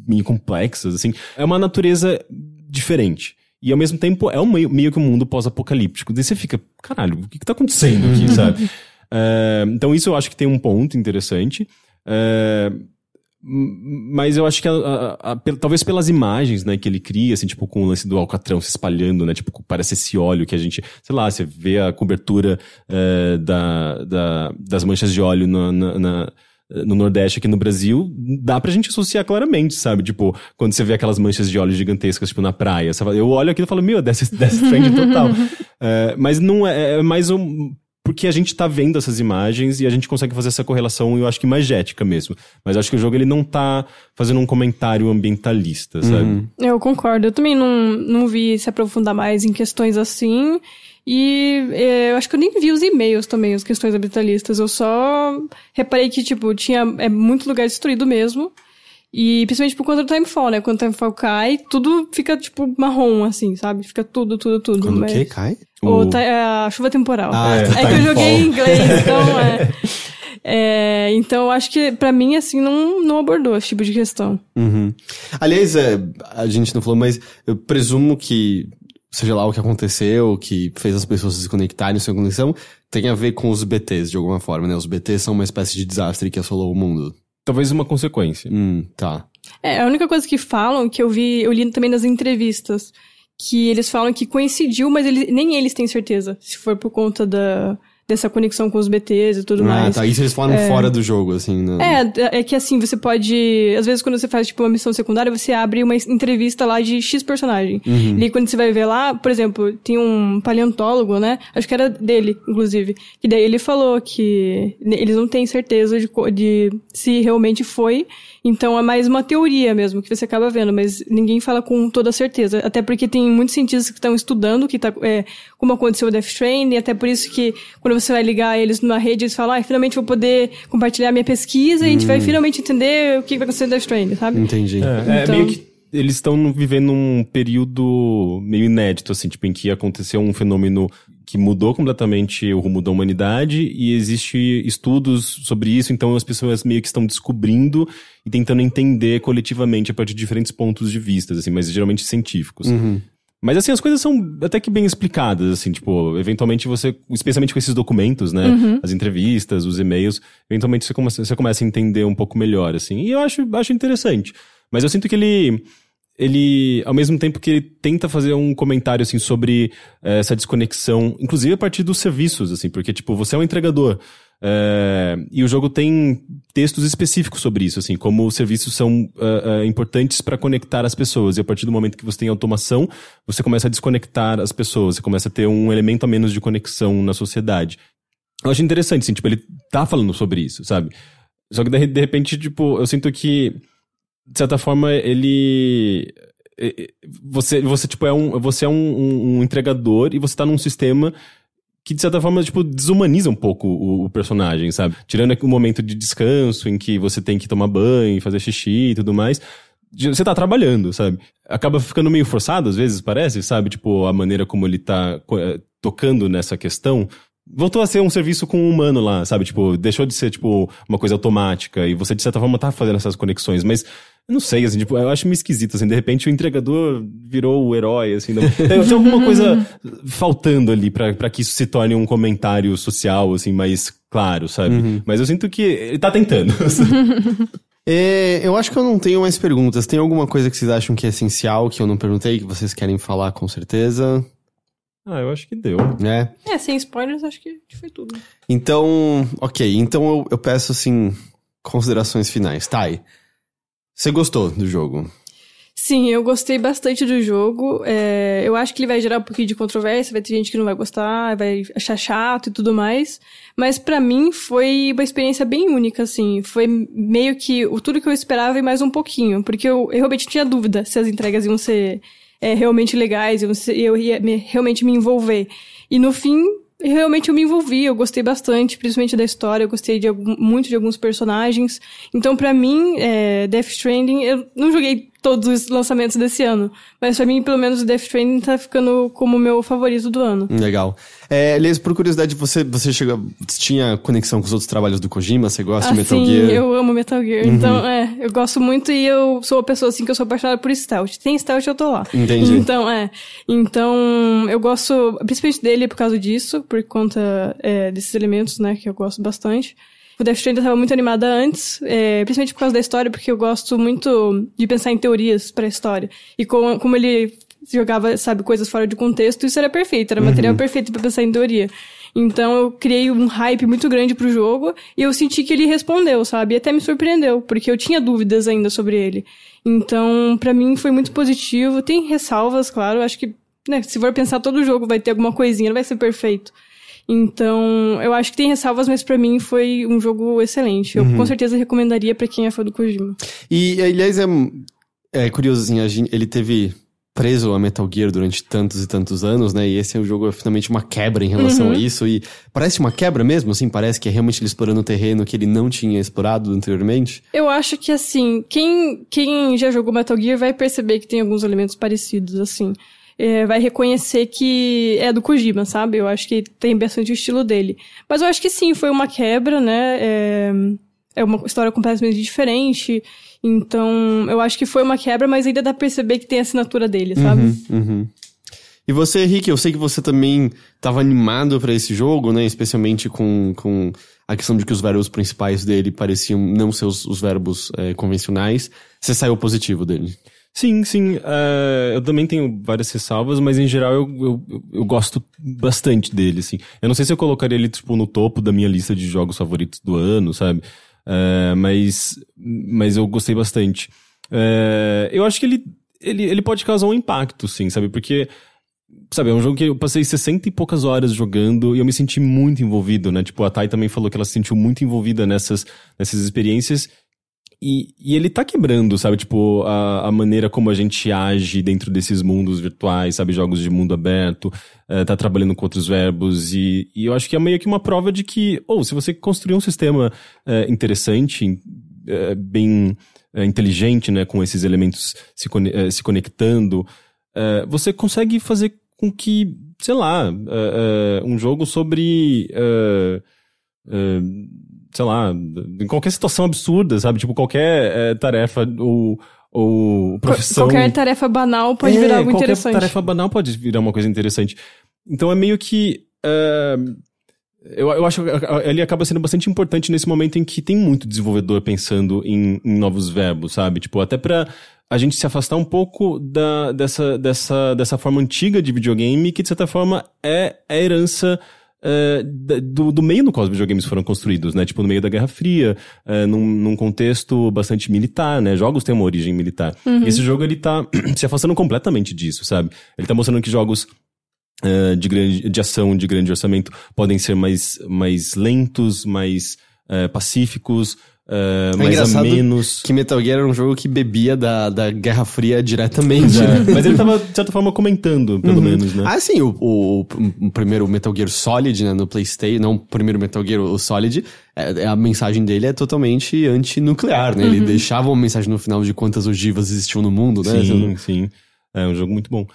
meio complexas, assim. É uma natureza diferente. E ao mesmo tempo é um meio, meio que um mundo pós-apocalíptico. Daí você fica, caralho, o que, que tá acontecendo aqui, sabe? Uh, então isso eu acho que tem um ponto interessante. Uh, mas eu acho que a- a- a- talvez pelas imagens, né, que ele cria, assim, tipo, com o lance do alcatrão se espalhando, né, tipo, parece esse óleo que a gente, sei lá, você vê a cobertura eh, da, da- das manchas de óleo na- na- na, no Nordeste aqui no Brasil, dá pra gente associar claramente, sabe? Tipo, quando você vê aquelas manchas de óleo gigantescas, tipo, na praia, eu olho aquilo e falo, meu, Death, [laughs] Death Stranding total. Eh, mas não é, é mais um... Porque a gente tá vendo essas imagens e a gente consegue fazer essa correlação, eu acho que imagética mesmo. Mas acho que o jogo ele não tá fazendo um comentário ambientalista, sabe? Eu concordo. Eu também não, não vi se aprofundar mais em questões assim. E é, eu acho que eu nem vi os e-mails também, as questões ambientalistas. Eu só reparei que, tipo, tinha é, muito lugar destruído mesmo. E principalmente por conta do Timefall, né? Quando o Timefall cai, tudo fica, tipo, marrom, assim, sabe? Fica tudo, tudo, tudo. Quando o mas- quê? Cai? O, O- é a chuva temporal. Ah, é, é, que eu joguei em inglês, [laughs] então é. É, então eu acho que pra mim, assim, não, não abordou esse tipo de questão. Uhum. Aliás, é, a gente não falou, mas eu presumo que, seja lá o que aconteceu, que fez as pessoas se desconectarem sua conexão, tem a ver com os BTs de alguma forma, né? Os BTs são uma espécie de desastre que assolou o mundo. Talvez uma consequência. Hum, tá. É, a única coisa que falam, que eu vi, eu li também nas entrevistas, que eles falam que coincidiu, mas eles, nem eles têm certeza, se for por conta da, dessa conexão com os BTs e tudo Ah, mais. tá. Isso eles falaram fora do jogo, assim, né? É, é que assim, você pode. Às vezes, quando você faz, tipo, uma missão secundária, você abre uma entrevista lá de X personagem. Uhum. E aí, quando você vai ver lá, por exemplo, tem um paleontólogo, né? Acho que era dele, inclusive. Que daí ele falou que eles não têm certeza de, de se realmente foi. Então é mais uma teoria mesmo que você acaba vendo, mas ninguém fala com toda certeza. Até porque tem muitos cientistas que estão estudando que tá, é, como aconteceu o Death Stranding, e até por isso que quando você vai ligar eles numa rede, eles falam, ah, finalmente vou poder compartilhar minha pesquisa e a gente vai finalmente entender o que vai acontecer no Death Stranding, sabe? Entendi. É, é Então- meio que eles estão vivendo um período meio inédito, assim, tipo, em que aconteceu um fenômeno que mudou completamente o rumo da humanidade e existe estudos sobre isso, então as pessoas meio que estão descobrindo e tentando entender coletivamente a partir de diferentes pontos de vista, assim, mas geralmente científicos. Mas assim, as coisas são até que bem explicadas, assim, tipo, eventualmente você, especialmente com esses documentos, né, as entrevistas, os e-mails, eventualmente você começa, você começa a entender um pouco melhor, assim, e eu acho, acho interessante. Mas eu sinto que ele, ele, ao mesmo tempo que ele tenta fazer um comentário, assim, sobre eh, essa desconexão, inclusive a partir dos serviços, assim, porque, tipo, você é um entregador, eh, e o jogo tem textos específicos sobre isso, assim, como os serviços são eh, eh, importantes para conectar as pessoas. E a partir do momento que você tem automação, você começa a desconectar as pessoas, você começa a ter um elemento a menos de conexão na sociedade. Eu acho interessante, assim, tipo, ele tá falando sobre isso, sabe? Só que de repente, tipo, eu sinto que, de certa forma, ele. Você, você tipo, é um, você é um, um- um entregador e você tá num sistema que de certa forma, tipo, desumaniza um pouco o, o, personagem, sabe? Tirando o momento de descanso em que você tem que tomar banho, fazer xixi e tudo mais. Você tá trabalhando, sabe? Acaba ficando meio forçado, às vezes, parece, sabe? Tipo, a maneira como ele tá eh, tocando nessa questão. Voltou a ser um serviço com um humano lá, sabe? Tipo, deixou de ser, tipo, uma coisa automática e você, de certa forma, tá fazendo essas conexões, mas eu não sei, assim, tipo, eu acho meio esquisito, assim, de repente o entregador virou o herói, assim, [laughs] tem alguma coisa faltando ali para que isso se torne um comentário social, assim, mais claro, sabe? Uhum. Mas eu sinto que ele tá tentando. [laughs] é, eu acho que eu não tenho mais perguntas. Tem alguma coisa que vocês acham que é essencial, que eu não perguntei, que vocês querem falar com certeza? Ah, eu acho que deu. É. É, sem spoilers, acho que foi tudo. Então, ok. Então eu, eu peço, assim, considerações finais. Thay, você gostou do jogo? Sim, eu gostei bastante do jogo. É, eu acho que ele vai gerar um pouquinho de controvérsia, vai ter gente que não vai gostar, vai achar chato e tudo mais. Mas para mim foi uma experiência bem única, assim. Foi meio que o tudo que eu esperava e mais um pouquinho. Porque eu, eu realmente tinha dúvida se as entregas iam ser é, realmente legais, eu, eu ia me, realmente me envolver. E no fim, realmente eu me envolvi, eu gostei bastante, principalmente da história, eu gostei de muito de alguns personagens. Então, para mim, é, Death Stranding, eu não joguei todos os lançamentos desse ano. Mas pra mim, pelo menos, o Death Stranding tá ficando como meu favorito do ano. Legal. É, por curiosidade, você, você chega, tinha conexão com os outros trabalhos do Kojima? Você gosta ah, de Metal sim, Gear? eu amo Metal Gear. Uhum. Então, é, eu gosto muito e eu sou uma pessoa assim que eu sou apaixonada por stealth. Tem stealth, eu tô lá. Entendi. Então, é. Então, eu gosto, principalmente dele por causa disso, por conta é, desses elementos, né, que eu gosto bastante. O Death Stranding estava muito animada antes, é, principalmente por causa da história, porque eu gosto muito de pensar em teorias para a história. E como, como ele jogava, sabe, coisas fora de contexto, isso era perfeito, era uhum. material perfeito para pensar em teoria. Então eu criei um hype muito grande pro jogo e eu senti que ele respondeu, sabe? E até me surpreendeu, porque eu tinha dúvidas ainda sobre ele. Então, para mim foi muito positivo. Tem ressalvas, claro, acho que, né, se for pensar todo jogo vai ter alguma coisinha, não vai ser perfeito. Então, eu acho que tem ressalvas, mas para mim foi um jogo excelente. Eu uhum. com certeza recomendaria para quem é fã do Kojima. E, aliás, é, é curioso, assim, ele teve preso a Metal Gear durante tantos e tantos anos, né? E esse é um jogo é finalmente uma quebra em relação uhum. a isso. E parece uma quebra mesmo, assim, parece que é realmente ele explorando um terreno que ele não tinha explorado anteriormente. Eu acho que assim, quem, quem já jogou Metal Gear vai perceber que tem alguns elementos parecidos, assim é, vai reconhecer que é do Kojima, sabe? Eu acho que tem bastante o estilo dele. Mas eu acho que sim, foi uma quebra, né? É, é uma história completamente diferente. Então, eu acho que foi uma quebra, mas ainda dá pra perceber que tem a assinatura dele, sabe? Uhum, uhum. E você, Henrique, eu sei que você também estava animado para esse jogo, né? Especialmente com, com a questão de que os verbos principais dele pareciam não ser os, os verbos é, convencionais. Você saiu positivo dele? Sim, sim. Uh, eu também tenho várias ressalvas, mas em geral eu, eu, eu, gosto bastante dele, assim. Eu não sei se eu colocaria ele, tipo, no topo da minha lista de jogos favoritos do ano, sabe? Uh, mas, mas eu gostei bastante. Uh, eu acho que ele, ele, ele pode causar um impacto, sim, sabe? Porque, sabe, é um jogo que eu passei 60 e poucas horas jogando e eu me senti muito envolvido, né? Tipo, a Thay também falou que ela se sentiu muito envolvida nessas, nessas experiências e, e, ele tá quebrando, sabe? Tipo, a, a, maneira como a gente age dentro desses mundos virtuais, sabe? Jogos de mundo aberto, uh, tá trabalhando com outros verbos. E, e, eu acho que é meio que uma prova de que, ou, oh, se você construir um sistema uh, interessante, uh, bem inteligente, né? Com esses elementos se, se conectando, você consegue fazer com que, sei lá, um jogo sobre sei lá, em qualquer situação absurda, sabe? Tipo, qualquer é, tarefa ou, ou profissão. Qualquer tarefa banal pode é, virar algo qualquer interessante. tarefa banal pode virar uma coisa interessante. Então é meio que. Uh, eu, eu acho que ele acaba sendo bastante importante nesse momento em que tem muito desenvolvedor pensando em, em novos verbos, sabe? Tipo, até pra a gente se afastar um pouco da, dessa, dessa, dessa forma antiga de videogame, que de certa forma é a herança uh, do, do, meio no qual os videogames foram construídos, né? Tipo, no meio da Guerra Fria, uh, num, num, contexto bastante militar, né? Jogos têm uma origem militar. Uhum. Esse jogo, ele tá [clears throat] se afastando completamente disso, sabe? Ele tá mostrando que jogos uh, de, grande, de ação, de grande orçamento, podem ser mais, mais lentos, mais pacíficos, uh, É mais engraçado menos. Que Metal Gear era um jogo que bebia da, da Guerra Fria diretamente. [laughs] É, né? mas ele tava, de certa forma, comentando, pelo menos, né? Ah, sim, o, o, o primeiro Metal Gear Solid, né, no PlayStation, não o primeiro Metal Gear, o Solid, é, é- a mensagem dele é totalmente antinuclear, né? Ele deixava uma mensagem no final de quantas ogivas existiam no mundo, né? Sim, sim. É um jogo muito bom.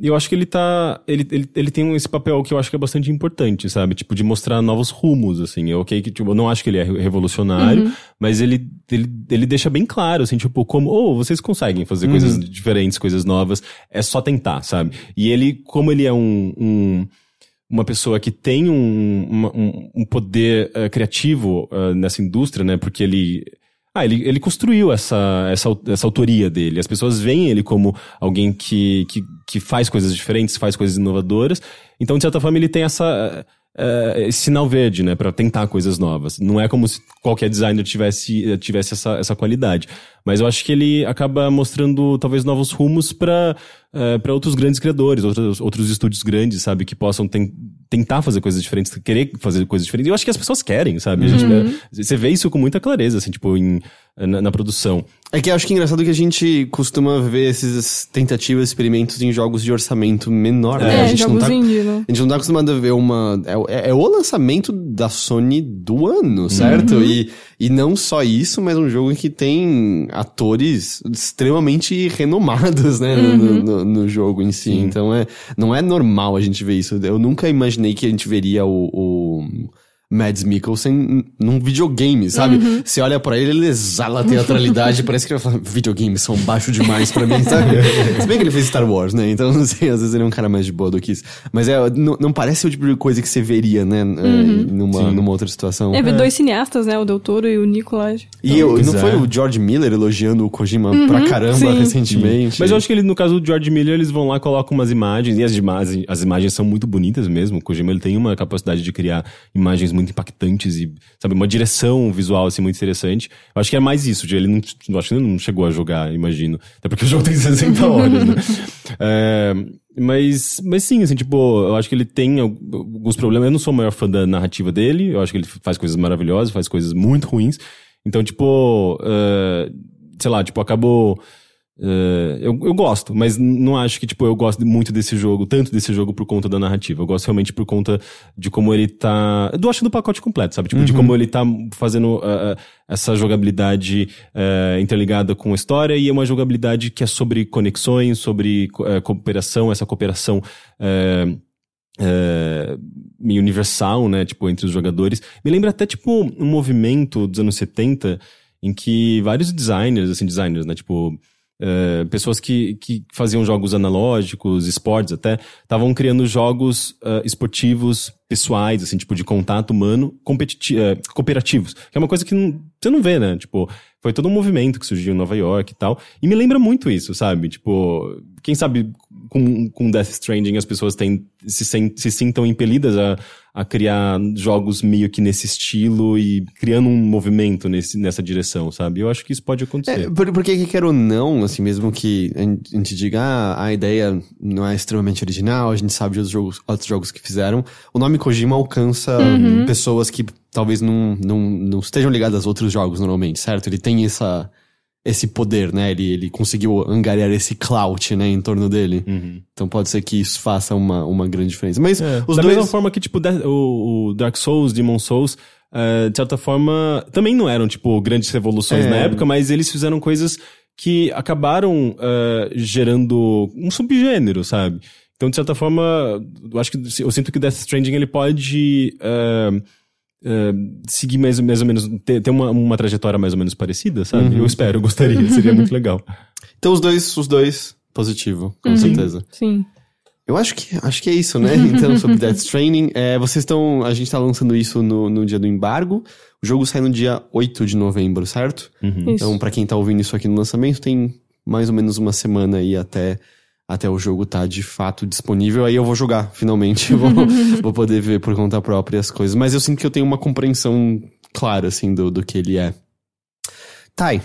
E eu acho que ele tá. Ele, ele, ele tem esse papel que eu acho que é bastante importante, sabe? Tipo, de mostrar novos rumos, assim. É ok que, tipo, eu não acho que ele é revolucionário, mas ele, ele, ele deixa bem claro, assim, tipo, como, oh, vocês conseguem fazer coisas diferentes, coisas novas, é só tentar, sabe? E ele, como ele é um- um uma pessoa que tem um, uma- um, um poder eh, criativo eh, nessa indústria, né? Porque ele. Ah, ele, ele construiu essa, essa, essa autoria dele. As pessoas veem ele como alguém que, que, que faz coisas diferentes, faz coisas inovadoras. Então, de certa forma, ele tem essa, eh, esse sinal verde, né? Pra tentar coisas novas. Não é como se qualquer designer tivesse, tivesse essa, essa qualidade. Mas eu acho que ele acaba mostrando, talvez, novos rumos para para outros grandes criadores, outros, outros estúdios grandes, sabe? Que possam ten- tentar fazer coisas diferentes, querer fazer coisas diferentes. Eu acho que as pessoas querem, sabe? A gente, você vê isso com muita clareza, assim, tipo, em, na, na produção. É que eu acho que é engraçado que a gente costuma ver esses tentativas, experimentos em jogos de orçamento menor, né? É, a, gente não jogos tá, indie, né? a gente não tá acostumado a ver uma. É, o- é- é o lançamento da Sony do ano, certo? E, e não só isso, mas um jogo que tem atores extremamente renomados, né? no- No, no- no jogo em si. Então é, não é normal a gente ver isso. Eu nunca imaginei que a gente veria o. o Mads Mikkelsen num videogame, sabe? Você olha pra ele, ele exala teatralidade, [laughs] parece que ele fala, videogames são baixo demais pra mim, sabe? [laughs] Se bem que ele fez Star Wars, né? Então, [laughs] não sei, às vezes ele é um cara mais de boa do que isso. Mas é, não, não parece o tipo de coisa que você veria, né? é, Numa, numa outra situação. É, ver dois cineastas, né? O Del Toro e o Nicolas. E eu, Pois não é. foi o George Miller elogiando o Kojima pra caramba sim. recentemente? Mas eu acho que ele, no caso do George Miller, eles vão lá, colocam umas imagens, e as, imagens as imagens são muito bonitas mesmo. O Kojima ele tem uma capacidade de criar imagens muito impactantes e, sabe, uma direção visual assim muito interessante. Eu acho que é mais isso, ele não, acho que ele não chegou a jogar, imagino. Até porque o jogo tem [laughs] 60 horas, né? [laughs] É, mas, mas sim, assim, tipo, eu acho que ele tem al- alguns problemas. Eu não sou o maior fã da narrativa dele, eu acho que ele faz coisas maravilhosas, faz coisas muito ruins. Então, tipo, é, sei lá, tipo, acabou. É, eu, eu gosto, mas não acho que, tipo, eu gosto muito desse jogo, tanto desse jogo por conta da narrativa. Eu gosto realmente por conta de como ele tá. Eu acho do pacote completo, sabe? Tipo, de como ele tá fazendo ah, essa jogabilidade ah, interligada com a história e é uma jogabilidade que é sobre conexões, sobre co- cooperação, essa cooperação. é, universal, né, tipo, entre os jogadores. Me lembra até, tipo, um movimento dos anos 70 em que vários designers, assim, designers, né, tipo, é, pessoas que, que faziam jogos analógicos, esportes até, estavam criando jogos é, esportivos pessoais, assim, tipo, de contato humano, é, cooperativos, que é uma coisa que não- você não vê, né, tipo, foi todo um movimento que surgiu em Nova York e tal, e me lembra muito isso, sabe, tipo, quem sabe com, com Death Stranding as pessoas têm, se, se sintam impelidas a, a criar jogos meio que nesse estilo e criando um movimento nesse, nessa direção, sabe? Eu acho que isso pode acontecer. É, por- porque que quer ou não, assim, mesmo que a gente- diga, ah, a ideia não é extremamente original, a gente sabe de outros jogos, outros jogos que fizeram, o nome Kojima alcança pessoas que talvez não, não, não estejam ligadas a outros jogos normalmente, certo? Ele tem essa, esse poder, né? Ele, ele conseguiu angariar esse clout, né, em torno dele. Então pode ser que isso faça uma, uma grande diferença. Mas É, os da dois... mesma forma que, tipo, o, o Dark Souls, Demon Souls, eh, de certa forma, também não eram, tipo, grandes revoluções É. na época, mas eles fizeram coisas que acabaram eh, gerando um subgênero, sabe? Então, de certa forma, eu acho que eu sinto que Death Stranding ele pode eh, eh, seguir mais, mais ou menos, ter, ter uma, uma trajetória mais ou menos parecida, sabe? Eu espero, eu gostaria, seria muito legal. Então os dois, os dois, positivo, com certeza. Sim. Eu acho que, acho que é isso, né? [laughs] Então, sobre Death Stranding. É, vocês estão. A gente tá lançando isso no, no dia do embargo. O jogo sai no dia 8 de novembro, certo? Isso. Então, pra quem tá ouvindo isso aqui no lançamento, tem mais ou menos uma semana aí até, até o jogo tá de fato disponível. Aí eu vou jogar, finalmente. [laughs] vou, vou poder ver por conta própria as coisas. Mas eu sinto que eu tenho uma compreensão clara, assim, do, do que ele é. Thay,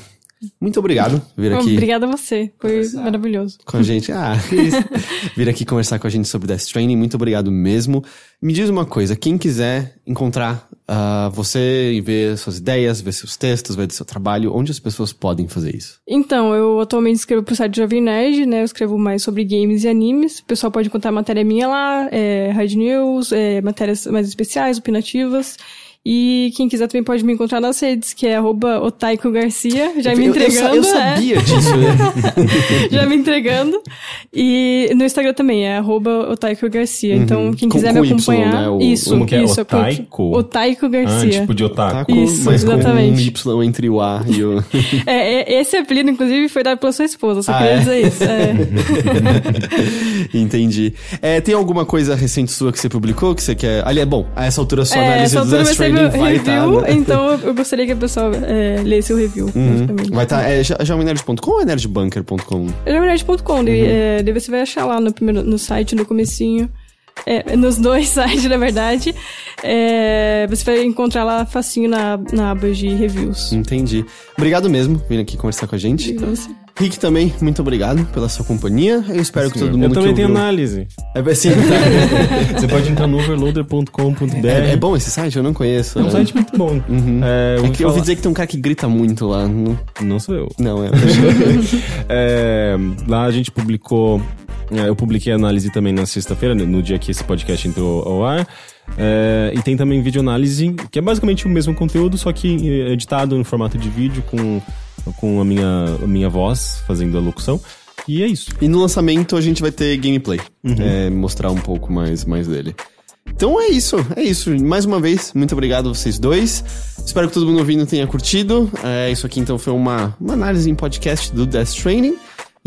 muito obrigado por vir aqui Obrigada a você. Foi maravilhoso. com a gente. Ah, isso. [laughs] vir aqui conversar com a gente sobre Death Stranding. Muito obrigado mesmo. Me diz uma coisa, quem quiser encontrar uh, você ver suas ideias, ver seus textos, ver seu trabalho, onde as pessoas podem fazer isso? Então, eu atualmente escrevo pro site Jovem Nerd, né? Eu escrevo mais sobre games e animes. O pessoal pode encontrar matéria minha lá, é, Hard News, é, matérias mais especiais, opinativas. E quem quiser também pode me encontrar nas redes, que é arroba Otaiko Garcia, já me entregando. Eu, eu, eu sabia é. [laughs] disso, né? já me entregando. E no Instagram também é arroba Otaiko Garcia. Uhum. Então, quem quiser com me acompanhar. Y, né? O, isso, como que é? isso. Otaiko? Otaiko Garcia. Ah, tipo de otaku. Isso, mas exatamente. com um Y entre o A e o. é, é, esse apelido, inclusive, foi dado pela sua esposa, só ah, queria é? dizer isso. É. [laughs] Entendi. É, tem alguma coisa recente sua que você publicou que você quer. Ali é bom, a essa altura sua é, análise essa do Death Stranding vai estar. Tá, né? Então eu gostaria que a pessoa é, lesse o review. Uhum. Vai estar. Tá, é jovemnerd.com ou é nerdbunker.com? É uhum. é, daí você vai achar lá no, primeiro, no site, no comecinho. É, nos dois [laughs] sites, na verdade. É, você vai encontrar lá facinho na, na aba de reviews. Entendi. Obrigado mesmo por vir aqui conversar com a gente. Você. Rick também, muito obrigado pela sua companhia. Eu espero Sim, que todo mundo Eu também tenho ouviu... análise. É, assim, [laughs] Você pode entrar no overloader.com.br. é, é bom esse site? Eu não conheço. É um site muito bom. Uhum. É, eu É que eu ouvi dizer que tem um cara que grita muito lá. Não, Não sou eu. não é. [laughs] É, lá a gente publicou. é, Eu publiquei a análise também na sexta-feira, no- no dia que esse podcast entrou ao ar. É, e tem também vídeo análise, que é basicamente o mesmo conteúdo, só que editado no formato de vídeo com, com a, minha, a minha voz fazendo a locução. E é isso. E no lançamento a gente vai ter gameplay. É, mostrar um pouco mais, mais dele. Então é isso, é isso. Mais uma vez, muito obrigado a vocês dois. Espero que todo mundo ouvindo tenha curtido. É, isso aqui então foi uma, uma análise em podcast do Death Training.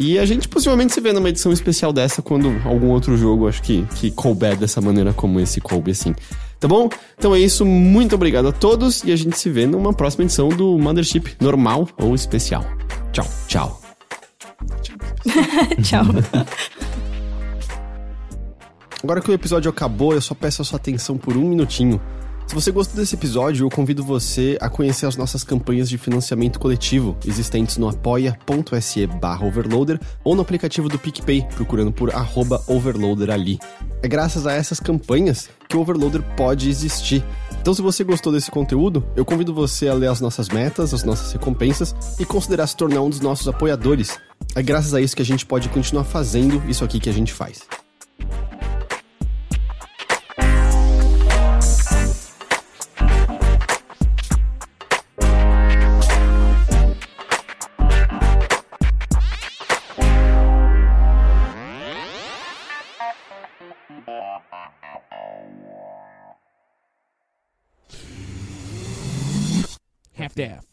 E a gente possivelmente se vê numa edição especial dessa quando algum outro jogo, acho que, que couber dessa maneira como esse coube assim. Tá bom? Então é isso, muito obrigado a todos e a gente se vê numa próxima edição do Mothership normal ou especial. Tchau, tchau. [laughs] Tchau. Agora que o episódio acabou, eu só peço a sua atenção por um minutinho. Se você gostou desse episódio, eu convido você a conhecer as nossas campanhas de financiamento coletivo, existentes no apoia.se overloader ou no aplicativo do PicPay, procurando por overloader ali. É graças a essas campanhas que o Overloader pode existir. Então se você gostou desse conteúdo, eu convido você a ler as nossas metas, as nossas recompensas e considerar se tornar um dos nossos apoiadores. É graças a isso que a gente pode continuar fazendo isso aqui que a gente faz. staff.